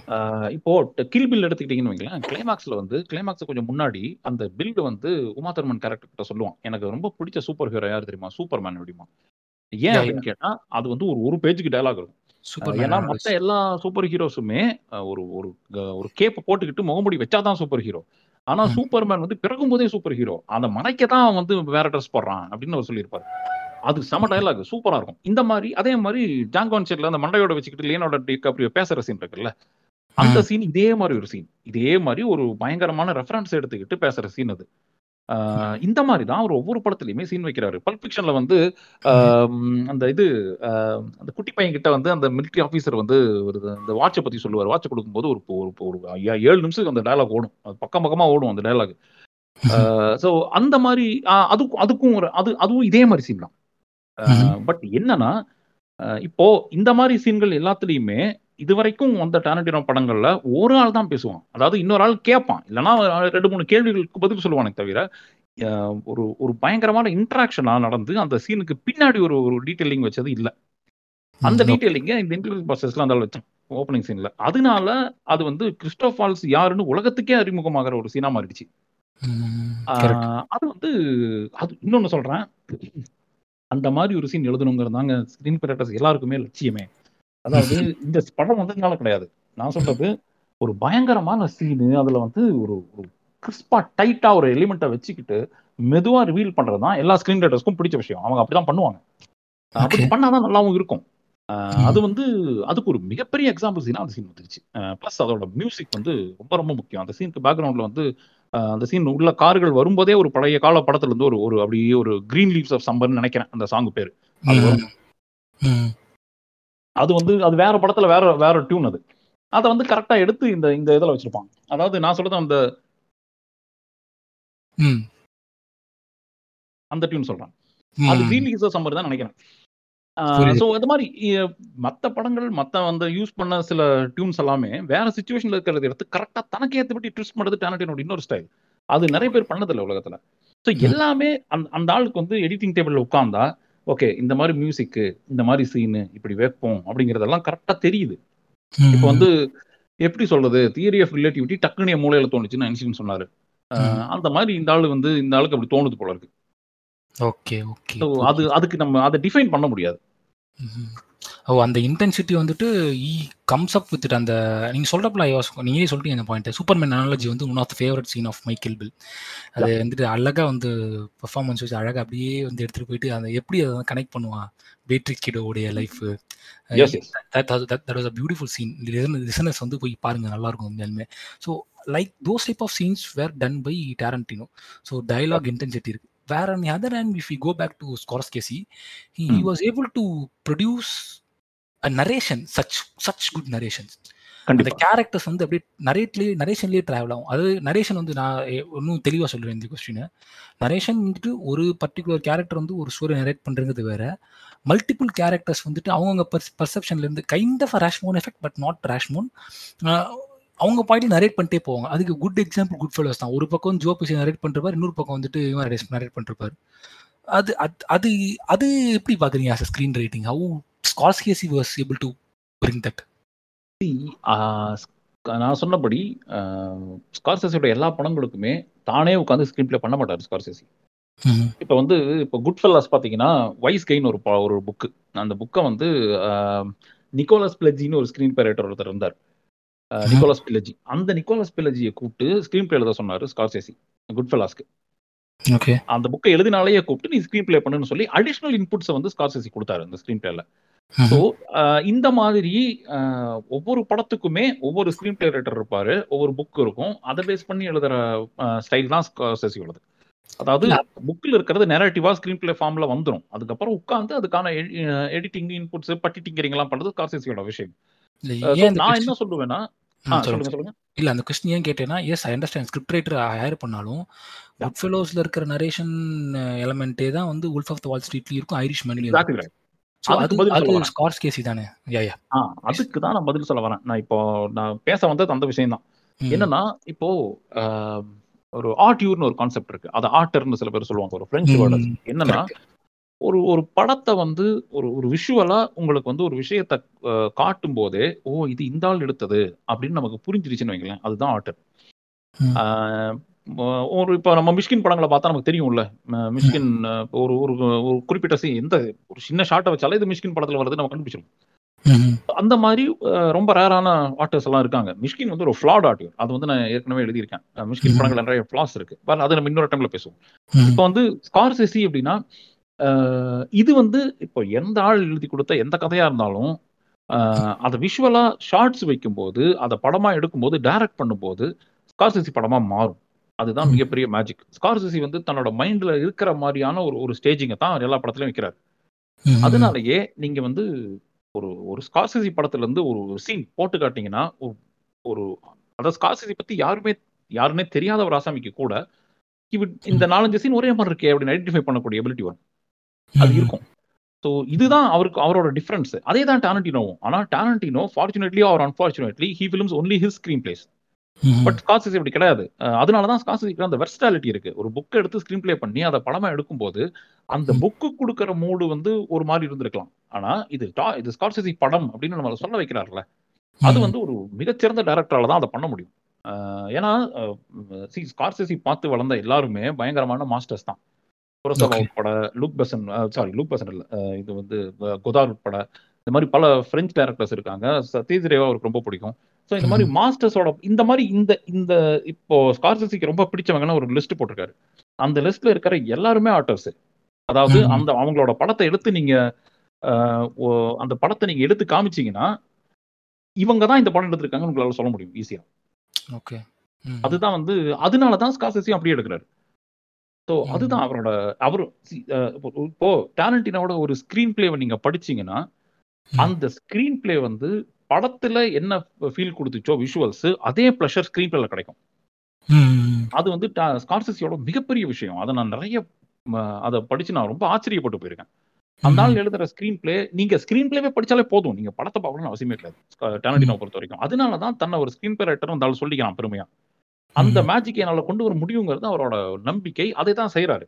இப்போ கில் பில் எடுத்துக்கிட்டீங்கன்னு வைங்களேன் கிளைமாக்ஸ்ல வந்து கிளைமாக்ஸ் கொஞ்சம் முன்னாடி அந்த பில்டு வந்து உமா தர்மன் கேரக்டர் கிட்ட சொல்லுவான். எனக்கு ரொம்ப பிடிச்ச சூப்பர் ஹீரோ யார் தெரியுமா? சூப்பர் மேன் அப்படிமா ஏன் அப்படின்னு கேட்டா அது வந்து ஒரு ஒரு பேஜுக்கு டயலாக் இருக்கும். ஏன்னா மத்த எல்லா சூப்பர் ஹீரோஸுமே ஒரு ஒரு ஒரு கேப்ப போட்டுக்கிட்டு முகமுடி வச்சாதான் சூப்பர் ஹீரோ ஆனா ம். சூப்பர் மேன் வந்து பிறக்கும் போதே சூப்பர் ஹீரோ அந்த மறைக்க தான் வந்து வேற ட்ரெஸ் போடுறான் அப்படின்னு அவர் சொல்லியிருப்பாரு. அது செம டயலாக் சூப்பரா இருக்கும். இந்த மாதிரி அதே மாதிரி ஜாங்கோன் செட்ல அந்த மண்டையோட வச்சுக்கிட்டு லியனோட டிகாப்ரியோ பேசுற சீன் இருக்குல்ல அந்த சீன் இதே மாதிரி ஒரு சீன் இதே மாதிரி ஒரு பயங்கரமான ரெஃபரன்ஸ் எடுத்துக்கிட்டு பேசுற சீன் அது. இந்த மாதிரி தான் அவர் ஒவ்வொரு படத்துலயுமே சீன் வைக்கிறாரு. பல்பிக்ஷன்ல வந்து அந்த இது அந்த குட்டி பையன் கிட்ட வந்து அந்த மிலிட்டரி ஆபீசர் வந்து ஒரு அந்த வாட்சை பத்தி சொல்லுவார். வாட்ச் கொடுக்கும்போது ஒரு ஒரு ஏழு நிமிஷத்துக்கு அந்த டயலாக் ஓடும். அது பக்கம் பக்கமா ஓடும் அந்த டயலாக் ஸோ அந்த மாதிரி அதுக்கும் அதுக்கும் ஒரு அது அதுவும் இதே மாதிரி சீன் தான். பட் என்னன்னா இப்போ இந்த மாதிரி சீன்கள் எல்லாத்துலயுமே இதுவரைக்கும் வந்த டாரண்டினோ படங்கள்ல ஒரு ஆள் தான் பேசுவான். அதாவது இன்னொரு ஆள் கேட்பான் இல்லைன்னா ரெண்டு மூணு கேள்விகளுக்கு பதில் சொல்லுவானே தவிர ஒரு ஒரு பயங்கரமான இன்ட்ராக்ஷனா நடந்து அந்த சீனுக்கு பின்னாடி ஒரு ஒரு டீட்டெயிலிங் வச்சது இல்ல. அந்த டீட்டெயிலிங்க இந்த இன்டர்வியூ ப்ராசஸ்ல அந்த வச்சான் ஓப்பனிங் சீன்ல அதனால அது வந்து கிறிஸ்டோபால்ஸ் யாருன்னு உலகத்துக்கே அறிமுகமாகிற ஒரு சீனா மாறிடுச்சு. அது வந்து அது இன்னொன்னு சொல்றேன். அந்த மாதிரி ஒரு சீன் எழுதணுங்கிறது தாங்க ஸ்கிரீன் கிரியேட்டர்ஸ் எல்லாருக்குமே லட்சியமே. அதாவது *laughs* இந்த படம் வந்ததுனால கிடையாது. நான் சொல்றது ஒரு பயங்கரமான சீனு அதுல வந்து ஒரு ஒரு கிறிஸ்பா டைட்டா ஒரு எலிமெண்ட்டை வச்சுக்கிட்டு மெதுவா ரிவீல் பண்றது தான் எல்லா ஸ்கிரீன் ரைட்டர்ஸ்க்கும் பிடிச்ச விஷயம். அவங்க அப்படிதான் பண்ணுவாங்க. அப்படி. பண்ணாதான் நல்லாவும் இருக்கும். அது வந்து அதுக்கு ஒரு மிகப்பெரிய எக்ஸாம்பிள் சீனா அந்த சீன் வந்துருச்சு. ப்ளஸ் அதோட மியூசிக் வந்து ரொம்ப ரொம்ப முக்கியம். அந்த சீனுக்கு பேக்ரவுண்ட்ல வந்து அந்த சீன் உள்ள கார்கள் வரும்போதே ஒரு பழைய கால படத்துல இருந்து ஒரு ஒரு அப்படியே ஒரு கிரீன் லீவ்ஸ் ஆஃப் சம்பர்னு நினைக்கிறேன் அந்த சாங் பேரு. அது வந்து அது வேற படத்துல வேற வேற டியூன் அது. அதை வந்து கரெக்டா எடுத்து இந்த இந்த இதுல வச்சிருப்பான் அதாவது நான் சொல்றது அந்த அந்த டியூன் சொல்றேன். அது கிரீன் லீவ்ஸ் ஆஃப் சம்பர் தான் நினைக்கிறேன். ஸோ அது மாதிரி மத்த படங்கள் மத்த அந்த யூஸ் பண்ண சில டியூன்ஸ் எல்லாமே வேற சுச்சுவேஷன்ல இருக்கிறத எடுத்து கரெக்டா தனக்கு ஏற்றபடி ட்விஸ்ட் பண்ணுறது டேனட்டினோட இன்னொரு ஸ்டைல் அது நிறைய பேர் பண்ணதில்லை உலகத்துல. ஸோ எல்லாமே அந்த அந்த ஆளுக்கு வந்து எடிட்டிங் டேபிள்ல உட்கார்ந்தா ஓகே இந்த மாதிரி மியூசிக்கு இந்த மாதிரி சீனு இப்படி வைப்போம் அப்படிங்கறதெல்லாம் கரெக்டா தெரியுது. இப்போ வந்து எப்படி சொல்றது? தியரி ஆஃப் ரிலேட்டிவிட்டி டக்குனு என் மூலையில தோணுச்சுன்னு ஐன்ஸ்டீன் சொன்னாரு. அந்த மாதிரி இந்த ஆளு வந்து இந்த ஆளுக்கு அப்படி தோணுது போல இருக்கு. ஓகே ஓகே ஸோ அது அதுக்கு நம்ம அதை டிஃபைன் பண்ண முடியாது. ஓ அந்த இன்டென்சிட்டி வந்துட்டு ஈ கம்ஸ் அப் வித் அந்த நீங்க சொல்றப்பல ஐ வாஸ் நீங்களே சொல்லிட்டீங்க அந்த பாயிண்ட் சூப்பர்மேன் அனாலஜி வந்து one of the favourite scene of Michael Bill அது வந்துட்டு அழகா வந்து பெர்ஃபார்மன்ஸ் வச்சு அழகா அப்படியே வந்து எடுத்துட்டு போயிட்டு அந்த எப்படி அதை கனெக்ட் பண்ணுவான் Patrick கிடோடைய life. That was a beautiful scene listeners வந்து போய் பாருங்க நல்லா இருக்கும் உண்மையாலுமே. So like those type of scenes where done by Tarantino so dialogue intensity இருக்கு. வேற on the other hand if we go back to Scorsese he, he Hmm. was able to produce a narration such such good narrations. அந்த characters வந்து அப்படியே நரேட்லேயே நரேஷன்லேயே travel ஆகும். அது narration வந்து நான் இன்னும் தெளிவாக சொல்லுவேன் இந்த கொஸ்டினை நரேஷன் வந்துட்டு ஒரு பர்டிகுலர் கேரக்டர் வந்து ஒரு ஸ்டோரி நரேட் பண்ணுறது வேற. மல்டிபிள் கேரக்டர்ஸ் வந்துட்டு அவங்கவுங்க பர்ஸ் பர்செப்ஷன்லேருந்து kind of Rashomon effect but not Rashomon அவங்க பாயிண்ட் நரேட் பண்ணிட்டே போவாங்க. அதுக்கு குட் எக்ஸாம்பிள் குட் ஃபெலோஸ் தான். ஒரு பக்கம் ஜோ பிசி நரேட் பண்ணிருப்பார் இன்னொரு பக்கம் வந்துட்டு இவன் நரேட் பண்ணிருப்பார் அது அது- அது அது எப்படி பார்க்குறீங்க as screenwriting how Scorsese was able to bring that நான் சொன்னபடி ஸ்கார்சேசியோட எல்லா படங்களுக்குமே தானே உட்காந்து ஸ்கிரீன் ப்ளே பண்ண மாட்டார் ஸ்கார்சேசி. இப்போ வந்து இப்போ குட் ஃபெல்லாஸ் பார்த்தீங்கன்னா வைஸ் கெயின் ஒரு ஒரு புக்கு அந்த புக்கை வந்து நிக்கோலஸ் பிளஜின்னு ஒரு ஸ்கிரீன் பிளே ரைட்டர் ஒருத்தர் இருந்தார். நிக்கோலஸ் பிளஜி அந்த நிக்கோலஸ் பிளஜியை கூப்பிட்டு ஸ்கிரீன் பிளே எழுத சொன்னார் ஸ்கார்சேசி குட் ஃபெல்லாஸ்க்கு ஓகே. அந்த புக்கை எழுதினாலேயே கூப்பிட்டு நீ ஸ்கிரீன் ப்ளே பண்ணுன்னு சொல்லி அடிஷனல் இன்புட்ஸை வந்து ஸ்கார்சேசி கொடுத்தாரு அந்த ஸ்கிரீன் பிளேல ஸோ இந்த மாதிரி ஒவ்வொரு படத்துக்குமே ஒவ்வொரு ஸ்கிரீன் பிளே ரைட்டர் இருப்பாரு. ஒவ்வொரு புக் இருக்கும். அதை பேஸ் பண்ணி எழுதுற ஸ்டைல் தான் ஸ்கார்சேசியோடது அதாவது புக்கில் இருக்கிறது நெரேட்டிவா ஸ்கிரீன் பிளே ஃபார்ம்ல வந்துரும். அதுக்கப்புறம் உட்காந்து அதுக்கான எடிட்டிங் இன்புட்ஸ் பட்டிட்டிங்கரிங் எல்லாம் பண்றது ஸ்கார்சேசியோட விஷயம். நான் என்ன சொல்லுவேன்னா சொல்லுங்க சொல்லுங்க. இல்ல அந்த கொஸ்டின் ஏன் கேட்டேன்னா yes I understand script writer hire பண்ணாலும் குட் ஃபெலோஸ்ல இருக்கிற நரேஷன் எலமெண்ட்டே தான் வந்து உல்ஃப் ஆஃப் த வால் ஸ்ட்ரீட்லயும் இருக்கும் ஐரிஷ் வரேன். ஸ்கார்ஸ் கேசி தானே அதுக்கு தான் நான் பதில் சொல்ல வரேன். நான் இப்போ நான் பேச வந்தது அந்த விஷயம் தான். என்னன்னா இப்போ ஒரு ஆர்ட்யூர்னு ஒரு கான்செப்ட் இருக்கு. அது ஆர்டர்னு சில பேர் சொல்லுவாங்க. ஒரு பிரெஞ்சு வேர்டு ம், என்னன்னா. ஒரு ஒரு படத்தை வந்து ஒரு ஒரு விஷுவலா உங்களுக்கு வந்து ஒரு விஷயத்தை காட்டும் போதே ஓ இது இந்த ஆள் எடுத்தது அப்படின்னு நமக்கு புரிஞ்சிருச்சுன்னு வைங்களேன். அதுதான் ஆர்டர். ஒரு இப்போ நம்ம மிஷ்கின் படங்களை பார்த்தா நமக்கு தெரியும்ல. மிஷ்கின் ஒரு ஒரு ஒரு குறிப்பிட்ட சீன் எந்த ஒரு சின்ன ஷாட்டை வச்சாலே இது மிஷ்கின் படத்துல வருது நம்ம கண்டுபிடிச்சிரும். ம், அந்த மாதிரி ரொம்ப ரேரான ஆர்டர்ஸ் எல்லாம் இருக்காங்க. மிஷ்கின் வந்து ஒரு ஃபிளாட் ஆர்டியர் அது வந்து நான் ஏற்கனவே எழுதியிருக்கேன். மிஷ்கின். படங்கள் நிறைய ஃபிளாஸ் இருக்கு. பட் அது நம்ம இன்னொரு டைம்ல பேசுவோம். இப்போ வந்து ஸ்கார்செசி அப்படின்னா இது வந்து இப்போ எந்த ஆள் எழுதி கொடுத்த எந்த கதையா இருந்தாலும் அதை விஷுவலா ஷார்ட்ஸ் வைக்கும்போது அதை படமா எடுக்கும்போது டைரக்ட் பண்ணும்போது ஸ்கார்செசி படமா மாறும். அதுதான். மிகப்பெரிய மேஜிக் ஸ்கார்செசி வந்து தன்னோட மைண்ட்ல இருக்கிற மாதிரியான ஒரு ஒரு ஸ்டேஜிங்கை தான் எல்லா படத்துலயும் வைக்கிறார். அதனாலயே நீங்க வந்து ஒரு ஒரு ஸ்கார்செசி படத்துல இருந்து ஒரு சீன் போட்டு காட்டீங்கன்னா ஒரு அதாவது ஸ்கார்செசி பத்தி யாருமே யாருன்னே தெரியாத ஒரு ஆசாமிக்கு கூட இவ இந்த நாலஞ்சு சீன் ஒரே மாதிரி இருக்கே அப்படின்னு ஐடென்டிஃபை பண்ணக்கூடிய எபிலிட்டி வரும். அது. இருக்கும். ஸோ இதுதான் அவருக்கு அவரோட டிஃபரன்ஸ் அதே தான் டாரண்டினோவும் ஆனால் Tarantino fortunately or unfortunately he films only his screenplays. But Scorsese அப்படி கிடையாது. அதனால தான் ஸ்கார்செசிக்கு அந்த வெர்ஸ்டாலிட்டி இருக்கு. ஒரு புக் எடுத்து ஸ்க்ரீன் ப்ளே பண்ணி அதை படமா எடுக்கும்போது அந்த. புக்கு கொடுக்குற மூடு வந்து ஒரு மாதிரி இருந்திருக்கலாம். ஆனா இது இது ஸ்கார்செசி படம் அப்படின்னு நம்ம சொல்ல வைக்கிறார்ல அது. வந்து ஒரு மிகச்சிறந்த டைரக்டரால தான் அதை பண்ண முடியும். ஏன்னா சி ஸ்கார்செசி பார்த்து வளர்ந்த எல்லாருமே பயங்கரமான மாஸ்டர்ஸ் தான். குரோசவா. உட்பட Luc Besson sorry Luc Besson இல்ல இது வந்து கொதார் உட்பட இந்த மாதிரி பல பிரெஞ்சு டேரக்டர்ஸ் இருக்காங்க. சதீஷ் ரேவா அவருக்கு ரொம்ப பிடிக்கும். ஸோ இந்த மாதிரி மாஸ்டர்ஸோட இந்த மாதிரி இந்த இந்த இப்போ ஸ்கார்செசிக்கு ரொம்ப பிடிச்சவங்கன்னா ஒரு லிஸ்ட் போட்டிருக்காரு. அந்த லிஸ்ட்ல இருக்கிற எல்லாருமே ஆர்டர்ஸ் அதாவது. அந்த அவங்களோட படத்தை எடுத்து நீங்க அந்த படத்தை நீங்க எடுத்து காமிச்சீங்கன்னா இவங்க தான் இந்த படம் எடுத்திருக்காங்கன்னு உங்களால சொல்ல முடியும் ஈஸியா ஓகே. அதுதான் வந்து அதனால தான் ஸ்கார்செசியும் அப்படியே எடுக்கிறாரு. ஸோ. அதுதான் அவரோட அவர் இப்போ டேலண்டினோட ஒரு ஸ்கிரீன் பிளேவை நீங்க படிச்சீங்கன்னா. அந்த ஸ்கிரீன் பிளே வந்து படத்துல என்ன ஃபீல் கொடுத்துச்சோ விஷுவல்ஸ் அதே ப்ளஷர் ஸ்கிரீன் பிளேல கிடைக்கும். அது வந்து டா- ஸ்கார்செசியோட மிகப்பெரிய விஷயம். அதை நான் நிறைய அதை படிச்சு நான் ரொம்ப ஆச்சரியப்பட்டு போயிருக்கேன். அந்த ஆள் எழுதுற ஸ்கிரீன் பிளே நீங்க ஸ்கிரீன் பிளேவே படிச்சாலே போதும். நீங்க படத்தை பார்க்கணும்னு அவசியமே கிடையாது டேலண்டினோ பொறுத்த வரைக்கும் அதனால தான் தன்னை ஒரு ஸ்கிரீன் பிளே ரைட்டர் அந்த ஆள் சொல்லிக்கிறான் பெருமையா. அந்த ம். மேஜிக் என்னால கொண்டு வர முடியுங்கிறது அவரோட நம்பிக்கை. அதை தான் செய்யறாரு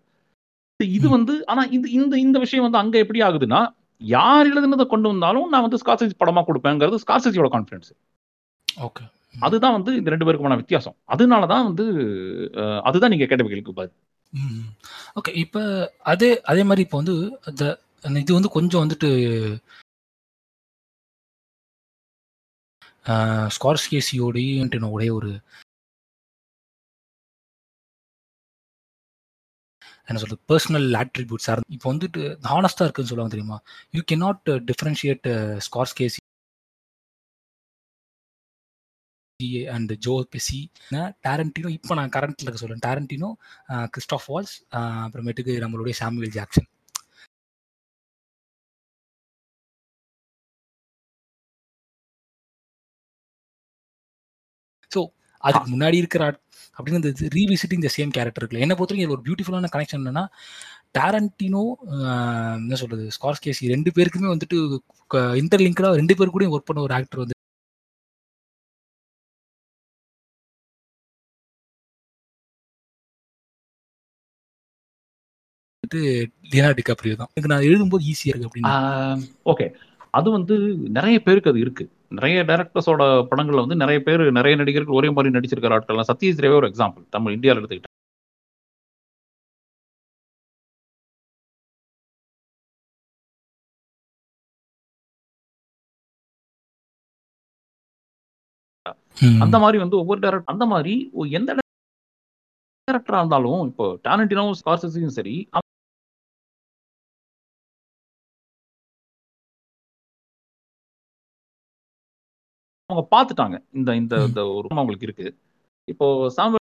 இது. வந்து ஆனா இந்த இந்த இந்த விஷயம் வந்து அங்க எப்படி ஆகுதுன்னா யார் எழுதுனதை கொண்டு வந்தாலும் நான் வந்து ஸ்கார்செசி படமா கொடுப்பேங்கிறது ஸ்கார்செசியோட கான்ஃபிடன்ஸ் ஓகே அதுதான் வந்து இந்த ரெண்டு பேருக்குமான வித்தியாசம். அதனால தான் வந்து அதுதான் நீங்க கேட்ட கேள்விக்கு பதில். ஓகே இப்போ அதே அதே மாதிரி இப்போ வந்து அந்த இது வந்து கொஞ்சம் வந்துட்டு ஸ்கார்ஸ்கேசியோடையும் ஒரே ஒரு என்ன சொல்றது பர்சனல் ஆட்ரிபியூட்ஸ் சார் இப்போ வந்துட்டு ஹானஸ்டாக இருக்குன்னு சொல்லுவாங்க தெரியுமா? You can not differentiate Scorsese and Joe Pesci Tarantino இப்போ நான் கரண்ட்ல இருக்க சொல்றேன். டேரண்டினோ கிறிஸ்டாஃப் வால்ஸ் அப்புறமேட்டுக்கு நம்மளுடைய சாமுவேல் ஜாக்சன் ஸோ அதுக்கு முன்னாடி இருக்கிற அப்படின்னு இந்த ரீவிசிட்டிங் த சேம் கேரக்டர் இருக்குல்ல. என்ன பொறுத்தவரைக்கும் இதுல ஒரு பியூட்டிஃபுல்லான கனெக்ஷன் என்னன்னா டேரண்டினோ என்ன சொல்றது ஸ்கார்ஸ்கேசி ரெண்டு பேருக்குமே வந்துட்டு இன்டர்லிங்கடாக ரெண்டு பேர் கூட ஒர்க் பண்ண ஒரு ஆக்டர் வந்து லியனார்டு டிகாப்ரியோ தான். எனக்கு நான் எழுதும்போது ஈஸியாக இருக்கு அப்படின்னு. ஓகே அது வந்து நிறைய பேருக்கு அது இருக்கு. நிறைய டேரக்டர்ஸோட படங்கள்ல வந்து நிறைய பேர் நிறைய நடிகர்கள் ஒரே மாதிரி நடிச்சிருக்கிற ஆட்கள்லாம் சத்யஜித் ரேவே ஒரு எக்ஸாம்பிள் தமிழ் இந்தியாவில் எடுத்துக்கிட்டேன். அந்த மாதிரி வந்து ஒவ்வொரு டேரக்டர் அந்த மாதிரி எந்த டேரக்டரா இருந்தாலும் இப்போ டேலண்டினோ ஸ்கார்சஸையும் சரி அவங்க பார்த்துட்டாங்க. இந்த இந்த ஒரு அவங்களுக்கு இருக்கு. இப்போ சாமுவல்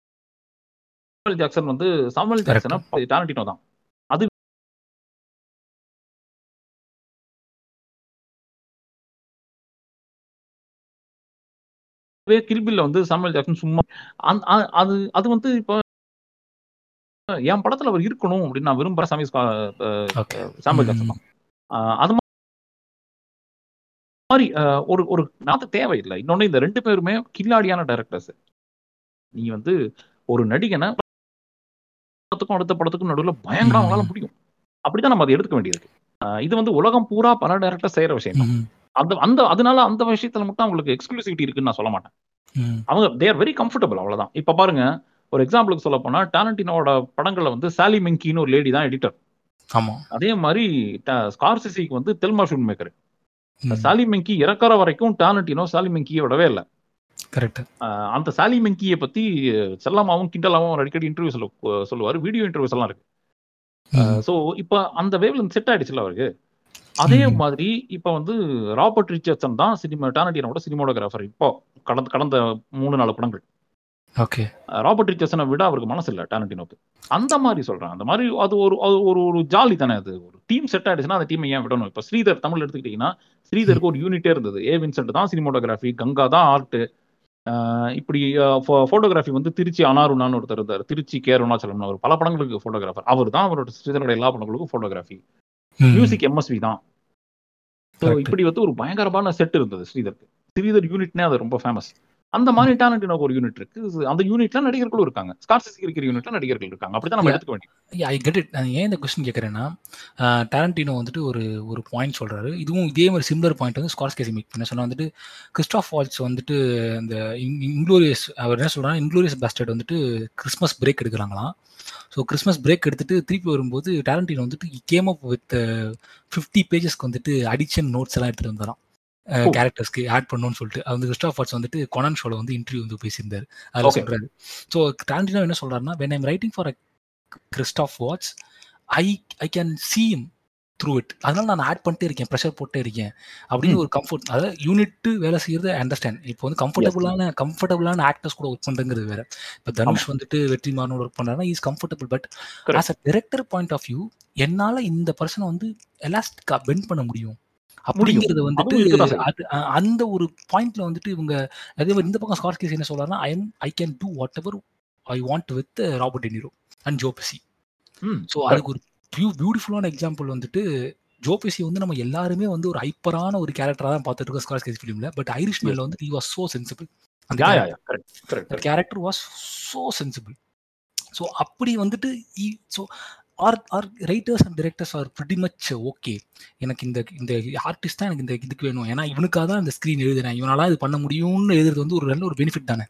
ஜாக்சன் வந்து சாமுவல். ஜாக்சனா டேலண்டினோ தான். அது கில்பில்ல வந்து சாமுவல் ஜாக்சன் சும்மா அது அது வந்து இப்போ என் படத்துல அவர் இருக்கணும் அப்படின்னு நான் விரும்புற சாமி சாமுவல் ஜாக்சன் தான். அது மாதிரி ஒரு ஒரு நாத்து தேவையில்லை. இன்னொன்னு இந்த ரெண்டு பேருமே கில்லாடியான டைரக்டர்ஸ் நீ வந்து ஒரு நடிகனை படத்துக்கும் அடுத்த படத்துக்கும் நடுவுல பயங்கரம் அவங்களால முடியும். அப்படிதான் நம்ம அதை எடுத்துக்க வேண்டியிருக்கு. இது வந்து உலகம் பூரா பல டைரக்டர் செய்யற விஷயம் தான். அந்த அந்த அதனால அந்த விஷயத்துல மட்டும் அவங்களுக்கு எக்ஸ்க்ளூசிவிட்டி இருக்குன்னு நான் சொல்ல மாட்டேன். அவங்க தேர் வெரி கம்ஃபர்டபுள் அவ்வளவுதான். இப்ப பாருங்க ஒரு எக்ஸாம்பிளுக்கு சொல்ல போனா டேலண்டினோட படங்கள்ல வந்து சாலி மெங்கின்னு ஒரு லேடி தான் எடிட்டர் ஆமா. அதே மாதிரி ஸ்கார்சிசிக்கு வந்து Thelma Schoonmaker. Sally Menke இறக்குற வரைக்கும் டேலண்டினோ சாலி மெங்கியை விடவே இல்லை. கரெக்ட் அந்த சாலி மெங்கியை பத்தி செல்லமாவும் கிண்டலாவும் அடிக்கடி இன்டர்வியூஸ்ல சொல்லுவார். வீடியோ இன்டர்வியூஸ் எல்லாம் இருக்கு. ஸோ இப்போ அந்த வேவ்ல செட் ஆயிடுச்சுல அவருக்கு. அதே. மாதிரி இப்போ வந்து ராபர்ட் ரிச்சர்ட்சன் தான் சினிமா டானடியனோட சினிமோடோகிராஃபர். இப்போ கடந்த கடந்த மூணு நாலு படங்கள். ஓகே ராபர்ட் ரிச்சர்ட்சனை விட அவருக்கு மனசு இல்லை டானடினோக்கு அந்த மாதிரி சொல்றேன். அந்த மாதிரி அது ஒரு அது ஒரு ஒரு ஜாலி தானே அது. ஒரு டீம் செட் ஆயிடுச்சுன்னா அந்த டீமை ஏன் விடணும்? இப்போ ஸ்ரீதர் தமிழ் எடுத்துக்கிட்டீங்கன்னா ஸ்ரீதருக்கு ஒரு யூனிட்டே இருந்தது. ஏ வின்சென்ட் தான் சினிமோட்டோகிராஃபி கங்கா தான் ஆர்ட் இப்படி ஃபோட்டோகிராஃபி வந்து திருச்சி அனாருணான்னு ஒருத்தர் இருந்தார். திருச்சி கே. அருணாச்சலம்னு ஒரு பல படங்களுக்கு ஃபோட்டோகிராஃபர் அவர் தான் அவரோட ஸ்ரீதரோட எல்லா படங்களுக்கும் ஃபோட்டோகிராஃபி. மியூசிக் எம்எஸ்வி தான். ஸோ. இப்படி வந்து ஒரு பயங்கரமான செட் இருந்தது ஸ்ரீதருக்கு. ஸ்ரீதர் யூனிட்னே அது ரொம்ப ஃபேமஸ் அந்த மாதிரி டேலண்டினோக்கு ஒரு யூனிட் இருக்கு. அந்த யூனிட்ல நடிகர்களும் இருக்காங்க. ஸ்கார்சிசி இருக்கிற யூனிட்ல நடிகர்கள் இருக்காங்க. அப்படிதான் நம்ம Yeah. எடுத்துக்க வேண்டியது. ஐ கெட் இட் நான் ஏன் இந்த கொஸ்டின் கேட்குறேன்னா டேரண்டினோ வந்துட்டு ஒரு ஒரு பாயிண்ட் சொல்றாரு. இதுவும் இதே மாதிரி சிமிலர் பாயிண்ட் வந்து ஸ்கார்ஸ் கேசி மேக் பண்ண சொன்னா வந்துட்டு கிறிஸ்டாஃப் வால்ஸ் வந்துட்டு இந்த இன்க்ளோரியஸ் அவர் என்ன சொல்றாங்க இன்க்ளோரியஸ் பேஸ்டர்ட் வந்துட்டு கிறிஸ்மஸ் பிரேக் எடுக்கிறாங்களாம். ஸோ கிறிஸ்மஸ் பிரேக் எடுத்துட்டு திருப்பி வரும்போது டேரண்டினோ வந்துட்டு கேம் அப் வித் ஃபிஃப்டி பேஜஸ்க்கு வந்துட்டு அடிக்ஷன் நோட்ஸ் எல்லாம் எடுத்துட்டு Oh. கேரக்டர்ஸ்க்கு ஆட் பண்ணணும்னு சொல்லிட்டு வந்து கிறிஸ்டாஃப் வாட்ஸ் வந்துட்டு கொனான் ஷோல வந்து இன்டர்வியூ வந்து பேசியிருந்தாரு. அதில். சொல்றாரு. ஸோ டேரண்டினோ என்ன சொல்றாருன்னா when I'm writing for a Christoph Waltz I I can see him through it அதனால நான் ஆட் பண்ணிட்டே இருக்கேன் ப்ரெஷர் போட்டே இருக்கேன். அப்படின்னு. ஒரு கம்ஃபர்ட் அதாவது யூனிட் வேலை செய்யறது அண்டர்ஸ்டாண்ட் இப்போ வந்து கம்ஃபர்டபுளான கம்ஃபர்டபுளான ஆக்டர்ஸ் கூட ஒர்க் பண்றங்கிறது வேற. இப்போ தனுஷ் வந்துட்டு வெற்றி மாறனோட ஒர்க் பண்றாருன்னா is comfortable but. As a director point of view என்னால இந்த பர்சனை வந்து எலாஸ்டிக்கா பெண்ட் பண்ண முடியும். அப்படிங்கிறது வந்துட்டு. அது அந்த ஒரு பாயிண்ட்ல வந்துட்டு இவங்க அதே மாதிரி இந்த பக்கம் ஸ்கார்ஸ் கேஸ் என்ன சொல்றாருன்னா I I can do whatever I want with Robert De Niro and Joe Pesci so அதுக்கு ஒரு பியூ பியூட்டிஃபுல்லான எக்ஸாம்பிள் வந்துட்டு ஜோபேசி வந்து நம்ம எல்லாருமே வந்து ஒரு ஹைப்பரான ஒரு கேரக்டரா தான் பார்த்துட்டு இருக்கோம் ஸ்கார்ஸ் கேஸ் ஃபிலிம்ல பட் ஐரிஷ் மேல வந்து ஈ வாஸ் சோ சென்சிபிள் அந்த character was so sensible so அப்படி வந்துட்டு so are are writers and directors are pretty much okay எனக்கு இந்த இந்த ஆர்டிஸ்ட் தான் எனக்கு இந்த இதுக்கு வேணும். ஏன்னா இவனுக்காக தான் இந்த ஸ்க்ரீன் எழுதுறேன். இவனால இது பண்ண முடியும்னு எழுதுறது வந்து ஒரு நல்ல ஒரு பெனிஃபிட் தானே?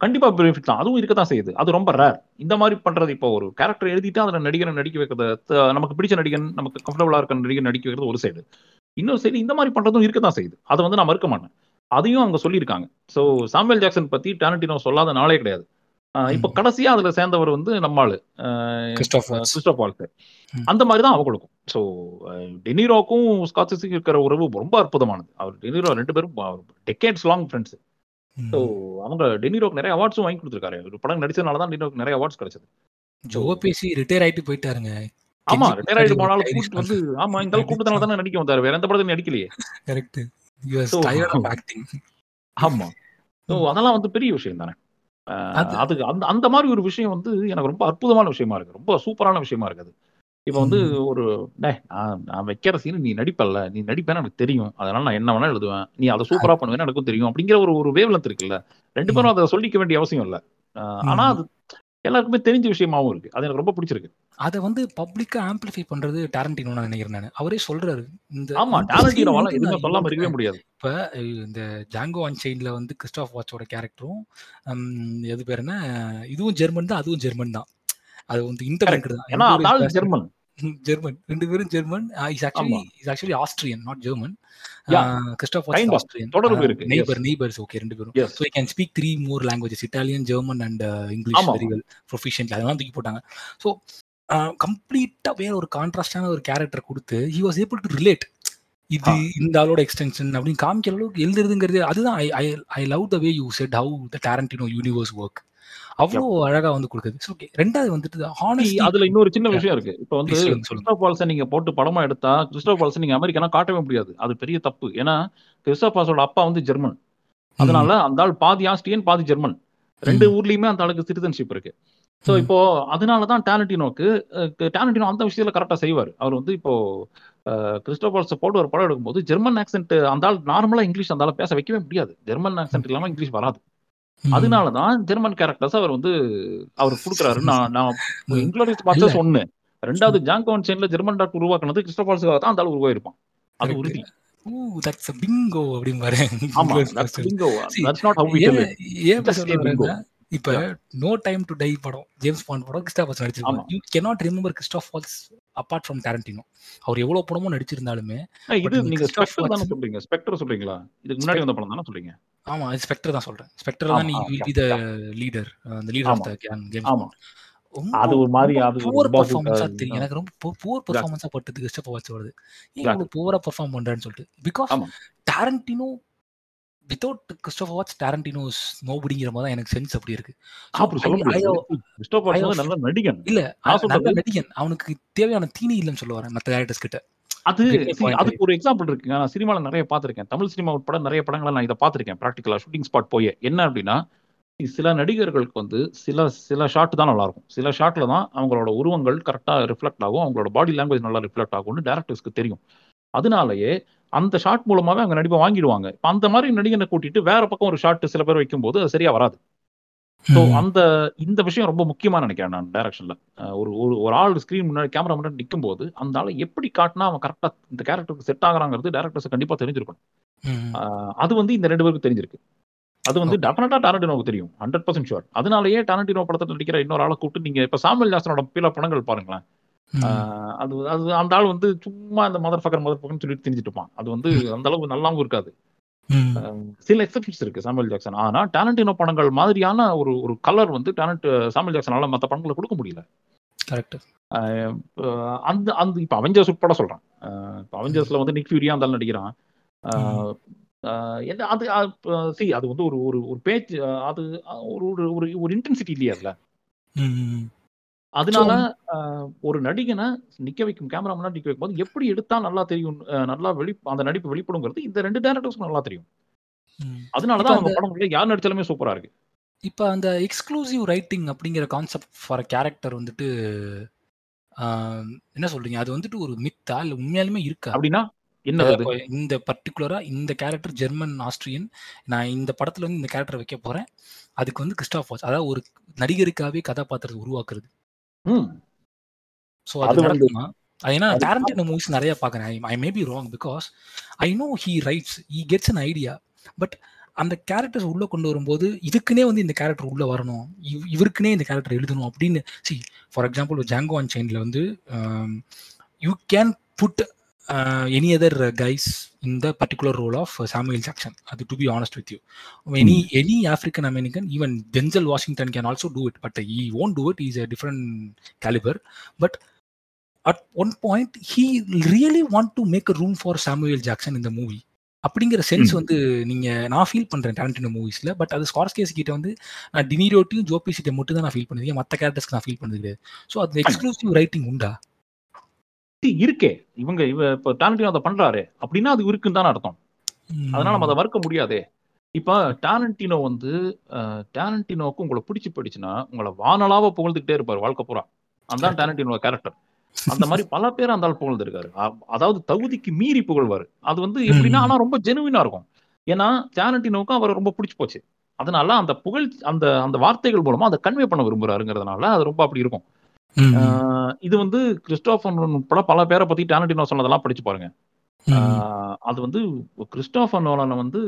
கண்டிப்பா பெனிஃபிட் தான். அதுவும் இருக்க தான் செய்யுது. அது ரொம்ப ரேர் இந்த மாதிரி பண்றது இப்போ ஒரு கேரக்டர் எழுதிட்டு அதில் நடிகரை நடிக்க வைக்கிறது த- நமக்கு பிடிச்ச நடிகன் நமக்கு கம்ஃபர்டபுளா இருக்க நடிகர் நடிக்க வைக்கிறது ஒரு சைடு இன்னொரு சைடு இந்த மாதிரி பண்றதும் இருக்கத்தான் செய்யுது. அதை வந்து நான் மறுக்க மாட்டேன். அதையும் அவங்க சொல்லியிருக்காங்க. ஸோ சாமுவேல் ஜாக்சன் பத்தி டானட்டினோ சொல்லாத நாளே கிடையாது. இப்போ. கடைசியா அதுல சேர்ந்தவர் வந்து நம்மாளு. ஆஹ் கிறிஸ்டாஃப் வாட்ஸ். கிறிஸ்டோப் வால்ட் ம். அந்த மாதிரி தான் அவங்களுக்கும் ஸோ டெனிரோக்கும் ஸ்காட்சிஸுக்கும் இருக்கிற உறவு ரொம்ப அற்புதமானது. அவர் டெனிரோ ரெண்டு பேரும் டெக்கேட்ஸ் லாங் ஃப்ரெண்ட்ஸ் ஸோ அவங்க டெனிரோக்கு நிறைய அவார்ட்ஸும் வாங்கி கொடுத்துருக்காரு. ஒரு படம் நடிச்சதுனால தான் டெனிரோக்கு நிறைய அவார்ட்ஸ் கிடைச்சது. ஜோ பேசி ரிட்டையர் ஆயிட்டு போயிட்டாருங்க. ஆமா ரிட்டையர் ஆயிட்டு போனாலும் கூட்டு வந்து *laughs* ஆமா இந்த ஆள் கூட்டத்தினால தானே நடிக்க வந்தாரு. வேற எந்த படத்தையும் நடிக்கலையே. கரெக்ட் *laughs* ஆமா. ஸோ அதெல்லாம் வந்து பெரிய விஷயம் தானே. ஆஹ் அது- அது அந்த அந்த மாதிரி ஒரு விஷயம் வந்து எனக்கு ரொம்ப அற்புதமான விஷயமா இருக்கு. ரொம்ப சூப்பரான விஷயமா இருக்குது இப்போ வந்து ஒரு டேய் நான் நான் வைக்கிற சீன் நீ நடிப்பல்ல. நீ நடிப்பேன்னு எனக்கு தெரியும். அதனால நான் என்ன வேணா எழுதுவேன். நீ அதை சூப்பரா பண்ணுவேன்னு எனக்கும் தெரியும் அப்படிங்கிற ஒரு ஒரு வேவ்லென்த் இருக்குல்ல. ரெண்டு பேரும் அதை சொல்லிக்க வேண்டிய அவசியம் இல்லை. ஆனா அது எல்லாருக்குமே தெரிஞ்ச விஷயமாவும் இருக்கு அது எனக்கு ரொம்ப பிடிச்சிருக்கு அத வந்து பப்ளிக்கா ஆம்பிளிஃபை பண்றது டாரன்டினோ நான் நினைக்கிறேன் நானு. அவரே சொல்றாரு. இந்த ஆமா. எதுவுமே நான் சொல்லாம இருக்கவே முடியாது. இப்ப இந்த ஜாங்கோ அன்செயின்ட்ல வந்து கிறிஸ்டாஃப் வாட்சோட கேரக்டரும், எது பேர் என்ன? இதுவும் ஜெர்மன் தான், அதுவும் ஜெர்மன் தான். அது வந்து. இன்டர்லிங்க்டு தான். ஏன்னா 2 அந்த ஆள் பேசுறது ஜெர்மன். ஜெர்மன். 2 பேரும் German. Is actually. Is actually Austrian, not German. Ah yeah. Christoph Waltz kind is of. Austrian. தொடர்பு இருக்கு. நெய்பர் நெய்பர்ஸ் ஓகே 2 பேரும். So can speak 3 more languages Italian, German and English. Very well proficiently அதெல்லாம் தூக்கி போட்டாங்க. So கம்ப்ளீட்டா வேற ஒரு கான்ட்ராஸ்டான ஒரு கேரக்டர் குடுத்து, he was able to relate. இது. இந்த ஆளோட எக்ஸ்டென்ஷன் அப்படின்னு காமிக்கிற அளவுக்கு எழுதுறதுங்கிறது அதுதான் I I love the way you set how the Tarantino universe work. Yup. அழகா வந்து குடுக்குது. ஸோ ஓகே 2வது வந்துட்டு ஹானஸ்டி அதுல இன்னொரு சின்ன. விஷயம் இருக்கு. இப்ப வந்து. கிறிஸ்டோப் வால்ஸ நீங்க போட்டு படமா எடுத்தா, கிறிஸ்டோப் வால்ஸ நீங்க அமெரிக்கனா காட்டவே முடியாது. அது பெரிய தப்பு. ஏன்னா, கிறிஸ்டோப் வால்ஸோட அப்பா வந்து ஜெர்மன். அதனால அந்த ஆள் பாதி ஆஸ்ட்ரியன், பாதி ஜெர்மன். 2 ம். ஊர்லயுமே அந்த ஆளுக்கு சிட்டிசன்ஷிப் இருக்கு. சோ ம். இப்போ அதனால தான் டாரன்டினோக்கு அ டாரன்டினோ அந்த விஷயத்துல கரெக்ட்டா செய்வாரு. அவர் வந்து இப்போ அ கிறிஸ்டோப் வால்ஸ போட்டு ஒரு படம் எடுக்கும்போது ஜெர்மன் ஆக்சென்ட் அந்த ஆள் நார்மலா இங்கிலீஷ் அந்த ஆள பேச வைக்கவே முடியாது. ஜெர்மன் ஆக்சென்ட் இல்லாம இங்கிலீஷ் வராது. ம். அதனால தான் ஜெர்மன் கேரக்டர்ஸ் அவர் வந்து அவர் குடுக்குறாரு. நான் நான் 1 ம். 2வது ஜாங்கோ அன்செயின்ட்ல ஜெர்மன் டாக்டர் உருவாக்குனது கிறிஸ்டோப் வால்ஸுக்காக தான் அந்த ஆள் உருவாகியிருப்பான். அது. உறுதி. தட்ஸ் பிங்கோ அப்படிம்பாரு. ஆமா. That's. Bingo. That's not how we tell. ஏன் இப்ப. நோ டைம் டூ டை படம், ஜேம்ஸ் பாண்ட் படம் நடிச்சிருப்பாரு. ஆமா. You cannot remember Christoph apart from Tarantino. அவர் எவ்வளவு படமும் நடிச்சிருந்தாலுமே, இது நீங்க ஸ்பெக்டர் தானே சொல்றீங்க. ஸ்பெக்டர் சொல்றீங்களா? இதுக்கு முன்னாடி வந்த படம் தானே சொல்றீங்க? ஆமா. அது ஸ்பெக்டர் தான் சொல்றேன். ஸ்பெக்டர் தான். நீ. வில். Be the. லீடர். அந்த லீடர் ஆஃப். த கேங் ஆமா. அது ஒரு ரொம்ப அது புவர் பெர்ஃபார்மன்ஸா தெரியும். எனக்கு ரொம்ப புவர். பெர்ஃபார்மன்ஸா பட்டது கிறிஸ்டாப் வால்ட்ஸ் வருது. ஏன். இவ்வளவு புவரா பெர்ஃபார்ம் பண்றான்னு சொல்லிட்டு. பிகாஸ் ஆமா. Without Christopher Waltz Tarantino is நோபடிங்கிற மாதிரி தான் எனக்கு சென்ஸ் அப்படி இருக்கு. நல்ல நடிகன். இல்ல நல்ல நடிகன். அவனுக்கு தேவையான தீனி இல்லன்னு சொல்ல வரேன். மத்த டைரக்டர்ஸ் கிட்ட. அது அதுக்கு ஒரு எக்ஸாம்பிள் இருக்குங்க. நான் சினிமால நெறைய பார்த்திருக்கேன். தமிழ் சினிமா உட்பட நெறைய படங்கள நான் இத பார்த்திருக்கேன். பிராக்டிகலா ஷூட்டிங் ஸ்பாட் போயே. என்ன அப்டின்னா, சில நடிகர்களுக்கு வந்து சில சில ஷாட் தான் நல்லாருக்கும். சில ஷாட்ல தான் அவங்களோட உருவங்கள் கரெக்ட்டா ரிஃப்ளெக்ட் ஆகும். அவங்களோட பாடி லாங்குவேஜ் நல்லா ரிஃப்ளெக்ட் ஆகும்னு டைரக்டர்ஸ்க்கு தெரியும். அதனாலேயே அந்த ஷாட் மூலமாவே அவங்க நடிப்ப வாங்கிடுவாங்க. இப்ப அந்த மாரி நடிகன கூட்டிட்டு வேற பக்கம் ஒரு ஷாட் சில பேர் வைக்கும்போது அது சரியா வராது. ஸோ. அந்த இந்த விஷயம் ரொம்ப முக்கியமா நினைக்கிறேன் நான் டைரக்ஷன்ல. ஒரு ஒரு ஒரு ஆள் ஸ்க்ரீன் முன்னாடி கேமரா முன்னாடி நிக்கும்போது, அந்த ஆள எப்படி காட்டுனா அவன் கரெக்ட்டா இந்த கேரக்டருக்கு செட் ஆகுறாங்கிறது டைரக்டர்ஸ்க்கு கண்டிப்பா தெரிஞ்சிருக்கணும். அது வந்து இந்த 2 பேருக்கும் தெரிஞ்சிருக்கு. அது வந்து. டெஃபினட்டா டாரன்டினோவுக்கு தெரியும். 100% ஷூர். அதனாலேயே டாரன்டினோ படத்துல நடிக்கிற இன்னொரு ஆள கூப்பிட்டு நீங்க இப்ப சாமுவேல் ஜாக்சனோட பிற படங்கள் பாருங்களேன். அது அது அந்த ஆள் வந்து சும்மா இந்த மதர் ஃபக்கர் மதர் ஃபக்கர்ன்னு சொல்லிட்டு திரிஞ்சுட்டு இருப்பான். அது வந்து. அந்த அளவுக்கு நல்லாவும் இருக்காது. சில எக்ஸெப்ஷன்ஸ் இருக்கு சாமுவேல் ஜாக்சன். ஆனா டாரன்டினோ படங்கள் மாதிரியான ஒரு ஒரு கலர் வந்து டாரன்ட் சாமுவேல் ஜாக்சனால மத்த படங்கள்ல குடுக்க முடியல. கரெக்ட். அந்த அந்த இப்ப அவெஞ்சர்ஸ் உட்பட சொல்றேன். இப்ப. அவெஞ்சர்ஸ்ல வந்து நிக் ஃபியூரியா ஆள் நடிக்கிறான். என்ன அது சி அது வந்து ஒரு ஒரு ஒரு பேச்சு அது ஒரு ஒரு ஒரு ஒரு இன்டென்சிட்டி இல்லையா அதுல? அதனால ஒரு நடிகன நிக்க வைக்கும் கேமரா முன்னாடி நிக்க வைக்கும்போது எப்படி எடுத்தா நல்லா தெரியும் நல்லா வெளி அந்த நடிப்பு வெளிப்படுங்கிறது இந்த 2 டைரக்டர்ஸ்க்கும் நல்லா தெரியும். ம். அதனால இப்ப தான் அந்த அவங்க படங்கள்ல யார் நடிச்சாலுமே சூப்பரா இருக்கு. இப்ப அந்த எக்ஸ்க்ளூசிவ் ரைட்டிங் அப்படிங்கிற கான்செப்ட் ஃபார் கேரக்டர் வந்துட்டு என்ன சொல்றீங்க? அது வந்துட்டு ஒரு மித்தா? இல்ல உண்மையாலுமே இருக்கா? அப்படின்னா? இப்ப இந்த பர்ட்டிகுலரா இந்த கேரக்டர் ஜெர்மன், ஆஸ்ட்ரியன். நான் இந்த படத்துல வந்து இந்த கேரக்டர வைக்க போறேன். அதுக்கு வந்து கிறிஸ்டாப் வால்ட்ஸ் அதாவது ஒரு நடிகருக்காகவே கதாபாத்திரத்த உருவாக்குறது. ஸோ அது வந்து நடக்குமா? ஏன்னா அது டாரன்டினோ மூவிஸ் நெறைய பார்க்குறேன். I may be wrong because I know he writes. He gets an idea. But அந்த கேரக்டர்ஸ் உள்ள கொண்டு வரும்போது, இதுக்குன்னே வந்து இந்த கேரக்டர் உள்ள வரணும். இவ் இவருக்குன்னே இந்த கேரக்டர் எழுதணும் அப்படின்னு சி ஃபார் எக்ஸாம்பிள் ஜாங்கோ அன்செயின்ட்ல வந்து அம் you can put any other guys in the particular role of Samuel Jackson. அது to be honest with you. Any. Any African American even Denzel Washington can also do it. But he won't do it. Is a different calibre. But at one point he really want to make a room for Samuel Jackson in the movie. அப்படிங்கிற sense. வந்து நீங்க நான் feel பண்றேன் Tarantino மூவிஸ்ல. But அது ஸ்கார்ஸ்கேஸ் கிட்ட வந்து நான் டினிரோட்டையும், Joe பெசிட்ட மட்டும் தான் நான் ஃபீல் பண்ணிருக்கேன். மத்த கேரக்டர்ஸ்க்கு நான் ஃபீல் பண்ணது கிடையாது. ஸோ அது எக்ஸ்க்ளூசிவ் ரைட்டிங் உண்டா? இருக்கே. இவங்க இவ இப்ப டாரன்டினோ அதை பண்றாரு அப்படின்னா அது இருக்குன்னு தானே அர்த்தம். அதனால நம்ம அதை அத மறுக்க முடியாதே. இப்ப டேலண்டினோ வந்து டேலண்டினோக்கு உங்களை பிடிச்சி பிடிச்சு போயிடுச்சுன்னா, உங்களை வானலாவ புகழ்ந்துகிட்டே இருப்பாரு வாழ்க்கை பூரா. அந்த கரெக்ட். கேரக்டர். அந்த மாதிரி பல பேர் அந்த ஆள் புகழ்ந்திருக்காரு. அதாவது தகுதிக்கு மீறி புகழ்வாரு. அது வந்து எப்படின்னா, ஆனா ரொம்ப ஜெனுவினா இருக்கும். ஏன்னா டேலண்டினோக்கும் அவரை ரொம்ப பிடிச்சி போச்சு. அதனால அந்த புகழ் அந்த அந்த வார்த்தைகள் மூலமா அத கன்வே பண்ண விரும்புறாருங்கிறதுனால அது ரொம்ப அப்படி இருக்கும். இது வந்து கிறிஸ்டோபர் நோலன் உட்பட பல பேரை பத்தி டாரண்டினோ சொன்னதெல்லாம் படிச்சு பாருங்க. அது வந்து கிறிஸ்டோபர் நோலனை வந்து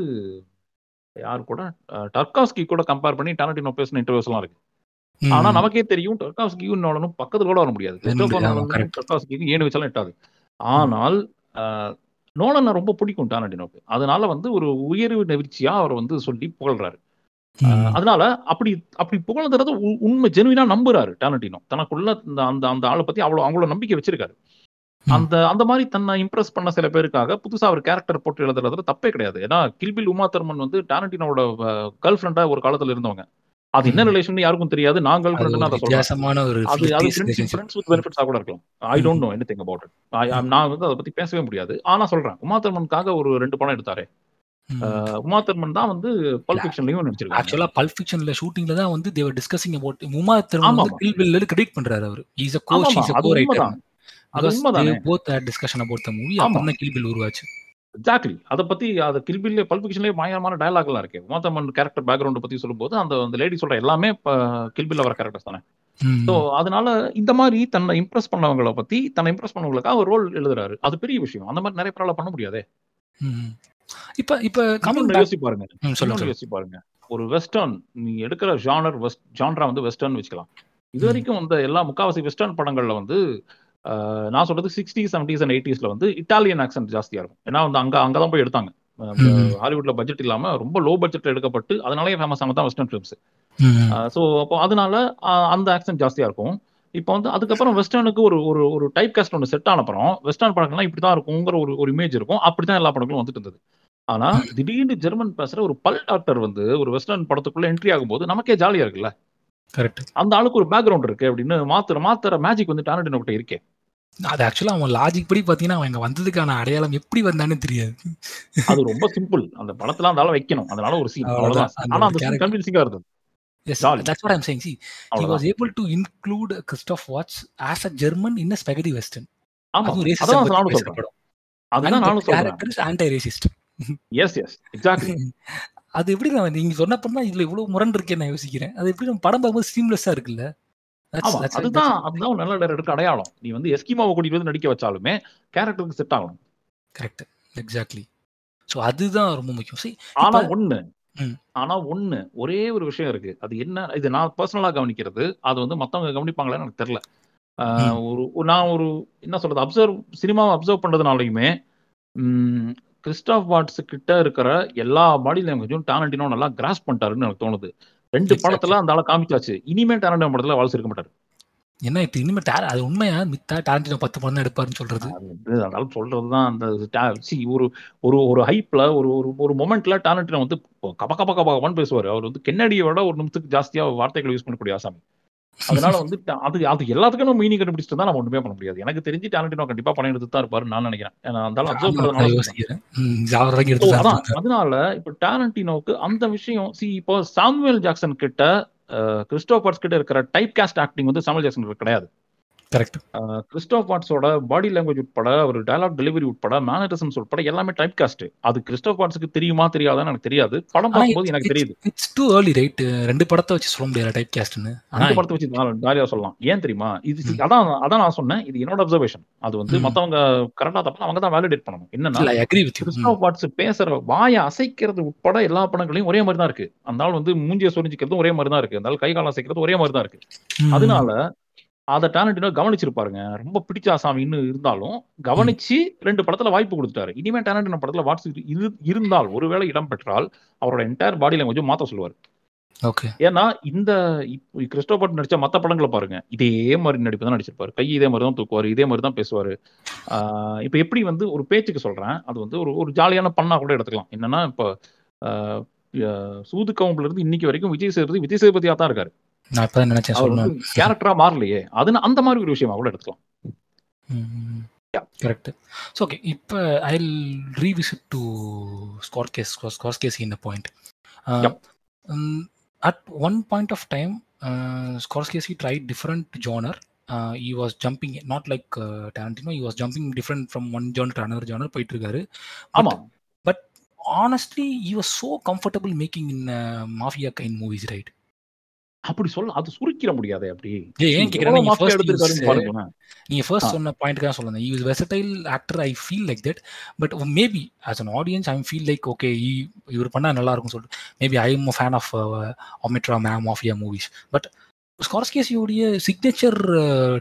யார் கூட? டர்காஸ்கி கூட கம்பேர் பண்ணி டாரண்டினோ பேசின இன்டர்வியூஸ் எல்லாம் இருக்கு. ஆனா நமக்கே தெரியும் டர்காஸ்கியும் நோலனும் பக்கத்துல கூட வர முடியாது. correct. டர்காஸ்கிக்கும் ஏணு வச்சாலும் எட்டாது. ஆனால் நோலனை ரொம்ப பிடிக்கும் டாரண்டினோக்கு அதனால வந்து ஒரு உயர்வு நெகிழ்ச்சியா அவர் வந்து சொல்லி புகழ்றாரு. அதனால அப்படி அப்படி புகழ்ந்துறது உண்மை ஜெனுவினா நம்புறாரு டாரண்டினோ தனக்குள்ள அந்த அந்த ஆளை பத்தி அவ்வளவு அவ்வளவு நம்பிக்கை வச்சிருக்காரு. அந்த அந்த மாதிரி தன்னை இம்ப்ரெஸ் பண்ண சில பேருக்காக புதுசா ஒரு கேரக்டர் போட்டு எழுதுறதுல தப்பே கிடையாது. ஏன்னா கில்பில் உமா தர்மன் வந்து டாரண்டினோட கேர்ள் ஃப்ரெண்டா ஒரு காலத்துல இருந்தவங்க. அது என்ன. ரிலேஷன் யாருக்கும் தெரியாது. பெனிஃபிட்ஸா கூட இருக்கலாம். I. Don't know anything about நான் வந்து அதை பத்தி பேசவே முடியாது. ஆனா சொல்றேன். உமா தர்மனுக்காக ஒரு ரெண்டு படம் எடுத்தாரு. உமா தர்மன் தான் வந்து பல் ஃபிக்ஷன்லயும் ஆக்சுவலா பல்ப் ஃபிக்ஷன்ல ஷூட்டிங்ல தான் வந்து they were discussing about Uma Thurman வந்து கில் பில் கிரெடிட் பண்றாரு அவர். Is a coach is a co writer அது உண்மைதானே. Both discussion about the movie அப்புறம் தான் கில் பில் உருவாச்சு. எக்ஸாக்ட்லி அதை பத்தி அது கில்பில்ல பல்பிக்ஷன்லேயே பயங்கரமான டயலாக் எல்லாம் இருக்கு. உமாத்தம்மன் கேரக்டர் பேக்ரவுண்ட் பத்தி சொல்லும்போது அந்த அந்த லேடி சொல்ற எல்லாமே கில்பில் வர கேரக்டர்ஸ் தானே. ஸோ அதனால இந்த மாதிரி தன்னை இம்ப்ரெஸ் பண்ணவங்கள பத்தி தன்னை இம்ப்ரெஸ் பண்ணவங்களுக்காக ஒரு ரோல் எழுதுறாரு. அது பெரிய விஷயம். அந்த மாதிரி நிறைய பேரால பண்ண முடியாதே. இப்ப இப்ப கமிங் யோசிச்சு பாருங்க சொல்லுங்க யோசிச்சு பாருங்க ஒரு வெஸ்டர்ன் நீ எடுக்கிற ஜானர் வெஸ்ட் ஜான்ரா வந்து வெஸ்டர்ன் வச்சுக்கலாம். இது. வரைக்கும் வந்த எல்லா முக்காவாசி வெஸ்டர்ன் படங்கள்ல வந்து நான் சொல்றது சிக்ஸ்டி செவன்டிஸ் அண்ட் எயிட்டிஸ்ல வந்து இட்டாலியன் ஆக்சன்ட் ஜாஸ்தியா இருக்கும். ஏன்னா வந்து அங்க அங்கதான் போய் எடுத்தாங்க. ஹாலிவுட்ல பட்ஜெட் இல்லாம ரொம்ப லோ பட்ஜெட்ல எடுக்கப்பட்டு அதனாலேயே ஃபேமஸ் ஆனது தான் வெஸ்டர்ன் ஃபிலிம்ஸ். ஸோ அப்போ அதனால அந்த ஆக்சன்ட் ஜாஸ்தியா இருக்கும். இப்போ வந்து அதுக்கப்புறம் வெஸ்டர்னுக்கு ஒரு ஒரு ஒரு டைப் காஸ்ட் ஒன்று செட் ஆன அப்புறம் வெஸ்டர்ன் படங்கள்லாம் இப்படி தான் இருக்குங்கிற ஒரு ஒரு இமேஜ் இருக்கும். அப்படிதான் எல்லா படங்களும் வந்துட்டு இருந்தது. ஆனா. திடீர்னு ஜெர்மன் பேசுற ஒரு பல் டாக்டர் வந்து ஒரு வெஸ்டர்ன் படத்துக்குள்ள என்ட்ரி ஆகும்போது நமக்கே ஜாலியா இருக்குல்ல? கரெக்ட் அந்த ஆளுக்கு ஒரு பேக்ரவுண்ட் இருக்கு அப்படின்னு மாத்துற மாத்துற மேஜிக் வந்து டாரண்டினோ கிட்ட இருக்கே. அது ஆக்சுவலா அவன் லாஜிக் படி பாத்தீங்கன்னா அவன் இங்க வந்ததுக்கான அடையாளம் எப்படி வந்தான்னு தெரியாது. அது ரொம்ப சிம்பிள் அந்த படத்துல அந்த ஆளை வைக்கணும். அதனால ஒரு சீன் அவ்வளவுதான். அவ்வளவுதான். அந்த ஆனா ஒரு அந்த சீன் கேரக்டர் கன்வின்சிங்கா இருந்தது yes jolly that's what I'm saying see he was அவ்வளவுதான் able to include Christoph Waltz as a German in a spaghetti western. *laughs* *laughs* அது எப்படி நான் நீங்க சொன்னப்பறம் தான் இதுல இவ்வளவு முரண் இருக்கே நான் யோசிக்கிறேன். அது எப்படி நம்ம படம் பார்க்கும்போது சீம்லெஸ்ஸா இருக்குல்ல? That's- that's- அதுதான் that's- அதுதான் நல்ல டைரக்டருக்கு அடையாளம். நீ வந்து எஸ்கிமாவை கூட்டிட்டு வந்து நடிக்க வச்சாலுமே கேரக்டருக்கு செட் ஆகணும். கரெக்ட் எக்ஸாக்ட்லி ஸோ அதுதான் ரொம்ப முக்கியம். See, ஆனா ஒண்ணு. ஆனா ஒண்ணு ஒரே ஒரு விஷயம் இருக்கு. அது என்ன இது நான் பர்சனலா கவனிக்கிறது அது வந்து மத்தவங்க கவனிப்பாங்களான்னு எனக்கு தெரியல. ஒரு நான் ஒரு என்ன சொல்றது அப்சர்வ் சினிமாவை அப்சர்வ் பண்றதுனாலையுமே ம், கிறிஸ்டாப் வாட்ஸ் கிட்ட இருக்கிற எல்லா பாடி லாங்குவேஜும் டாலண்டினோ நல்லா கிராஸ் பண்ணிட்டாருன்னு எனக்கு தோணுது. ரெண்டு. படத்துல அந்த ஆளை காமிச்சாச்சு. இனிமே டாலண்டினோ படத்துல வாழ்ச்சி இருக்க மாட்டாரு. என்ன இப்ப இனிமே அது உண்மையா? மித்தா டாரண்டினோ பத்து படம் எடுப்பாருன்னு சொல்றது. அதனால சொல்றதுதான் அந்த see, ஒரு ஒரு ஒரு ஹைப்ல ஒரு ஒரு ஒரு மொமெண்ட்ல டாலண்டினோ வந்து கப கப கபன்னு பேசுவாரு. அவர் வந்து கென்னடியை விட ஒரு நிமிஷத்துக்கு ஜாஸ்தியா வார்த்தைகள் யூஸ் பண்ணக்கூடிய ஆசாமி. அதனால வந்து அது அது எல்லாத்துக்கும் நம்ம மீனிங் கண்டுபிடிச்சிட்டு தான் நம்ம ஒண்ணுமே பண்ண முடியாது. எனக்கு தெரிஞ்சு டாலண்டினோ கண்டிப்பா படம் எடுத்து தான் இருப்பாரு நான் நினைக்கிறேன் அந்த அப்சர்வ் தான் அதனால இப்ப டாரண்டினோக்கு அந்த விஷயம் சி இப்போ சாமுவேல் ஜாக்சன் கிட்ட கிறிஸ்டோபர்ஸ் கிட்ட இருக்கிற டைப் காஸ்ட் ஆக்டிங் வந்து சமல் ஜாக்சன் கிடையாது. கரெக்ட் கிறிஸ்டோப் வாட்ஸோட பாடி லாங்குவேஜ் உட்பட ஒரு டயலாக் டெலிவரி உட்பட மேனரிசம்ஸ் உட்பட எல்லாமே டைப் காஸ்ட் அது கிறிஸ்டோப் வாட்ஸுக்கு தெரியுமா தெரியாதான்னு எனக்கு தெரியாது. படம் பார்க்கும்போது எனக்கு தெரியுது. இட்ஸ் டூ ஏர்லி ரைட் ரெண்டு படத்தை வச்சு சொல்ல முடியாது டைப் கேஸ்ட்னு அந்த படத்தை வச்சு ஜாலியா சொல்லலாம். ஏன் தெரியுமா? இது அதான் அதான் நான் சொன்னேன். இது என்னோட அப்சர்வேஷன் அது வந்து. மத்தவங்க கரெக்டா தப்பா அவங்க தான் வேலிடேட் பண்ணணும். என்னன்னா அக்ரி வித் கிறிஸ்டோப் வாட்ஸ் பேசுற வாயை அசைக்கிறது உட்பட எல்லா படங்களையும் ஒரே மாதிரி தான் இருக்கு. அந்த ஆள் வந்து மூஞ்சிய சொரிஞ்சிக்கிறதும் ஒரே மாதிரி தான் இருக்கு. அந்த கை காலம் அசைக்கிறதும் ஒரே மாதிரி தான் இருக்கு. அதனால அத டேலண்டினோ கவனிச்சிருப்பாருங்க. ரொம்ப பிடிச்ச ஆசாமின்னு இருந்தாலும் கவனிச்சு ரெண்டு படத்துல வாய்ப்பு கொடுத்துட்டாரு. இனிமே டேலண்டினோ படத்துல வாட்ஸ் இரு இருந்தால் ஒருவேளை இடம் பெற்றால் அவரோட என்டையர் பாடி லாங்குவேஜ் மாத்த சொல்லுவார். ஓகே. ஏன்னா இந்த கிறிஸ்டோபர் நடிச்ச மத்த படங்களை பாருங்க. இதே மாதிரி நடிப்பு தான் நடிச்சிருப்பாரு. கை இதே மாதிரி தான் தூக்குவாரு இதே மாதிரி தான் பேசுவாரு. ஆஹ் இப்ப எப்படி வந்து ஒரு பேச்சுக்கு சொல்றேன். அது வந்து ஒரு ஒரு ஜாலியான பண்ணா கூட எடுத்துக்கலாம். என்னன்னா இப்போ சூது கவும்புல இருந்து இன்னைக்கு வரைக்கும் விஜய் சேதுபதி விஜய் சேதுபதியா தான் இருக்காரு. நான் இப்பதான் நினைச்சேன் அவர் கேரக்டரா மாறலையே. அது அந்த மாதிரி ஒரு விஷயமா கூட எடுத்துக்கலாம். கரெக்ட் ஸோ ஓகே இப்போ I revisit to Scorsese Scorsese in point. At one point of time Scorsese try different genre he was jumping not like Tarantino he was jumping different from one genre to another genre போயிட்டு இருக்காரு ஆமா. honestly he was so comfortable making in uh, mafia kind movies right? அப்படி சொல்ல அது சுருக்கிட முடியாதே அப்படி. ஏன் எவ்வளவு நீங்க ஃபர்ஸ்ட். சொன்ன பாயிண்ட்க்காக சொல்லுங்க he is versatile actor I feel like that but maybe as an audience I feel like okay இவர் பண்ணா நல்லா இருக்கும் சொல்லிட்டு maybe I am fan of ஒமெட்ரா மேம் மாஃபியா மூவிஸ் பட் ஸ்கார்ஸ்கேசியோடைய signature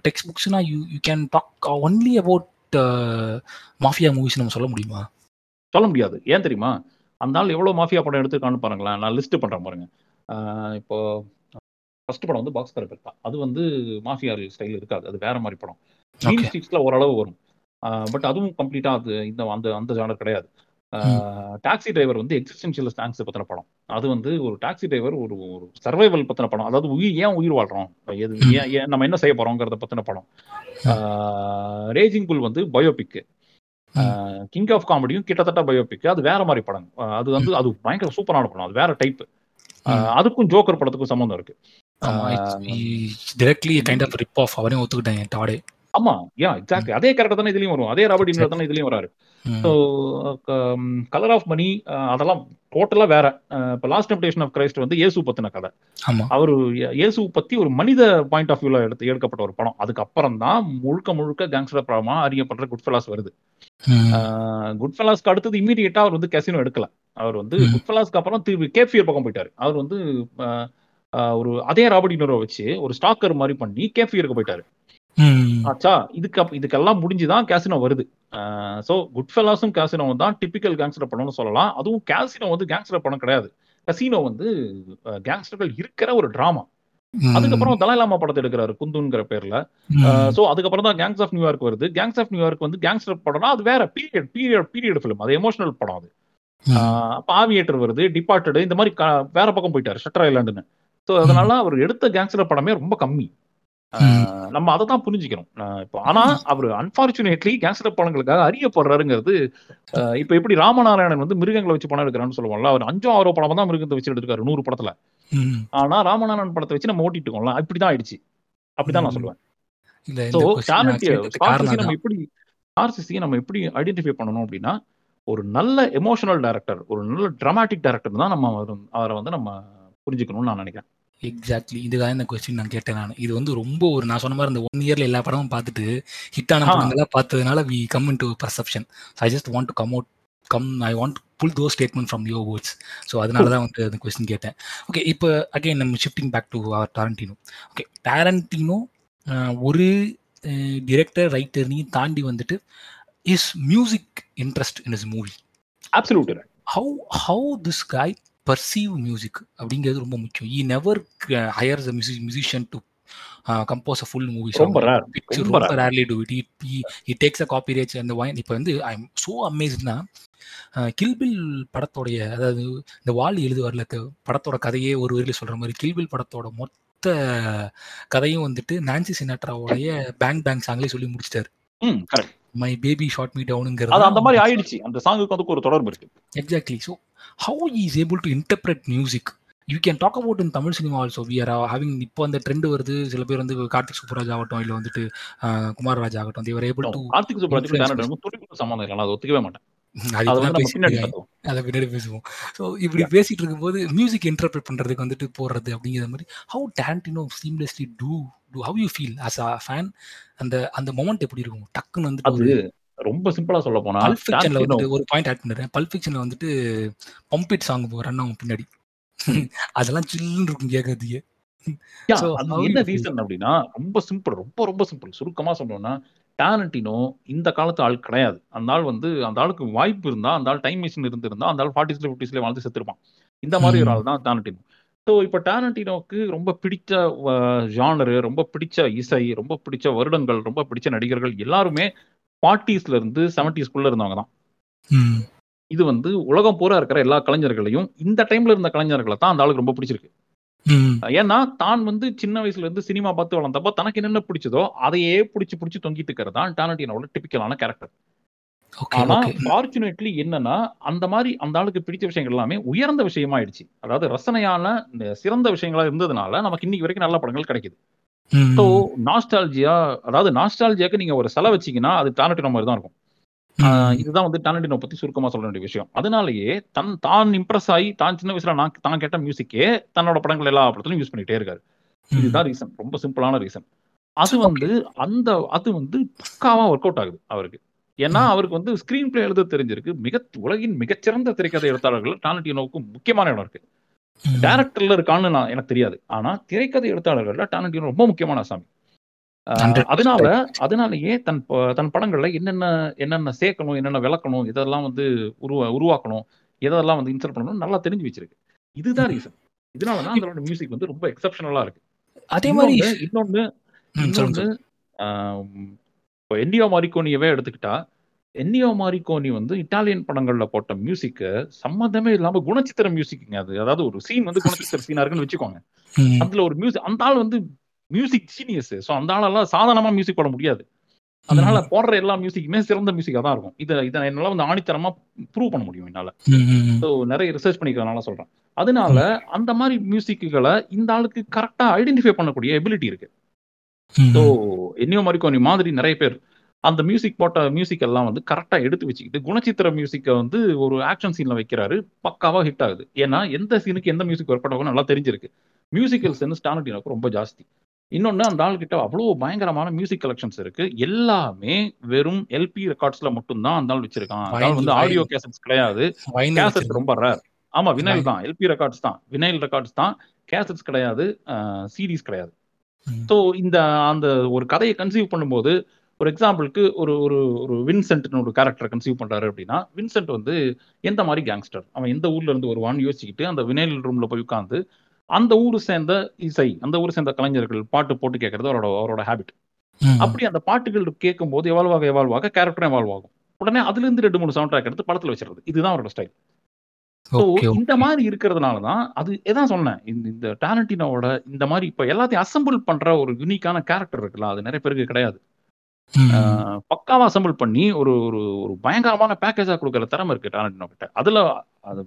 text புக்ஸ்னா you you can talk only about mafia movies நம்ம சொல்ல முடியுமா? சொல்ல முடியாது. ஏன் தெரியுமா? அந்த ஆள் எவ்வளவு மாஃபியா படம் எடுத்துருக்கான்னு பாருங்களேன். நான் லிஸ்ட் பண்றேன் பாருங்க. இப்போ ஃபர்ஸ்ட் படம் வந்து பாக்ஸ் கரப்பெட்டா அது வந்து மாஃபியா ஸ்டைல் இருக்காது. அது வேற மாதிரி படம். Okay. ஸ்ட்ரீட்ஸ்ல ஓரளவு வரும். பட் அதுவும் கம்ப்ளீட்டா அது இந்த அந்த அந்த ஜானர் கிடையாது. டாக்ஸி டிரைவர் வந்து எக்ஸிஸ்டன்ஷியல் ஸ்டாங்ஸ் பத்தின படம். அது வந்து ஒரு டாக்ஸி டிரைவர் ஒரு ஒரு சர்வைவல் பத்தின படம். அதாவது உயிர் ஏன் உயிர் வாழ்றோம்? எது. ஏன் ஏன் நம்ம என்ன செய்ய போறோங்கிறத பத்தின படம். ரேஜிங் புல் வந்து பயோபிக் கிங் ஆஃப் காமெடியும் கிட்டத்தட்ட பயோபிக் அது வேற மாதிரி படம். அது வந்து அது பயங்கர சூப்பரான படம். அது வேற டைப் அதுக்கும் ஜோக்கர் படத்துக்கும் சம்மந்தம் இருக்கு. Directly kind of rip off அவரையும் ஒத்துக்கிட்டேன் டாடே. ஆமா யா எக்ஸாக்ட்லி அதே கேரக்டர் தானே இதுலயும் வரும். அதே ராபர்ட் டினிரோ தானே இதுலயும் வராரு. ஸோ கலர் ஆஃப் மணி அதெல்லாம் டோட்டலா வேற. இப்ப லாஸ்ட் டெம்டேஷன் ஆஃப் கிரைஸ்ட் வந்து இயேசு பத்தின கதை. அவர் இயேசு பத்தி ஒரு மனித பாயிண்ட் ஆஃப் வியூல எடுத்து எடுக்கப்பட்ட ஒரு படம். அதுக்கப்புறம் தான் முழுக்க முழுக்க கேங்ஸ்டர் படமா அறியப்படுற குட் ஃபெலாஸ் வருது. குட் ஃபெலாஸ்க்கு அடுத்தது இமீடியட்டா அவர் வந்து கேசினோ எடுக்கல. அவர் வந்து. குட் ஃபெலாஸ்க்கு அப்புறம் திருப்பி கேபியர் பக்கம் போயிட்டாரு. அவர் வந்து ஒரு அதே ராபர்ட் டினரோ வச்சு ஒரு ஸ்டாக்கர் மாதிரி பண்ணி கேபியருக்கு போயிட்டாரு. ஆச்சா இதுக்கு இதுக்கெல்லாம் முடிஞ்சுதான் கேசினோ வருது. ஸோ குட் ஃபெலாஸும் கேசினோவும் தான் டிபிக்கல் கேங்ஸ்டர் படம்னு சொல்லலாம். அதுவும் கேசினோ வந்து கேங்ஸ்டர் படம் கிடையாது. கசினோ வந்து கேங்ஸ்டர்கள் இருக்கிற ஒரு டிராமா. அதுக்கப்புறம் தலாலாமா படத்தை எடுக்கிறாரு குந்துங்கிற பேர்ல. ஸோ அதுக்கப்புறம் தான் கேங்ஸ் ஆஃப் நியூயார்க் வருது. கேங்ஸ் ஆஃப் நியூயார்க் வந்து கேங்ஸ்டர் படம்னா அது வேற பீரியட் பீரியட் பீரியட் ஃபிலிம் அது எமோஷனல் படம் அது. ஆவியேட்டர் வருது டிபார்ட்டடு இந்த மாதிரி வேற பக்கம் போயிட்டாரு ஷட்டர் ஐலாண்டுன்னு ஸோ அதனால அவர் எடுத்த கேங்ஸ்டர் படமே ரொம்ப கம்மி. நம்ம அதை தான் புரிஞ்சுக்கணும் இப்போ ஆனா அவர் அன்பார்ச்சுனேட்லி கேங்ஸ்டர் படங்களுக்காக அறியப்படுறாருங்கிறது இப்போ எப்படி ராமநாராயணன் வந்து மிருகங்களை வச்சு படம் எடுக்கிறான்னு சொல்லுவோம்ல அவர் அஞ்சோ ஆறோ படம் தான் மிருகத்தை வச்சு எடுத்திருக்காரு நூறு படத்துல. ஆனா ராமநாராயணன் படத்தை வச்சு நம்ம ஓட்டிட்டு இருக்கோம்ல அப்படிதான் ஆயிடுச்சு. அப்படிதான் நான். சொல்லுவேன். நம்ம. எப்படி ஸ்கார்சிசியை நம்ம எப்படி ஐடென்டிஃபை பண்ணணும் அப்படின்னா ஒரு நல்ல எமோஷனல் டைரக்டர் ஒரு நல்ல டிராமாட்டிக் டைரக்டர் தான் நம்ம அவரை வந்து நம்ம புரிஞ்சுக்கணும்னு நான் நினைக்கிறேன். எக்ஸாக்ட்லி இதுதான் இந்த கொஸ்டின் நான் கேட்டேன் நான். இது வந்து ரொம்ப ஒரு நான் சொன்ன மாதிரி இந்த ஒன் இயர்ல எல்லா படமும் பார்த்துட்டு ஹிட்டான ஆ. படங்கள்லாம் பார்த்ததுனால we come in to perception I just want to come out come I want pull though statement from your words so அதனால தான் வந்து அந்த கொஸ்டின் கேட்டேன். ஓகே இப்போ அகைன் நம்ம shifting back to our Tarantino okay Tarantino ஒரு director ரைட்டர்னையும் தாண்டி வந்துட்டு his music interest in his movie absolute how how this guy perceive music அப்படிங்கிறது ரொம்ப முக்கியம் he never hire the music musician to compose a full movie ரொம்ப. ரொம்ப. Rarely do it he takes a copyrights அந்த வாயின் இப்போ வந்து I am so அமேஸ்ட்னா கில்பில் படத்தோடைய அதாவது இந்த வால் எழுதுவார்ல படத்தோட கதையே ஒரு வரியில் சொல்ற மாதிரி கில்பில் படத்தோட மொத்த கதையும் வந்துட்டு நான்சி சினாட்ராவோடைய பேங் பேங் சாங்லேயே சொல்லி முடிச்சிட்டாரு ம் பேபி ஷார்ட் மீ அது டவுனுங்கிறது அந்த மாதிரி ஆயிடுச்சு. அந்த சாங்குக்கு அதுக்கு ஒரு தொடர்பு இருக்கு. So, how he is able to interpret music? You can talk about in Tamil cinema also we are having இப்போ அந்த ட்ரெண்ட் வருது. சில பேர் வந்து கார்த்திக் சுப்புராஜ் ஆகட்டும் இல்லை வந்துட்டு ஆஹ், குமாரராஜ் ஆகட்டும் தேவர் ஏபிள் டு கார்த்திக் துணிக்கு சம்மந்தம் இல்லை அதை ஒத்துக்கவே மாட்டேன். *laughs* அது பின்னாடி பேசுவோம். ஸோ இப்படி பேசிட்டு இருக்கும்போது மியூசிக் இன்டர்பிரட் பண்றதுக்கு வந்துட்டு போடுறது அப்படிங்கிற மாதிரி how Tarantino seamlessly do do how you feel as a fan அந்த அந்த மொமெண்ட் எப்படி இருக்கும்? டக்குன்னு அது ரொம்ப சிம்பிளா சொல்ல போனா பல்ப் ஃபிக்ஷன்ல வந்துட்டு ஒரு பாயிண்ட் ஆட் பண்ணுறேன் பல்ப் ஃபிக்ஷன்ல வந்துட்டு பம்பிட் சாங் ரன் ஆகும் பின்னாடி. *laughs* அதெல்லாம் சில்லுன்னு இருக்கும் கேட்கறதுக்கு என்ன? ரீசன் அப்படின்னா ரொம்ப சிம்பிள் ரொம்ப ரொம்ப சிம்பிள் சுருக்கமா சொல்லணும்னா டேலண்டினோ இந்த காலத்து ஆள் கிடையாது. அந்த ஆள் வந்து அந்த ஆளுக்கு வாய்ப்பு இருந்தா அந்த ஆள் டைம் மிஷின் இருந்திருந்தா அந்த ஆள் ஃபார்ட்டிஸ்ல ஃபிஃப்டிஸ்ல வாழ்ந்து செத்துருப்பான். இந்த மாதிரி ஒரு. ஆள் தான் டேலண்டினோ ஸோ இப்போ டேலண்டினோக்கு ரொம்ப பிடிச்ச ஜானரு ரொம்ப பிடிச்ச இசை ரொம்ப பிடிச்ச வருடங்கள் ரொம்ப பிடிச்ச நடிகர்கள் எல்லாருமே ஃபார்ட்டிஸ்ல இருந்து செவன்டிஸ்குள்ள இருந்தவங்க தான். இது வந்து உலகம் பூரா இருக்கிற எல்லா கலைஞர்களையும் இந்த டைம்ல இருந்த கலைஞர்களை தான் அந்த ஆளுக்கு ரொம்ப பிடிச்சிருக்கு. ஏன்னா தான் வந்து சின்ன வயசுல இருந்து சினிமா பார்த்து வளர்ந்தப்ப தனக்கு என்னென்ன பிடிச்சதோ அதையே பிடிச்சி பிடிச்சி தொங்கிட்டு இருக்கிறது தான் டேலண்டினோட டிபிக்கலான கேரக்டர் ஆனா ஃபார்ச்சுனேட்லி என்னன்னா அந்த மாதிரி அந்த ஆளுக்கு பிடிச்ச விஷயங்கள் எல்லாமே உயர்ந்த விஷயமா ஆயிடுச்சு அதாவது ரசனையான சிறந்த விஷயங்களா இருந்ததுனால நமக்கு இன்னைக்கு வரைக்கும் நல்ல படங்கள் கிடைக்குது. ஸோ நாஸ்டாலஜியா அதாவது நாஸ்டாலஜியாக்கு நீங்க ஒரு செலை வச்சீங்கன்னா அது டேலண்டினோ மாதிரி தான் இருக்கும். இதுதான் வந்து டேலண்டினோ பத்தி சுருக்கமா சொல்ல வேண்டிய விஷயம். அதனாலேயே தன் தான் இம்ப்ரெஸ் ஆகி தான் சின்ன வயசுல நான் தான் கேட்ட மியூசிக்கே தன்னோட படங்கள் எல்லா படத்துலையும் யூஸ் பண்ணிட்டே இருக்காரு. இதுதான் ரீசன் ரொம்ப சிம்பிளான ரீசன் அது வந்து அந்த அது வந்து பக்காவா ஒர்க் அவுட் ஆகுது அவருக்கு. ஏன்னா அவருக்கு வந்து ஸ்கிரீன் பிளே எழுத தெரிஞ்சிருக்கு. மிக உலகின் மிகச்சிறந்த திரைக்கதை எழுத்தாளர்கள் டாலண்டினோவுக்கு முக்கியமான இடம் இருக்கு. டேரக்டர்ல இருக்கான்னு நான் எனக்கு தெரியாது. ஆனா திரைக்கதை எழுத்தாளர்கள்ல டாலண்டினோ ரொம்ப முக்கியமான சாமி. அஹ், 100% அதனால அதனாலயே தன் தன் படங்கள்ல என்னென்ன என்னென்ன சேர்க்கணும் என்னென்ன விளக்கணும் இதெல்லாம் வந்து உருவா உருவாக்கணும் எதெல்லாம் வந்து இன்சர்ட் பண்ணணும் நல்லா தெரிஞ்சு வச்சிருக்கு. இதுதான் ரீசன் இதனாலதான் அதோட மியூசிக் வந்து ரொம்ப எக்ஸப்ஷனலா இருக்கு. அதே மாதிரி இன்னொன்னு இன்னொன்னு இப்போ என்டியோ மாரிக்கோனியவே எடுத்துக்கிட்டா என்டியோ மாரிக்கோனி வந்து இட்டாலியன் படங்கள்ல போட்ட மியூசிக்கு சம்மந்தமே இல்லாம குணச்சித்திர மியூசிக்ங்க அது. அதாவது ஒரு சீன் வந்து குணச்சித்திர சீனா இருக்குன்னு வச்சுக்கோங்க. அதுல ஒரு மியூசிக் அந்த ஆள் வந்து மியூசிக் ஜீனியஸ் ஸோ அந்த ஆளெல்லாம் சாதாரணமா மியூசிக் போட முடியாது. அதனால போடுற எல்லா மியூசிக்குமே சிறந்த மியூசிக்கா தான் இருக்கும். இதை இதை என்னால வந்து ஆணித்தரமா ப்ரூவ் பண்ண முடியும் என்னால. ஸோ நிறைய ரிசர்ச் பண்ணிக்கிறதுனால சொல்றேன். அதனால அந்த மாதிரி மியூசிக்குகளை இந்த ஆளுக்கு கரெக்டா ஐடென்டிஃபை பண்ணக்கூடிய எபிலிட்டி இருக்கு. ஸோ என்னையோ மரிக்கோனி மாதிரி நிறைய பேர். அந்த மியூசிக் போட்ட மியூசிக் எல்லாம் வந்து கரெக்டா எடுத்து வச்சுக்கிட்டு குணச்சித்திர மியூசிக்கை வந்து ஒரு ஆக்ஷன் சீன்ல வைக்கிறாரு. பக்காவா ஹிட் ஆகுது. ஏன்னா எந்த சீனுக்கு எந்த மியூசிக் ஒர்க் பண்ண நல்லா தெரிஞ்சிருக்கு. மியூசிக்கல் சென்ஸ் ஸ்டானடினோக்கு ரொம்ப ஜாஸ்தி. இன்னொன்னு அந்த ஆள்கிட்ட அவ்வளோ பயங்கரமான மியூசிக் கலெக்ஷன்ஸ் இருக்கு. எல்லாமே வெறும் எல்பி ரெக்கார்ட்ஸ்ல மட்டும்தான் அந்த ஆள் வச்சிருக்கான். வந்து ஆடியோ. கேசட்ஸ் கிடையாது. கேசட். ரொம்ப ரேர் ஆமா வினைல். தான். எல்பி ரெக்கார்ட்ஸ் தான். வினைல் ரெக்கார்ட்ஸ் தான். கேசட்ஸ் கிடையாது. சீரிஸ் கிடையாது. ஸோ இந்த அந்த ஒரு கதையை கன்சீவ் பண்ணும்போது ஒரு எக்ஸாம்பிளுக்கு ஒரு ஒரு ஒரு வின்சென்ட்னு ஒரு கேரக்டர் கன்சீவ் பண்றாரு அப்படின்னா வின்சென்ட் வந்து எந்த மாதிரி கேங்ஸ்டர் அவன் எந்த ஊர்ல இருந்து வருவான்னு யோசிச்சுக்கிட்டு அந்த வினைல் ரூம்ல போய் உட்காந்து அந்த ஊர் சேர்ந்த இசை அந்த ஊர் சேர்ந்த கலைஞர்கள் பாட்டு போட்டு கேட்கறது அவரோட அவரோட ஹேபிட். அப்படி அந்த பாட்டுகள் கேட்கும்போது எவால்வ் ஆக எவால்வ் ஆக கேரக்டரும் எவால்வ் ஆகும். உடனே அதுல இருந்து ரெண்டு மூணு சவுண்ட் ட்ராக் எடுத்து படத்துல வச்சிருது இதுதான் அவரோட ஸ்டைல் ஸோ. இந்த மாதிரி இருக்கிறதுனால தான் அது எதான் சொன்னேன். இந்த இந்த டேலண்டினோட இந்த மாதிரி இப்போ எல்லாத்தையும் அசம்பிள் பண்ற ஒரு யூனிக்கான கேரக்டர் இருக்குல்ல அது நிறைய பேருக்கு கிடையாது. பக்காவா அசம்பிள் பண்ணி ஒரு ஒரு ஒரு பயங்கரமான பேக்கேஜா கொடுக்குற திறமை இருக்கு டேலண்டினோ கிட்ட. அதுல அது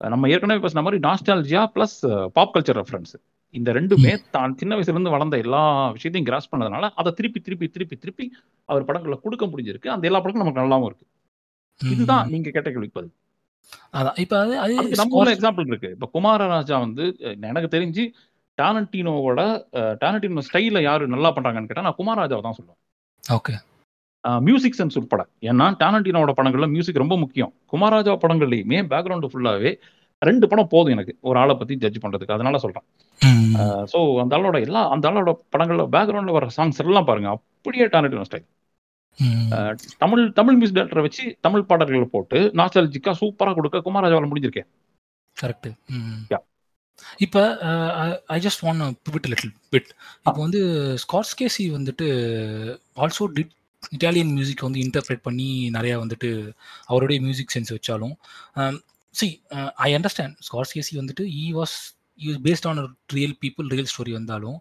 நம்ம ஏற்கனவே பேசின மாதிரி nostalgia plus pop culture reference இந்த ரெண்டுமே தான் சின்ன வயசுல இருந்து வளர்ந்த எல்லா விஷயத்தையும் கிராஸ் பண்ணதுனால அதை திருப்பி திருப்பி திருப்பி திருப்பி அவர் படங்களை கொடுக்க முடிஞ்சிருக்கு. அந்த எல்லா படங்களும் நமக்கு நல்லாவும் இருக்கு. இதுதான் நீங்க கேட்ட கேள்விக்கு பதில் அதான். இப்ப அது அது நம்ம ஊர்ல எக்ஸாம்பிள் இருக்கு. இப்ப குமாரராஜா வந்து எனக்கு தெரிஞ்சு டாலண்டினோவோட டாலண்டினோ ஸ்டைல யாரு நல்லா பண்றாங்கன்னு கேட்டா நான் குமாரராஜாவை தான் சொல்லுவேன். ஓகே. மியூசிக் சென்ஸ் உட்பட. ஏன்னா டாலண்டினோட படங்கள்ல மியூசிக் ரொம்ப முக்கியம். குமாரராஜா படங்கள்லயுமே பேக்ரவுண்ட் ஃபுல்லாவே ரெண்டு படம் போதும் எனக்கு. ஒரு ஆளை பத்தி ஜட்ஜ் பண்றதுக்கு. அதனால சொல்றேன். ஸோ அந்த ஆளோட எல்லா அந்த ஆளோட படங்கள்ல பேக்ரவுண்ட்ல வர சாங்ஸ் எல்லாம் பாருங்க. அப்படியே Tarantino style Tamil Tamil music டேரக்டரை வச்சு தமிழ் பாடல்களை போட்டு நாஸ்டாலஜிக்கா சூப்பரா கொடுக்க குமாரராஜாவால முடிஞ்சிருக்கேன் கரெக்ட். இப்போ I just want pivot little bit இப்போ வந்து ஸ்கார்ஸ்கேசி வந்துட்டு ஆல்சோ டிட் இட்டாலியன் மியூசிக் வந்து இன்டர்பிரேட் பண்ணி நிறையா வந்துட்டு அவருடைய மியூசிக் சென்ஸ் வச்சாலும் சி ஐ அண்டர்ஸ்டாண்ட் ஸ்கார்ஸ்கேசி வந்துட்டு he was you based on real people real story வந்தாலும்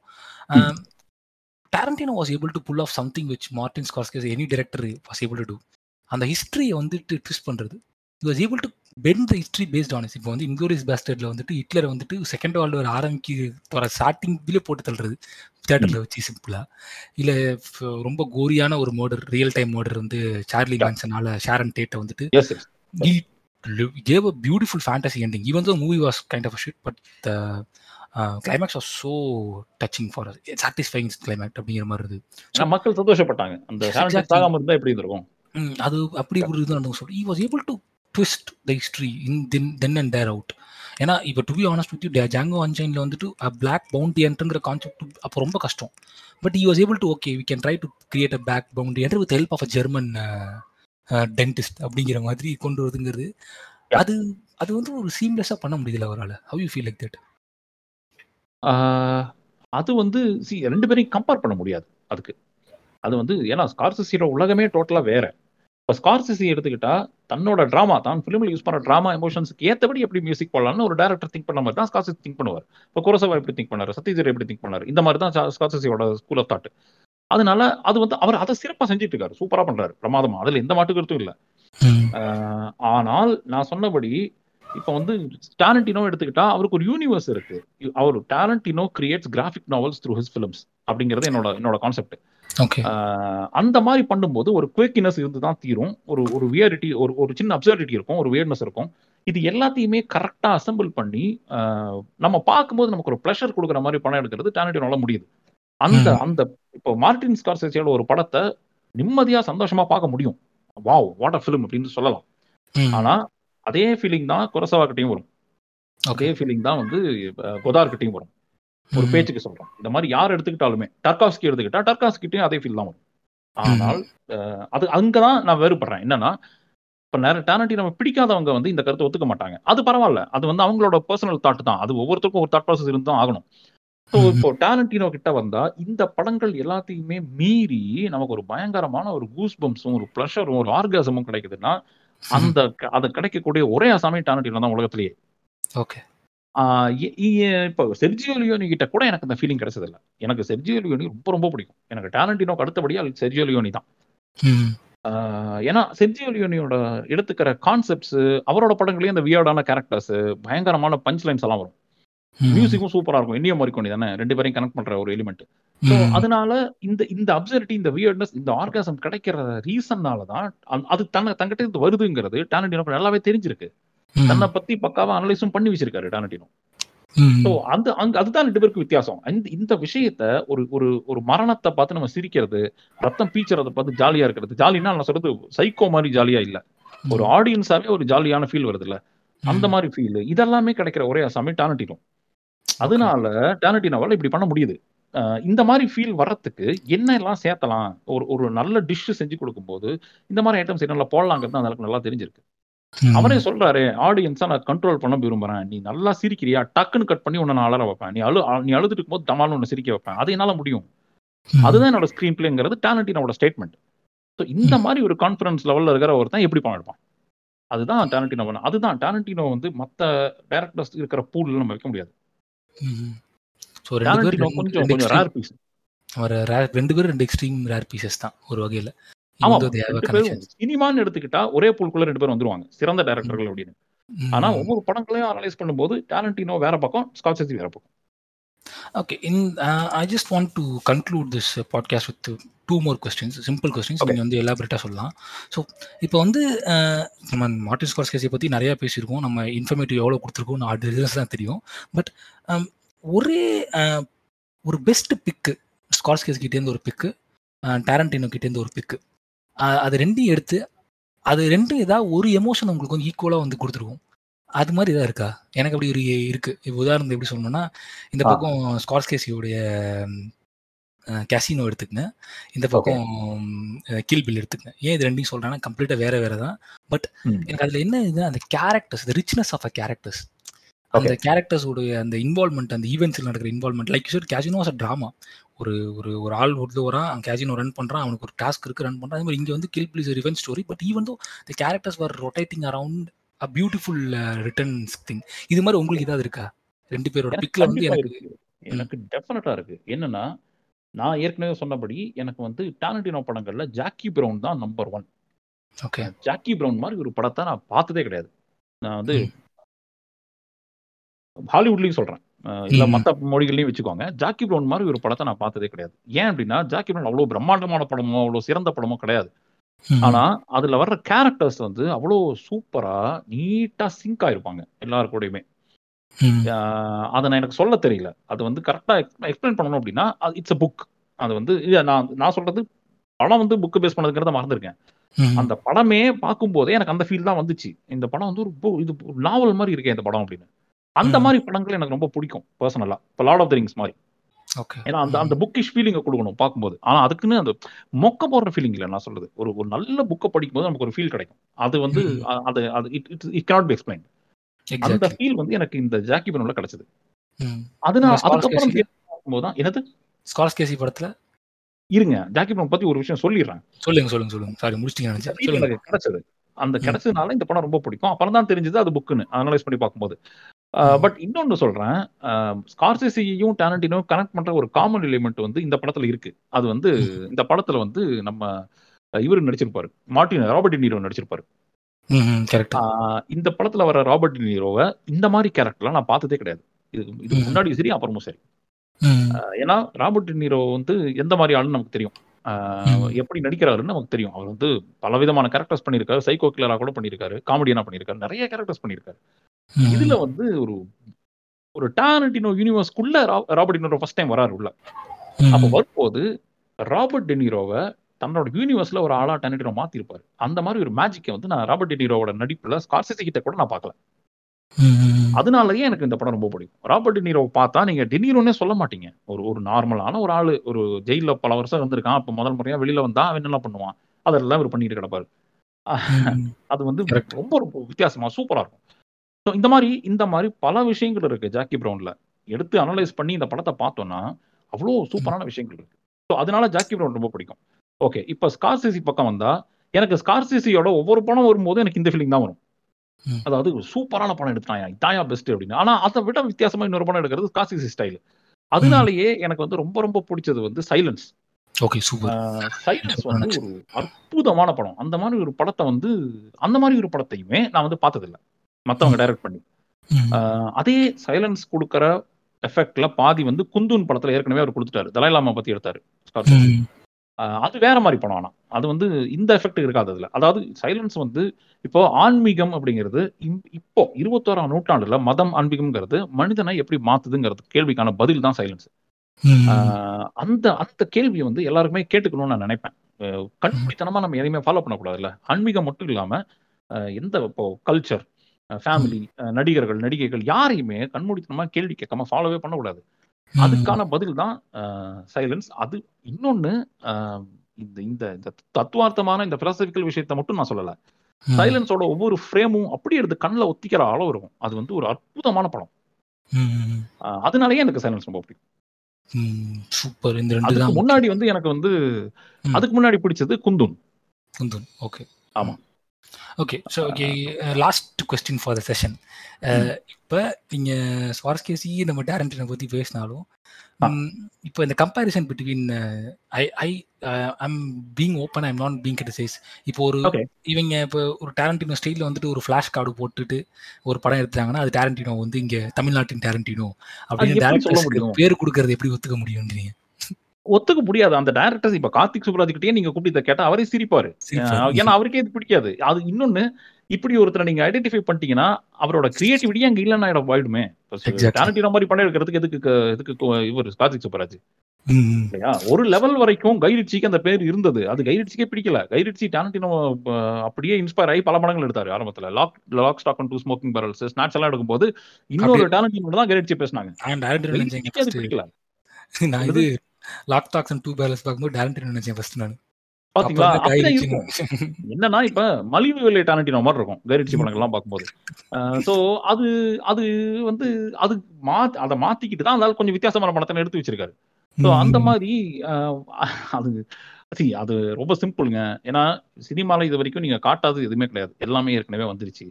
Tarantino was able to pull off something which Martin Scorsese any director was able to do அந்த ஹிஸ்ட்ரியை வந்துட்டு twist பண்ணுறது was able to bend the history based on it. இப்போ வந்து Inglourious பேஸ்டர்ட்ல வந்துட்டு ஹிட்லரை வந்துட்டு second world war ஆரம்பிக்க வர ஸ்டார்டிங் இதுல போட்டு தள்ளுறது. தேட்டர்ல வச்சு சிம்பிளா இல்ல ரொம்ப கோரியான ஒரு மர்டர் ரியல் டைம் மர்டர் வந்து சார்லி. மேன்சனால ஷாரன் டேட்டை வந்துட்டு he gave a beautiful fantasy ending. Even though the movie was kind of a shit but the climax was so touching for us. Satisfying climax அப்படிங்கிற மாதிரி இருந்தது. மக்கள் சந்தோஷப்பட்டாங்க. அந்த Exactly. சாலஞ்ச் சாகாம இருந்தா எப்படி இருந்திருக்கும்? அது அப்படி ஒரு இது நடந்து சொல்லி was able to twist the history in then then and there out ஏன்னா இப்போ to be honest with you Django அன்சைனில் வந்துட்டு பிளாக் பவுண்டி என்ட்ருங்கிற கான்செப்ட் அப்போ ரொம்ப கஷ்டம். But he was able to okay we can try to create a black bounty hunter with help of a German dentist அப்படிங்கிற மாதிரி கொண்டு வருதுங்கிறது. அது அது வந்து ஒரு சீம்லெஸ்ஸாக பண்ண முடியல அவரால். How you feel like that அது வந்து see ரெண்டு பேரையும் கம்பேர் பண்ண முடியாது அதுக்கு. அது வந்து ஏன்னா ஸ்கார்சிசியோட உலகமே டோட்டலா வேற. இப்போ ஸ்கார்சிசி எடுத்துக்கிட்டா தன்னோட டிராமா தான் ஃபிலிமில் யூஸ் பண்ண டிராமா எமோஷன்ஸ்க்கு ஏற்றபடி எப்படி மியூசிக் போடலாம்னு ஒரு டேரக்டர் திங்க் பண்ண மாதிரி தான் ஸ்கார்சிசி திங்க் பண்ணுவார். இப்போ குரசவா எப்படி திங்க் பண்ணாரு? சத்யஜித் எப்படி திங்க் பண்ணாரு? இந்த மாதிரி தான் ஸ்கார்சிசியோட ஸ்கூல் ஆஃப் தாட் அதனால அது வந்து அவர் அதை சிறப்பாக செஞ்சுட்டு இருக்காரு. சூப்பரா பண்றாரு பிரமாதமா. அதுல எந்த மாட்டு கருத்தும் இல்லை. ஆனால் நான் சொன்னபடி இப்போ வந்து டேலண்டினோ எடுத்துக்கிட்டா அவருக்கு ஒரு யூனிவர்ஸ் இருக்கு. அவர் Tarantino creates graphic novels through his films அப்படிங்கிறது என்னோட என்னோட கான்செப்ட் அந்த மாதிரி பண்ணும்போது ஒரு குவேக்கினஸ் இருந்து தான் தீரும். ஒரு ஒரு வியரிட்டி ஒரு ஒரு சின்ன அப்சர்டிட்டி இருக்கும் ஒரு வியர்னஸ் இருக்கும். இது எல்லாத்தையுமே கரெக்டா அசெம்பிள் பண்ணி நம்ம பார்க்கும்போது நமக்கு ஒரு ப்ளஷர் கொடுக்குற மாதிரி படம் எடுக்கிறது டாரண்டினோல முடியுது. அந்த. அந்த இப்போ மார்டின் ஸ்கார்செசியோட ஒரு படத்தை நிம்மதியா சந்தோஷமா பார்க்க முடியும். வாவ் வாட் அ ஃபிலிம் அப்படின்னு சொல்லலாம். ஆனா அதே ஃபீலிங் தான் குரசவா கிட்டயும் வரும் அதே ஃபீலிங் தான் வந்து அஹ், கொதார் கிட்டயும் வரும். ஒரு. பேச்சுக்கு சொல்றோம். இந்த மாதிரி யார் எடுத்துக்கிட்டாலுமே டர்காஸ்கி எடுத்துக்கிட்டா டர்காஸ்கிட்டையும் அதே ஃபீல் தான் வரும். ஆனால் அது அங்கதான் நான் வேறுபடுறேன். என்னன்னா இப்ப நேர டேரண்டி நம்ம பிடிக்காதவங்க வந்து இந்த கருத்தை ஒத்துக்க மாட்டாங்க. அது பரவாயில்ல. அது வந்து அவங்களோட பர்சனல் தாட் தான். அது ஒவ்வொருத்தருக்கும் ஒரு தாட் ப்ராசஸ் இருந்து தான் ஆகணும். ஸோ. இப்போ டேரண்டினோ கிட்ட வந்தா இந்த படங்கள் எல்லாத்தையுமே மீறி நமக்கு ஒரு பயங்கரமான ஒரு கூஸ் ஒரு ப்ளஷரும் ஒரு ஆர்காசமும் கிடைக்குதுன்னா அந்த அது கிடைக்கக்கூடிய ஒரே அசாமி டேரண்டினோ தான் உலகத்திலேயே. ஓகே. இப்போ செர்ஜியோ லியோனி கிட்ட கூட எனக்கு அந்த ஃபீலிங் கிடைச்சது இல்ல எனக்கு செர்ஜியோ லியோனி ரொம்ப ரொம்ப பிடிக்கும். எனக்கு டேரண்டினோக்கு அடுத்தபடியா செர்ஜியோ லியோனி தான். ஏன்னா செர்ஜியோ லியோனியோட எடுத்துக்கிற கான்செப்ட்ஸ் அவரோட படங்களே அந்த வியர்டான கேரக்டர்ஸ் பயங்கரமான பஞ்ச் லைன்ஸ் எல்லாம் வரும். மியூசிக்கும் சூப்பரா இருக்கும். இந்திய மொரிக்கோனி தானே? ரெண்டு பேரையும் கனெக்ட் பண்ற ஒரு எலிமெண்ட் ஸோ. அதனால இந்த இந்த அப்சர்டிட்டி இந்த வியர்ட்னஸ் இந்த ஆர்காசம் கிடைக்கிற ரீசன்னால தான் அது தன்னை தங்கிட்ட இருந்து வருதுங்கிறது டானடினோக்கு நல்லாவே தெரிஞ்சிருக்கு. தன்னை பத்தி பக்காவா அனலைஸும் பண்ணி வச்சிருக்காரு டானடினோ. ஸோ அந்த அங்க அதுதான் ரெண்டு பேருக்கு வித்தியாசம். இந்த இந்த விஷயத்த ஒரு ஒரு ஒரு மரணத்தை பார்த்து நம்ம சிரிக்கிறது ரத்தம் பீச்சறதை பார்த்து ஜாலியா இருக்கிறது. ஜாலினா நான் சொல்றது சைக்கோ மாதிரி ஜாலியா இல்ல. ஒரு ஆடியன்ஸாவே ஒரு ஜாலியான ஃபீல் வருது இல்ல அந்த மாதிரி ஃபீல் இதெல்லாமே கிடைக்கிற ஒரே அசாமி டானட்டினோ அதனால டானட்டினோவால இப்படி பண்ண முடியுது. இந்த மாதிரி ஃபீல் வர்றதுக்கு என்ன எல்லாம் சேர்த்தலாம்? ஒரு ஒரு நல்ல டிஷ் செஞ்சு கொடுக்கும்போது இந்த மாதிரி ஐட்டம்ஸ் என்னெல்லாம் போடலாங்கிறது அந்த அளவுக்கு நல்லா தெரிஞ்சிருக்கு. அவரே சொல்றாரு ஆடியன்ஸா நான் கண்ட்ரோல் பண்ண விரும்புறேன். நீ நல்லா சிரிக்கிறியா? டக்குன்னு கட் பண்ணி உன்னை நான் அலற வைப்பேன். நீ அழு நீ அழுதுட்டு இருக்கும்போது தமாலும் உன்னை சிரிக்க வைப்பேன். அது என்னால முடியும். அதுதான் என்னோட ஸ்கிரீன் பிளேங்கிறது டேலண்டினோட ஸ்டேட்மெண்ட் ஸோ இந்த மாதிரி ஒரு கான்ஃபிடன்ஸ் லெவல்ல இருக்கிற ஒருத்தன் எப்படி படம் எடுப்பான் அதுதான் டேலண்டினோ அதுதான் டேலண்டினோ வந்து மத்த டேரக்டர்ஸ் இருக்கிற பூல்ல நம்ம வைக்க முடியாது. ஸோ ரெண்டு பேர் டேலண்டினோ ரெண்டு- கொஞ்சம். ரேர் பீஸ் அவர் rare- ரெண்டு பேரும் ரெண்டு எக்ஸ்ட்ரீம் ரேர் பீசஸ் தான் ஒரு வகையில ஆமா. பேரும் சினிமான்னு எடுத்துக்கிட்டா ஒரே பூல்குள்ள ரெண்டு பேரும் வந்துருவாங்க சிறந்த டேரக்டர்கள் அப்படின்னு. ஆனா ஒவ்வொரு படங்களையும் அனலைஸ் பண்ணும்போது டேலண்டினோ வேற பக்கம் ஸ்காட்சி வேற பக்கம் Okay, in uh, I just want to conclude this uh, podcast with two, two more questions, simple questions. Okay. நீங்கள் வந்து எலாபரேட்டாக சொல்லலாம் ஸோ இப்போ வந்து uh, நம்ம மார்டின் ஸ்கார்ஸ்கேஸை பற்றி நிறையா பேசியிருக்கோம் நம்ம இன்ஃபர்மேட்டிவ் எவ்வளோ கொடுத்துருக்கோம் அது ரிசல்ட்ஸ் தான் தெரியும் பட் ஒரே uh, ஒரு பெஸ்ட் பிக்கு ஸ்கார்ஸ்கேஸ் கிட்டேருந்து ஒரு பிக்கு டேரண்டினோ கிட்டேருந்து ஒரு பிக்கு அது ரெண்டையும் எடுத்து அது ரெண்டும் ஏதாவது ஒரு எமோஷன் உங்களுக்கு வந்து ஈக்குவலாக வந்து கொடுத்துருக்கும் அது மாதிரி ஏதாவது இருக்கா? எனக்கு அப்படி ஒரு இருக்கு. இப்போ உதாரணம் எப்படி சொல்லணும்னா இந்த. பக்கம் ஸ்கார்ஸ்கேசியோடைய கேசினோ எடுத்துக்கங்க. இந்த பக்கம் கில் பில் எடுத்துக்கங்க. ஏன் இது ரெண்டையும் சொல்றேன்னா கம்ப்ளீட்டாக வேற வேற தான். பட். எனக்கு அதில் என்ன இது அந்த characters the richness of a characters அந்த கேரக்டர்ஸோடைய அந்த இன்வால்மெண்ட் அந்த ஈவெண்ட்ஸில் நடக்கிற involvement like your casino was a drama ஒரு ஒரு ஒரு ஆள் உள்ள வரான் கேசினோ ரன் பண்ணுறான் அவனுக்கு ஒரு டாஸ்க் இருக்கு ரன் பண்ணுறான் அதே மாதிரி இங்கே வந்து Kill Bill is revenge story but even though the characters were rotating around a beautiful returns thing இது மாதிரி உங்களுக்கு ஏதாவது இருக்கா? ரெண்டு பேரோட பிக்ல வந்து எனக்கு எனக்கு டெஃபினட்டா இருக்கு. என்னன்னா நான் ஏற்கனவே சொன்னபடி எனக்கு வந்து டாலண்டினோ படங்கள்ல ஜாக்கி பிரவுன் தான் number one okay Jackie Brown மாதிரி ஒரு படத்தை நான் பார்த்ததே கிடையாது. நான் வந்து. ஹாலிவுட்லயும் சொல்றேன். இல்ல. மத்த மொழிகள்லயும் வச்சுக்கோங்க. ஜாக்கி பிரவுன் மாதிரி ஒரு படத்தை நான் பார்த்ததே கிடையாது. ஏன் அப்படின்னா ஜாக்கி பிரவுன் அவ்வளவு பிரம்மாண்டமான படமோ அவ்வளவு சிறந்த படமோ கிடையாது. ஆனா அதுல வர்ற கேரக்டர்ஸ் வந்து அவ்வளோ சூப்பரா நீட்டா சிங்க் ஆயிருப்பாங்க எல்லாரு கூடயுமே. அதை நான் எனக்கு சொல்ல தெரியல. அது வந்து கரெக்டா எக்ஸ்பிளைன் பண்ணணும் அப்படின்னா இட்ஸ் அ புக் அது வந்து நான் நான் சொல்றது படம் வந்து புக் பேஸ் பண்ணதுங்கிறத மறந்துருக்கேன். அந்த படமே பார்க்கும்போதே எனக்கு அந்த ஃபீல் தான் வந்துச்சு. இந்த படம் வந்து ஒரு இது நாவல் மாதிரி இருக்கே இந்த படம் அப்படின்னு. அந்த. மாதிரி படங்கள் எனக்கு ரொம்ப பிடிக்கும் பர்சனலா இப்போ லார்ட் ஆஃப் த ரிங்ஸ் மாதிரி. ஏன்னா அந்த அந்த புக்கிஷ் ஃபீலிங்கை கொடுக்கணும் பார்க்கும்போது. ஆனா அதுக்குன்னு அந்த மொக்க போடுற ஃபீலிங் இல்லை நான் சொல்றது. ஒரு ஒரு நல்ல புக்கை படிக்கும்போது நமக்கு ஒரு ஃபீல் கிடைக்கும். அது வந்து அது அது it it it cannot be explain அந்த ஃபீல் வந்து எனக்கு இந்த ஜாக்கி பனோல கிடைச்சது. அதனால அதுக்கப்புறம் பார்க்கும்போது தான் என்னது? ஸ்கார்ஸ்கேசி படத்துல? இருங்க. ஜாக்கி பனோ பத்தி ஒரு விஷயம் சொல்லிடுறேன். சொல்லுங்க சொல்லுங்க சொல்லுங்க. சாரி முடிச்சிட்டீங்க கிடைச்சது. அந்த. கிடைச்சதுனால இந்த படம் ரொம்ப பிடிக்கும். அப்புறம் தான் தெரிஞ்சது அது புக்குன்னு அனலைஸ் பண்ணி பார்க்கும்போது. பட் இன்னொன்னு சொல்றேன். ஸ்கார்சிசியையும் டேலண்டினோ கனெக்ட் பண்ற ஒரு காமன் எலிமெண்ட் வந்து இந்த படத்துல இருக்கு. அது வந்து இந்த படத்துல வந்து நம்ம இவர் நடிச்சிருப்பாரு. மார்டின் ராபர்ட் நீரோ நடிச்சிருப்பாரு. இந்த படத்துல வர ராபர்ட் நீரோவை இந்த மாதிரி கேரக்டர்லாம் நான் பார்த்ததே கிடையாது. இது இதுக்கு ம். முன்னாடி சரி அப்புறமும் சரி. ஏன்னா ராபர்ட் நீரோ வந்து எந்த மாதிரி ஆளுன்னு நமக்கு தெரியும். எப்படி நடிக்கிறாருன்னு நமக்கு தெரியும். அவர் வந்து பலவிதமான கேரக்டர்ஸ் பண்ணியிருக்காரு. சைக்கோ கில்லரா கூட பண்ணியிருக்காரு. காமெடியனா பண்ணியிருக்காரு. நிறைய கேரக்டர்ஸ் பண்ணியிருக்காரு. இதுல வந்து ஒரு ஒரு Tarantino யூனிவர்ஸ்க்குள்ள Robert De Niro first time வராரு உள்ள. அப்ப வரும்போது ராபர்ட் டெனிரோவை தன்னோட யூனிவர்ஸ்ல ஒரு ஆளா டெனிரோ மாத்திருப்பாரு. அந்த மாதிரி ஒரு மேஜிக்கை வந்து நான் ராபர்ட் டெனிரோவோட நடிப்புல ஸ்கார்சிசி கிட்ட கூட நான் பார்க்கல. அதனாலயே எனக்கு இந்த படம் ரொம்ப பிடிக்கும். ராபர்ட் டினிரோ பார்த்தா நீங்க டெனிரோனே சொல்ல மாட்டீங்க. ஒரு ஒரு நார்மலான ஒரு ஆளு ஒரு ஜெயில பல வருஷம் இருந்திருக்கான். அப்ப முதல் முறையா வெளியில வந்தா அவன் என்ன பண்ணுவான்? அதெல்லாம் இவர் பண்ணிட்டு கிடப்பாரு. *laughs* அது வந்து. ரொம்ப ரொம்ப வித்தியாசமா சூப்பரா இருக்கும். So, இந்த மாதிரி இந்த மாதிரி பல விஷயங்கள் இருக்கு ஜாக்கி பிரவுன்ல எடுத்து அனலைஸ் பண்ணி இந்த படத்தை பார்த்தோம்னா அவ்வளோ சூப்பரான விஷயங்கள் இருக்கு. ஸோ அதனால ஜாக்கி பிரவுன் ரொம்ப பிடிக்கும். ஓகே இப்போ ஸ்கார்சிசி பக்கம் வந்தா எனக்கு ஸ்கார்சிசியோட ஒவ்வொரு படம் வரும்போது எனக்கு இந்த ஃபீலிங் தான் வரும். அதாவது சூப்பரான படம் எடுத்தாயா இதாயா பெஸ்ட் அப்படின்னு. ஆனா அதை விட வித்தியாசமா இன்னொரு படம் எடுக்கிறது ஸ்கார்சிசி ஸ்டைல் அதனாலேயே எனக்கு வந்து ரொம்ப ரொம்ப பிடிச்சது வந்து சைலன்ஸ் ஓகே சூப்பர். சைலன்ஸ் வந்து ஒரு அற்புதமான படம். அந்த மாதிரி ஒரு படத்தை வந்து அந்த மாதிரி ஒரு படத்தையுமே நான் வந்து பார்த்ததில்ல. மத்தவங்க டைரக்ட் பண்ணி. அதே சைலன்ஸ் கொடுக்கற எஃபெக்ட்ல பாதி வந்து குந்தூன் படத்துல ஏற்கனவே அவர் கொடுத்துட்டாரு. தலாய்லாமா பத்தி எடுத்தாரு. அது வேற மாதிரி படம் ஆனா. அது வந்து இந்த எஃபெக்ட் இருக்காது அதுல. அதாவது சைலன்ஸ் வந்து இப்போ ஆன்மீகம் அப்படிங்கிறது இப்போ இருபத்தோராம் நூற்றாண்டுல மதம் ஆன்மீகம்ங்கிறது மனிதனை எப்படி மாத்துதுங்கிறது கேள்விக்கான பதில் தான் சைலன்ஸ் அந்த அந்த கேள்வியை வந்து எல்லாருக்குமே கேட்டுக்கணும்னு நான் நினைப்பேன். அஹ் கண்மூடித்தனமா நம்ம எதையுமே ஃபாலோ பண்ணக்கூடாதுல்ல. ஆன்மீகம் மட்டும் இல்லாம எந்த இப்போ கல்ச்சர் ஃபேமிலி நடிகர்கள் நடிகைகள் யாரையுமே கண்மூடித்தனமா கேள்வி கேட்காம ஃபாலோவே பண்ணக்கூடாது. அதுக்கான பதில் தான் சைலன்ஸ் அது இன்னொன்னு இந்த இந்த தத்துவார்த்தமான இந்த பிலாசபிக்கல் விஷயத்த மட்டும் நான் சொல்லல. சைலன்ஸோட ஒவ்வொரு ஃப்ரேமும் அப்படியே எடுத்து கண்ணில் ஒத்திக்கிற அளவு இருக்கும். அது வந்து ஒரு அற்புதமான படம். அதனாலயே எனக்கு சைலன்ஸ் ரொம்ப பிடிக்கும். சூப்பர். இந்த ரெண்டு தான் முன்னாடி வந்து எனக்கு வந்து. அதுக்கு முன்னாடி பிடிச்சது குந்துன். குந்தன். ஓகே. ஆமா. Okay so okay last question for the session இப்போ நீங்கள் ஸ்வார்ஸ்கேசி நம்ம டேரண்டினை பற்றி பேசினாலும். இப்போ இந்த comparison between I I I'm being open I'm not being criticise இப்போ ஒரு. இவங்க இப்போ ஒரு டேரண்டினோ ஸ்டைலில் வந்துட்டு ஒரு ஃப்ளாஷ் கார்டு போட்டுட்டு ஒரு படம் எடுத்தாங்கன்னா அது டேரண்டினோ வந்து இங்கே தமிழ்நாட்டின் டேரண்டினோ அப்படின்னு டேரக்டர்ஸ்க்கு? பேர் கொடுக்கறது எப்படி ஒத்துக்க முடியும்ன்றீங்க ஒத்துக்க முடியாது. அந்த டேரக்டர்ஸ் இப்ப கார்த்திக் சுப்ராஜ் கிட்டே நீங்க கூப்பிட்டு கேட்டா அவரே சிரிப்பாரு. ஏன்னா அவருக்கே இது பிடிக்காது. அது இன்னொன்னு இப்படி ஒருத்தரை நீங்க ஐடென்டிஃபை பண்ணிட்டீங்கன்னா அவரோட கிரியேட்டிவிட்டி அங்க இல்லைன்னா Exactly. டேரண்டினோ மாதிரி படம் எடுக்கிறதுக்கு எதுக்கு எதுக்கு இவர் கார்த்திக் சுப்ராஜ். இல்லையா? ஒரு லெவல் வரைக்கும் கைரிச்சிக்கு அந்த பேர் இருந்தது. அது கைரிச்சிக்கே பிடிக்கல. கைரிச்சி டாரண்டினோ அப்படியே இன்ஸ்பயர் ஆகி பல படங்கள் எடுத்தாரு ஆரம்பத்துல. Lock Lock Stock and Two Smoking Barrels Snatch எல்லாம் எடுக்கும்போது இன்னொரு டாரண்டினோ தான் கைரிச்சி பேசினாங்க. பிடிக்கல. லாக் டாக்ஸ் அண்ட் டூ பேலன்ஸ் பார்க்கும்போது டேரண்டினோ நினைச்சேன் ஃபர்ஸ்ட் நான். என்னன்னா இப்ப மலிவு விலை டாரண்டினோ மாதிரி இருக்கும். கைரிச்சி படங்கள் எல்லாம் பார்க்கும்போது. சோ அது அது வந்து அது மா அதை மாத்திக்கிட்டு தான் அதனால கொஞ்சம் வித்தியாசமான படத்தை எடுத்து வச்சிருக்காரு. ஸோ அந்த மாதிரி அது see, அது ரொம்ப சிம்பிளுங்க. ஏன்னா சினிமால இது வரைக்கும் நீங்க காட்டாதது எதுவுமே கிடையாது. எல்லாமே ஏற்கனவே வந்துருச்சு.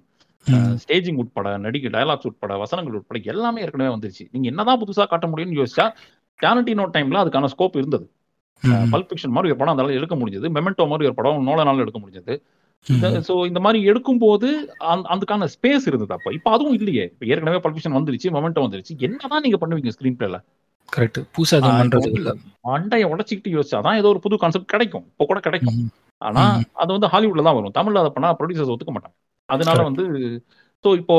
ஸ்டேஜிங் உட்பட நடிகை டயலாக்ஸ் உட்பட வசனங்கள் உட்பட எல்லாமே ஏற்கனவே வந்துருச்சு. நீங்க என்னதான் புதுசா காட்ட முடியும்னு யோசிச்சா டேரண்டினோ டைம்ல அதுக்கான ஸ்கோப் இருந்தது. ம், பல்ப் ஃபிக்ஷன் மாதிரி ஒரு படம் அதனால எடுக்க முடிஞ்சது. மெமெண்டோ மாதிரி ஒரு படம் நோலனால எடுக்க முடிஞ்சது. ஸோ இந்த மாதிரி எடுக்கும்போது அந்த- அதுக்கான ஸ்பேஸ் இருந்தது அப்போ. இப்போ அதுவும் இல்லையே. இப்போ ஏற்கனவே பல்பிஷன் வந்துருச்சு மொமெண்டோ வந்துருச்சு. என்னதான் நீங்க பண்ணுவீங்க ஸ்கிரீன் பிளேல கரெக்ட் புதுசா எதுவும் பண்றது இல்ல. மண்டையை உடச்சிக்கிட்டு யோசிச்சாதான் ஏதோ ஒரு புது கான்செப்ட் கிடைக்கும். இப்போ கூட கிடைக்கும். ஆனா. அது வந்து ஹாலிவுட்ல தான் வரும். தமிழ்ல அதை பண்ணா ப்ரொடியூசர்ஸ் ஒத்துக்க மாட்டாங்க. அதனால. வந்து ஸோ இப்போ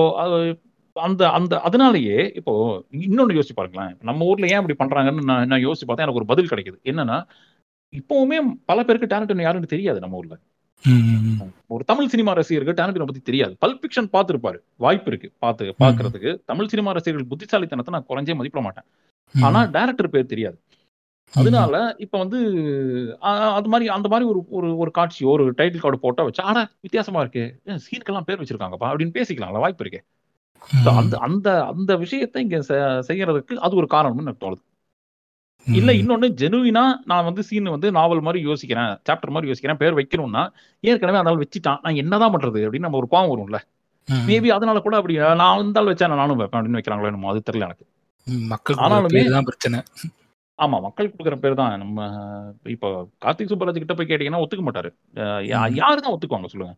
அந்த அந்த அதனாலயே இப்போ இன்னொன்னு யோசிச்சு பாருங்களேன். நம்ம ஊர்ல ஏன் இப்படி பண்றாங்கன்னு நான் நான் யோசிச்சு பார்த்தா எனக்கு ஒரு பதில் கிடைக்குது. என்னன்னா இப்பவுமே பல பேருக்கு டேலண்ட் யாருன்னு தெரியாது நம்ம ஊர்ல. ஒரு தமிழ் சினிமா ரசிகருக்கு டேலண்டினை பத்தி தெரியாது. பல்ப் ஃபிக்ஷன் பார்த்திருப்பாரு. வாய்ப்பு இருக்கு. பார்த்து பார்க்கிறதுக்கு. தமிழ் சினிமா ரசிகர்கள் புத்திசாலித்தனத்தை நான் குறைஞ்சே மதிப்பிட மாட்டேன். ஆனா டேரக்டர் பேர் தெரியாது. அதனால இப்ப வந்து அது மாதிரி அந்த மாதிரி ஒரு ஒரு ஒரு காட்சியோ ஒரு டைட்டில் கார்டு போட்டா வச்சு ஆனா வித்தியாசமா இருக்கு. சீனுக்கெல்லாம் பேர் வச்சிருக்காங்கப்பா அப்படின்னு பேசிக்கலாம்ல வாய்ப்பு இருக்கு. அந்த அந்த அந்த விஷயத்தை இங்க செய்யறதுக்கு அது ஒரு காரணம்னு எனக்கு தோணுது. இல்ல இன்னொன்னு ஜெனுவினா நான் வந்து சீன் வந்து நாவல் மாதிரி யோசிக்கிறேன் சாப்டர் மாதிரி யோசிக்கிறேன் பேர் வைக்கணும்னா ஏற்கனவே அதனால வச்சுட்டான் நான் என்னதான் பண்றது அப்படின்னு நம்ம ஒரு கோவம் வரும்ல. மேபி அதனால கூட அப்படி நான் இருந்தாலும் வச்சா நான் நானும் வைப்பேன் அப்படின்னு வைக்கிறாங்களோ என்னமோ அது தெரியல எனக்கு. மக்கள் ஆனாலுமே- பிரச்சனை. ஆமா மக்கள் கொடுக்குற பேர் தான். நம்ம இப்போ கார்த்திக் சுப்பராஜ் கிட்ட போய் கேட்டீங்கன்னா ஒத்துக்க மாட்டாரு. யாரு தான் ஒத்துக்குவாங்க சொல்லுங்க.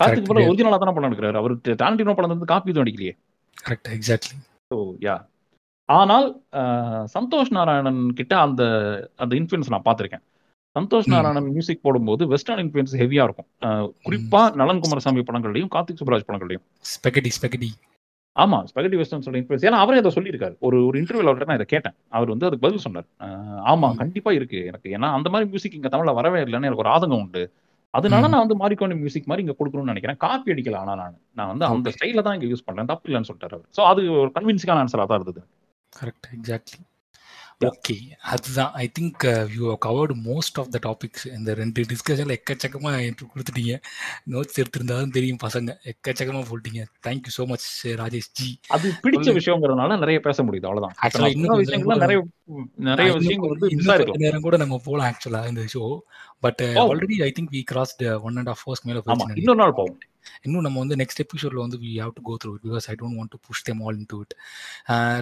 கார்த்திக். சுப்பராஜ் ஒரிஜினலா தானே படம் எடுக்கிறாரு. அவர் டாலண்டினோ படம் வந்து காப்பி எதுவும் அடிக்கலையே கரெக்ட் எக்ஸாக்ட்லி ஸோ யா ஆனால் சந்தோஷ் நாராயணன் கிட்ட அந்த அந்த இன்ஃபுளுன்ஸ் நான் பார்த்திருக்கேன். சந்தோஷ். நாராயணன் மியூசிக் போடும்போது வெஸ்டர்ன் இன்ஃபுளுன்ஸ் ஹெவியா இருக்கும். குறிப்பா நலன் குமாரசாமி படங்கள்லயும் கார்த்திக் சுப்ராஜ் படங்கள்லயும். ஸ்பெகடி ஸ்பெகடி ஆமா ஸ்பெகட்டி வெஸ்டர்ன்ஸோட இன்ஃபுளுன்ஸ் ஏன்னா அவரே அதை சொல்லியிருக்காரு. ஒரு ஒரு இன்டர்வியூல அவர்கிட்ட நான் இதை கேட்டேன். அவர் வந்து அதுக்கு பதில் சொன்னார். ஆமா. கண்டிப்பா இருக்கு. எனக்கு ஏன்னா அந்த மாதிரி மியூசிக் இங்க தமிழ்ல வரவே இல்லைன்னு எனக்கு ஒரு ஆதங்கம் உண்டு. அதனால. நான் வந்து மாரிக்கோண்டி மியூசிக் மாதிரி இங்க கொடுக்கணும்னு நினைக்கிறேன் காப்பி அடிக்கல ஆனா நான் நான் வந்து அந்த. ஸ்டைல தான் இங்க யூஸ் பண்றேன் தப்பு இல்லைன்னு சொல்லிட்டாரு அவர் ஸோ அது ஒரு கன்வின்சிங்கான ஆன்சரா தான் இருந்தது கரெக்ட் எக்ஸாக்ட்லி. ஓகே அதுதான். I think you covered most of the topics இந்த ரெண்டு டிஸ்கஷனில் எக்கச்சக்கமாக எனக்கு கொடுத்துட்டீங்க. நோட்ஸ் எடுத்திருந்தாலும் தெரியும் பசங்க. எக்கச்சக்கமாக போட்டீங்க thank you so much Rajesh ji அது பிடிச்ச. விஷயங்கிறதுனால நிறைய பேச முடியுது. Actually, நான் இன்னும் கூட- நிறைய நிறைய விஷயங்கள் வந்து நேரம் கூட நம்ம போகலாம் ஆக்சுவலாக இந்த show but. Already I think we crossed one and half hours மேலே இன்னொரு நாள் போவோம். இன்னும் நம்ம வந்து நெக்ஸ்ட் எபிசோட்ல வந்து we have to go through because I don't want to push them all in to it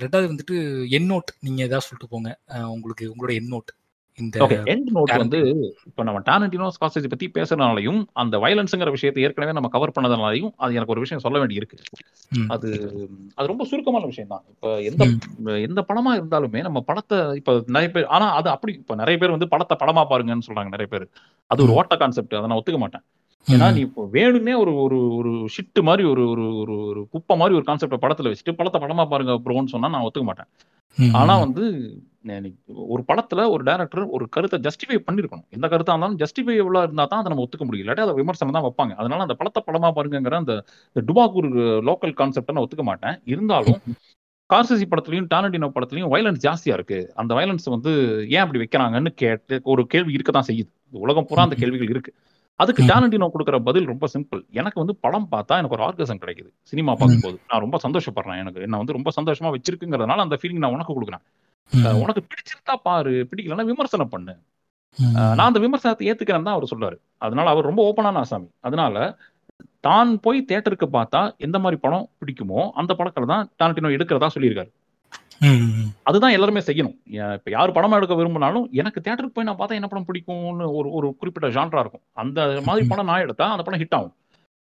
ரெண்டாவது வந்துட்டு என் நோட் நீங்க ஏதாவது சொல்லிட்டு போங்க உங்களுக்கு உங்களோட என் நோட் இந்த எண்ட் நோட். வந்து இப்ப நம்ம டாரண்டினோ ஸ்காசேஜ் பத்தி பேசுறதுனாலையும் அந்த வயலன்ஸ்ங்கிற விஷயத்தை ஏற்கனவே நம்ம கவர் பண்ணதுனாலையும் அது எனக்கு ஒரு விஷயம் சொல்ல வேண்டி இருக்கு. அது அது ரொம்ப சுருக்கமான விஷயம் தான் இப்ப எந்த. எந்த படமா இருந்தாலுமே நம்ம படத்தை இப்ப நிறைய பேர் ஆனா அது அப்படி இப்ப நிறைய பேர் வந்து படத்தை படமா பாருங்கன்னு சொல்றாங்க நிறைய பேர் அது ஒரு. ஓட்ட கான்செப்ட் அதை நான் ஒத்துக்க மாட்டேன் ஏன்னா. நீ இப்போ வேணும்னே ஒரு ஒரு ஒரு ஷிட்டு மாதிரி ஒரு ஒரு ஒரு ஒரு குப்பை மாதிரி ஒரு கான்செப்டை படத்துல வச்சுட்டு படத்தை படமா பாருங்க ப்ரோன்னு சொன்னா நான் ஒத்துக்க மாட்டேன். ஆனா வந்து ஒரு படத்துல ஒரு டைரக்டர் ஒரு கருத்தை ஜஸ்டிஃபை பண்ணிருக்கணும். எந்த கருத்தா இருந்தாலும் ஜஸ்டிஃபைபிளா இருந்தா தான் அதை நம்ம ஒத்துக்க முடியும். இல்லாட்டி அதை விமர்சனம் தான் வைப்பாங்க. அதனால அந்த படத்தை படமா பாருங்கிற அந்த இந்த டுபாக்கூர் லோக்கல் கான்செப்டை நான் ஒத்துக்க மாட்டேன். இருந்தாலும் *laughs* கார்சிசி படத்துலயும் டாலண்டினோ படத்துலயும் வயலன்ஸ் ஜாஸ்தியா இருக்கு. அந்த வயலன்ஸ் வந்து ஏன் அப்படி வைக்கிறாங்கன்னு கேட்டு ஒரு கேள்வி இருக்க தான் செய்யுது. உலகம் பூரா அந்த கேள்விகள் இருக்கு. அதுக்கு. டாலண்டினோ கொடுக்குற பதில் ரொம்ப சிம்பிள் எனக்கு வந்து படம் பார்த்தா எனக்கு ஒரு ஆர்கசம் கிடைக்குது. சினிமா பார்க்கும்போது. நான் ரொம்ப சந்தோஷப்படுறேன் எனக்கு. என்ன வந்து ரொம்ப சந்தோஷமா வச்சிருக்குங்கிறதுனால அந்த ஃபீலிங் நான் உனக்கு கொடுக்குறேன். உனக்கு பிடிச்சிருந்தா பாரு. பிடிக்கலன்னா விமர்சனம் பண்ணு. நான் அந்த விமர்சனத்தை ஏத்துக்கிறேன் தான் அவர் சொல்றாரு. அதனால அவர் ரொம்ப ஓப்பனான ஆசாமி. அதனால தான் போய் தேட்டருக்கு பார்த்தா எந்த மாதிரி படம் பிடிக்குமோ அந்த படங்களை தான் டாரண்டினோ எடுக்கிறதா சொல்லியிருக்காரு. அதுதான் எல்லாருமே செய்யணும். இப்ப யார் படமா எடுக்க விரும்பினாலும் எனக்கு தேட்டருக்கு போய் நான் பார்த்தா என்ன படம் பிடிக்கும்னு ஒரு ஒரு குறிப்பிட்ட ஜான்ரா இருக்கும். அந்த மாதிரி. படம் நான் எடுத்தா அந்த படம் ஹிட் ஆகும்.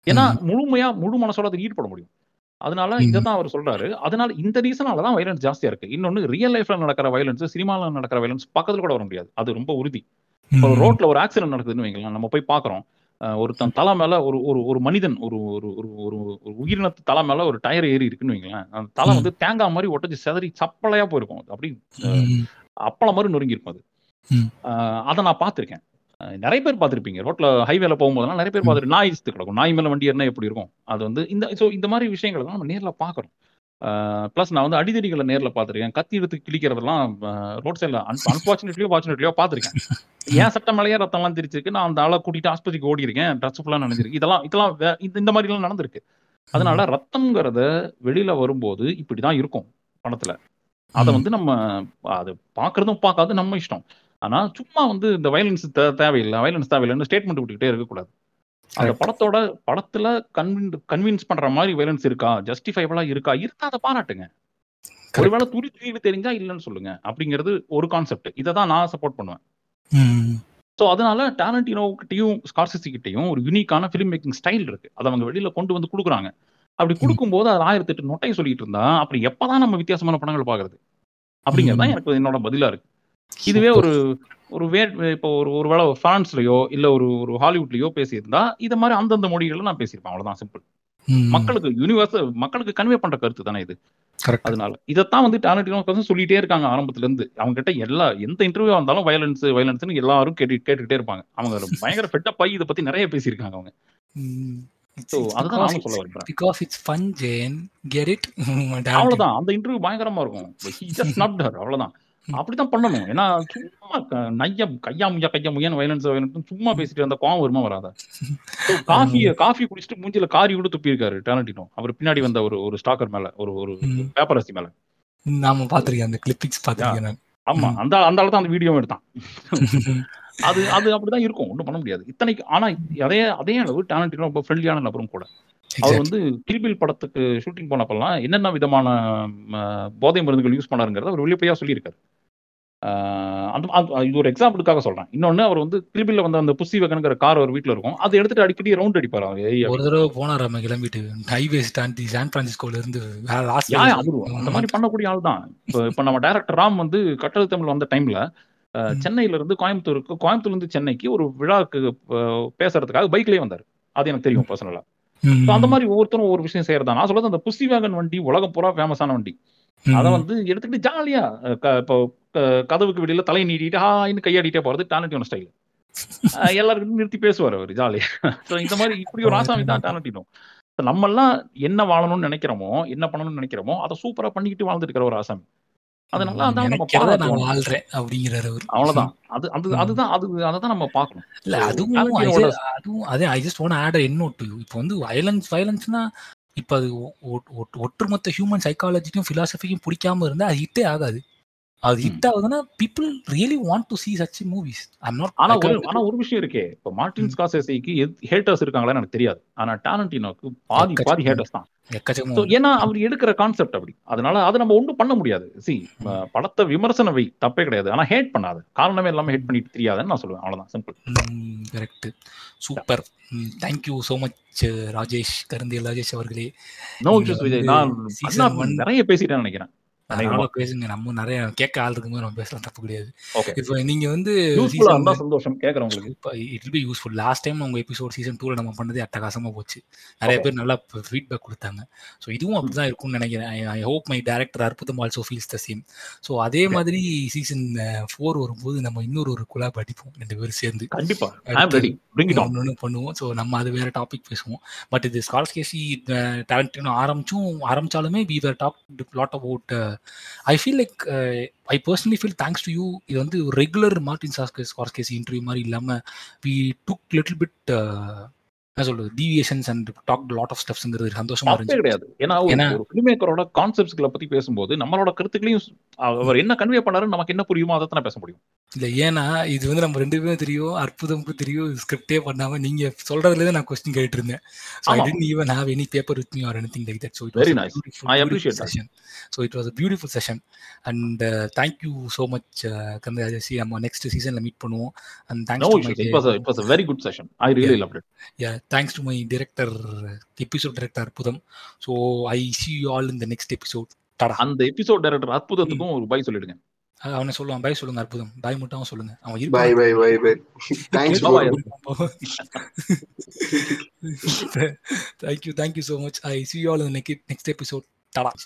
ஏன்னா. முழுமையா முழு மனசோட அதை ஈடுபட முடியும். அதனால ம். இதை தான் அவர் சொல்றாரு. அதனால இந்த ரீசனால தான் வயலன்ஸ் ஜாஸ்தியா இருக்கு. இன்னொன்னு ரியல் லைஃப்ல நடக்கிற வயலன்ஸ் சினிமால நடக்கிற வயலன்ஸ் பக்கத்துல கூட வர முடியாது. அது ரொம்ப உறுதி. ரோட்ல ஒரு ஆக்சிடென்ட் நடக்குதுன்னு வைங்களேன் நம்ம போய் பாக்குறோம் ஒருத்தன் தலை மேல ஒரு ஒரு ஒரு மனிதன் ஒரு ஒரு ஒரு ஒரு ஒரு உயிரினத்து தலை மேல ஒரு டயர் ஏறி இருக்குன்னு வைங்களேன். அந்த தலை. வந்து தேங்காய் மாதிரி ஒட்டச்சு செதறி சப்பலையா போயிருக்கும் அப்படி. அப்பளம் மாதிரி நொறுங்கி இருக்கும் அது. அதை நான் பார்த்திருக்கேன். நிறைய பேர் பார்த்திருப்பீங்க. ரோட்ல ஹைவேல போகும்போதெல்லாம் நிறைய பேர். பார்த்துட்டு நாய் கிடக்கும். நாய் மேல வண்டி ஏறினா எப்படி இருக்கும்? அது வந்து இந்த ஸோ இந்த மாதிரி விஷயங்களை நம்ம நேர்ல பார்க்கறோம் ப்ளஸ் நான் வந்து அடிதடிகளை நேர்ல பார்த்திருக்கேன். கத்தி எடுத்து கிழிக்கிறதெல்லாம் ரோட் சைடில் அன்பார்ச்சுனேட்லியோ ஃபார்ச்சுனேட்லியோ பார்த்திருக்கேன். ஏன் சட்டம் மேலேயே ரத்தம்லாம் தெரிச்சிருக்கு? நான் அந்த ஆளை கூட்டிட்டு ஆஸ்பத்திரிக்கு ஓடி இருக்கேன் ட்ரெஸ் ஃபுல்லாக நினைஞ்சிருக்கு. இதெல்லாம் இதெல்லாம் இந்த இந்த மாதிரி எல்லாம் நடந்திருக்கு. அதனால ரத்தம்ங்கிறத வெளியில வரும்போது இப்படிதான் இருக்கும் படத்துல அதை. வந்து நம்ம அது பாக்குறதும் பார்க்காது நம்ம இஷ்டம். ஆனா சும்மா வந்து இந்த வயலன்ஸ் தேவையில்லை வயலன்ஸ் தேவையில்லைன்னு ஸ்டேட்மெண்ட் விட்டுக்கிட்டே இருக்கக்கூடாது. அந்த. படத்தோட படத்துல கன்வின் கன்வின்ஸ் பண்ற மாதிரி வயலன்ஸ் இருக்கா? ஜஸ்டிஃபைபிளா இருக்கா? இருந்தா அதை பாராட்டுங்க. ஒருவேளை துரி துரிவு தெரிஞ்சா இல்லைன்னு சொல்லுங்க. அப்படிங்கிறது ஒரு கான்செப்ட் இதை தான் நான் சப்போர்ட் பண்ணுவேன். ஸோ அதனால டாலண்டினோ கிட்டையும் ஸ்கார்சிசி கிட்டையும் ஒரு யூனிக்கான ஃபிலிம் மேக்கிங் ஸ்டைல் இருக்கு. அதை அவங்க வெளியில கொண்டு வந்து கொடுக்குறாங்க. அப்படி கொடுக்கும்போது அது ஆயிரத்தி எட்டு நொட்டை சொல்லிட்டு இருந்தா அப்படி எப்பதான் நம்ம வித்தியாசமான படங்கள் பாக்குறது அப்படிங்கிறது தான் எனக்கு என்னோட பதிலா இருக்கு. இதுவே. ஒரு ஒரு வே இப்போ ஒரு ஒரு வேளை பிரான்ஸ்லயோ இல்ல ஒரு ஒரு ஹாலிவுட்லயோ பேசியிருந்தா இத மாதிரி அந்தந்த மொழிகள்ல நான் பேசியிருப்பேன். அவ்வளவுதான் சிம்பிள். மக்களுக்கு யூனிவர்ஸ் மக்களுக்கு கன்வே பண்ற கருத்து தானே இது. அதனால இதைத்தான் வந்து பர்சன் சொல்லிட்டே இருக்காங்க ஆரம்பத்துல இருந்து அவங்க கிட்ட எல்லா எந்த இன்டர்வியூ வந்தாலும் வயலன்ஸ் வயலன்ஸ்னு எல்லாரும் கேட்டு கேட்டுக்கிட்டே இருப்பாங்க. அவங்க பயங்கர ஃபெட்டப் ஆகி இதை பத்தி நிறைய பேசியிருக்காங்க அவங்க. fun, Jane. Get it? *laughs* அவ்வளவுதான். அந்த இன்டர்வியூ பயங்கரமா இருக்கும். அவ்வளவுதான். அப்படிதான் பண்ணணும். ஏன்னா சும்மா நைய கையா முய்யா கையா முய்யான்னு வயலன்ஸ் வயலன்ஸ் சும்மா பேசிட்டு அந்த கோவம் வருமா வராதா? காஃபி காஃபி குடிச்சிட்டு மூஞ்சில காரி கூட துப்பி இருக்காரு டேலண்டினோ அவர் பின்னாடி வந்த ஒரு ஒரு ஸ்டாக்கர் மேல ஒரு ஒரு. பேப்பர் அசி மேல. நாம பாத்திருக்கேன் அந்த கிளிப்பிக்ஸ் பாத்திருக்கேன் ஆமா. அந்த அந்த தான் அந்த வீடியோ எடுத்தான். *laughs* அது அது அப்படிதான் இருக்கும் ஒன்றும் பண்ண முடியாது. இத்தனைக்கு ஆனா அதே அதே அளவு டேலண்டினோ ரொம்ப ஃப்ரெண்ட்லியான நபரும் கூட. அவர். வந்து கில்பில் படத்துக்கு ஷூட்டிங் போனப்பெல்லாம் என்னென்ன விதமான போதை மருந்துகள் யூஸ் பண்ணாருங்கிறத அவர் வெளிப்படையா சொல்லியிருக்காரு. அந்த இது ஒரு எக்ஸாம்பிளுக்காக சொல்றேன். இன்னொன்னு அவர் வந்து கில்பில்ல வந்து அந்த புசி வகனுங்கிற கார் அவர் வீட்ல இருக்கும். அதை எடுத்துட்டு அடிக்கடி ரவுண்ட் அடிப்பாரு அவர் ஒரு தடவை போனாராம கிளம்பிட்டு. ஹைவேஸ் தாண்டி சான் பிரான்சிஸ்கோல இருந்து லாஸ்ட் யா அது அந்த மாதிரி பண்ணக்கூடிய ஆள் தான். இப்போ இப்போ நம்ம டைரக்டர் ராம் வந்து கட்டளை தமிழ் வந்த டைம்ல. சென்னையில இருந்து கோயம்புத்தூருக்கு கோயம்புத்தூர்ல இருந்து சென்னைக்கு ஒரு விழாக்கு பேசுறதுக்காக பைக்லயே வந்தாரு. அது எனக்கு தெரியும் பர்சனலா. அந்த மாதிரி ஒவ்வொருத்தரும் ஒவ்வொரு விஷயம் செய்யறதா நான் சொல்றது அந்த புஷி வேகன் வண்டி உலகம் பூரா ஃபேமஸான வண்டி. அதை வந்து எடுத்துக்கிட்டு ஜாலியா இப்போ கதவுக்கு வெளியில தலை நீட்டிட்டு ஹாயின்னு கையாடிட்டே போறது டேலண்டினோ ஸ்டைல் *laughs* எல்லாருக்கும் நிறுத்தி பேசுவார் அவர் ஜாலியா ஸோ இந்த மாதிரி இப்படி ஒரு ஆசாமி தான் டேலண்டினோ நம்ம எல்லாம் என்ன வாழணும்னு நினைக்கிறோமோ என்ன பண்ணணும்னு நினைக்கிறோமோ அதை சூப்பரா பண்ணிக்கிட்டு வாழ்ந்துட்டு இருக்கிற ஒரு ஆசாமி. அதனால அதான் நம்ம வாழ்றேன் அப்படிங்கிறாரு அவரு அவ்வளவுதான். அது அது. அதுதான் அது அதை தான் நம்ம பார்க்கணும் இல்ல அதுவும் I டேலண்டினோட just- அதுவும் அதே I just want add an note இப்போ வந்து வயலன்ஸ் வயலன்ஸ்னா இப்போ அது ஒட்டுமொத்த ஹியூமன் சைக்காலஜிக்கும் ஃபிலாசபிக்கும் பிடிக்காம இருந்தா அது ஹிட்டே ஆகாது. அது. ஹிட் ஆகுதுன்னா people really want to see such movies I'm not ஆனா ஒரு ஆனா ஒரு விஷயம் இருக்கே. இப்போ மார்டின் ஸ்காசேசிக்கு ஹேட்டர்ஸ் இருக்காங்களான்னு எனக்கு தெரியாது. ஆனா டேலண்டினோக்கு பாதி பாதி ஹேட்டர்ஸ் தான். ஏன்னா அவர் எடுக்கிற கான்செப்ட் அப்படி. அதனால அதை நம்ம ஒண்ணும் பண்ண முடியாது. சி படத்தை விமர்சன வை. தப்பே கிடையாது. ஆனா ஹேட் பண்ணாது. காரணமே இல்லாம ஹேட் பண்ணிட்டு தெரியாதுன்னு நான் சொல்லுவேன். அவ்வளவுதான். Simple correct super thank you so much Rajesh Karunthiyal Rajesh அவர்களே. நோ இஷ்யூஸ் விஜய் நான் நிறைய பேசிட்டேன்னு நினைக்கிறேன். அதனால. பேசுங்க. நம்ம நிறைய கேட்க ஆள் இருக்கும்போது நம்ம பேசலாம் தப்பு கிடையாது. இப்போ நீங்க வந்து சந்தோஷம் கேக்குறவங்களுக்கு it be useful last time உங்க எபிசோட் சீசன் டூல நம்ம பண்ணதே அட்டகாசமா போச்சு. நிறைய. பேர் நல்லா ஃபீட்பேக் கொடுத்தாங்க. ஸோ இதுவும் அப்படிதான் இருக்கும்னு நினைக்கிறேன். ஐ ஹோப் மை டேரக்டர் அற்புதம் also feels the same so அதே மாதிரி சீசன் ஃபோர் வரும்போது நம்ம இன்னொரு ஒரு குலாப் அடிப்போம் ரெண்டு பேரும் சேர்ந்து. கண்டிப்பா. ஒன்று பண்ணுவோம். ஸோ நம்ம அது வேற டாபிக் பேசுவோம். பட் இது ஸ்கால்ஸ் கேசி டேலண்டினோ ஆரம்பிச்சும் ஆரம்பிச்சாலுமே we were talk lot about I feel like I personally feel thanks to you இது வந்து regular Martin Scorsese Scorsese interview மாதிரி இல்லாமல் வி டுக் லிட்டில் பிட் என்ன சொல்றது deviations and talk lot of ஸ்டெப்ஸ்ங்கிறது சந்தோஷமா இருந்துச்சு. கிடையாது. ஏன்னா ஒரு- ஏன்னா- ஒரு ஃபிலிம் மேக்கரோட கான்செப்ட்ஸ்களை பத்தி பேசும்போது நம்மளோட கருத்துக்களையும் அவர் என்ன கன்வே பண்ணாருன்னு நமக்கு என்ன புரியுமோ அதை தான் பேச முடியும். இல்ல ஏன்னா இது வந்து நம்ம ரெண்டு பேரும் தெரியும் அற்புதமுக்கு தெரியும் ஸ்கிரிப்டே பண்ணாம நீங்க சொல்றதுல நான் கொஸ்டின் கேட்டு இருந்தேன் so I even have any paper with me or anything like that it Very was that. Session so it was a beautiful session and thank you so much கந்தராஜசி நம்ம நெக்ஸ்ட் சீசன்ல மீட் பண்ணுவோம். And thanks to issues it was it was a I really thanks to my director episode director அற்புதம் so I see you all இந்த next episode டடா அந்த episode director அற்புதத்துக்கும் ஒரு by சொல்லிடுங்க. அவனை சொல்லுவான். பாய் சொல்லுங்க அற்புதம் பாய் மட்டும் அவன் சொல்லுங்க. அவன் பை இருப்பான் bye bye bye thanks Bye, bro bye. thank you thank you so much. I see you all in the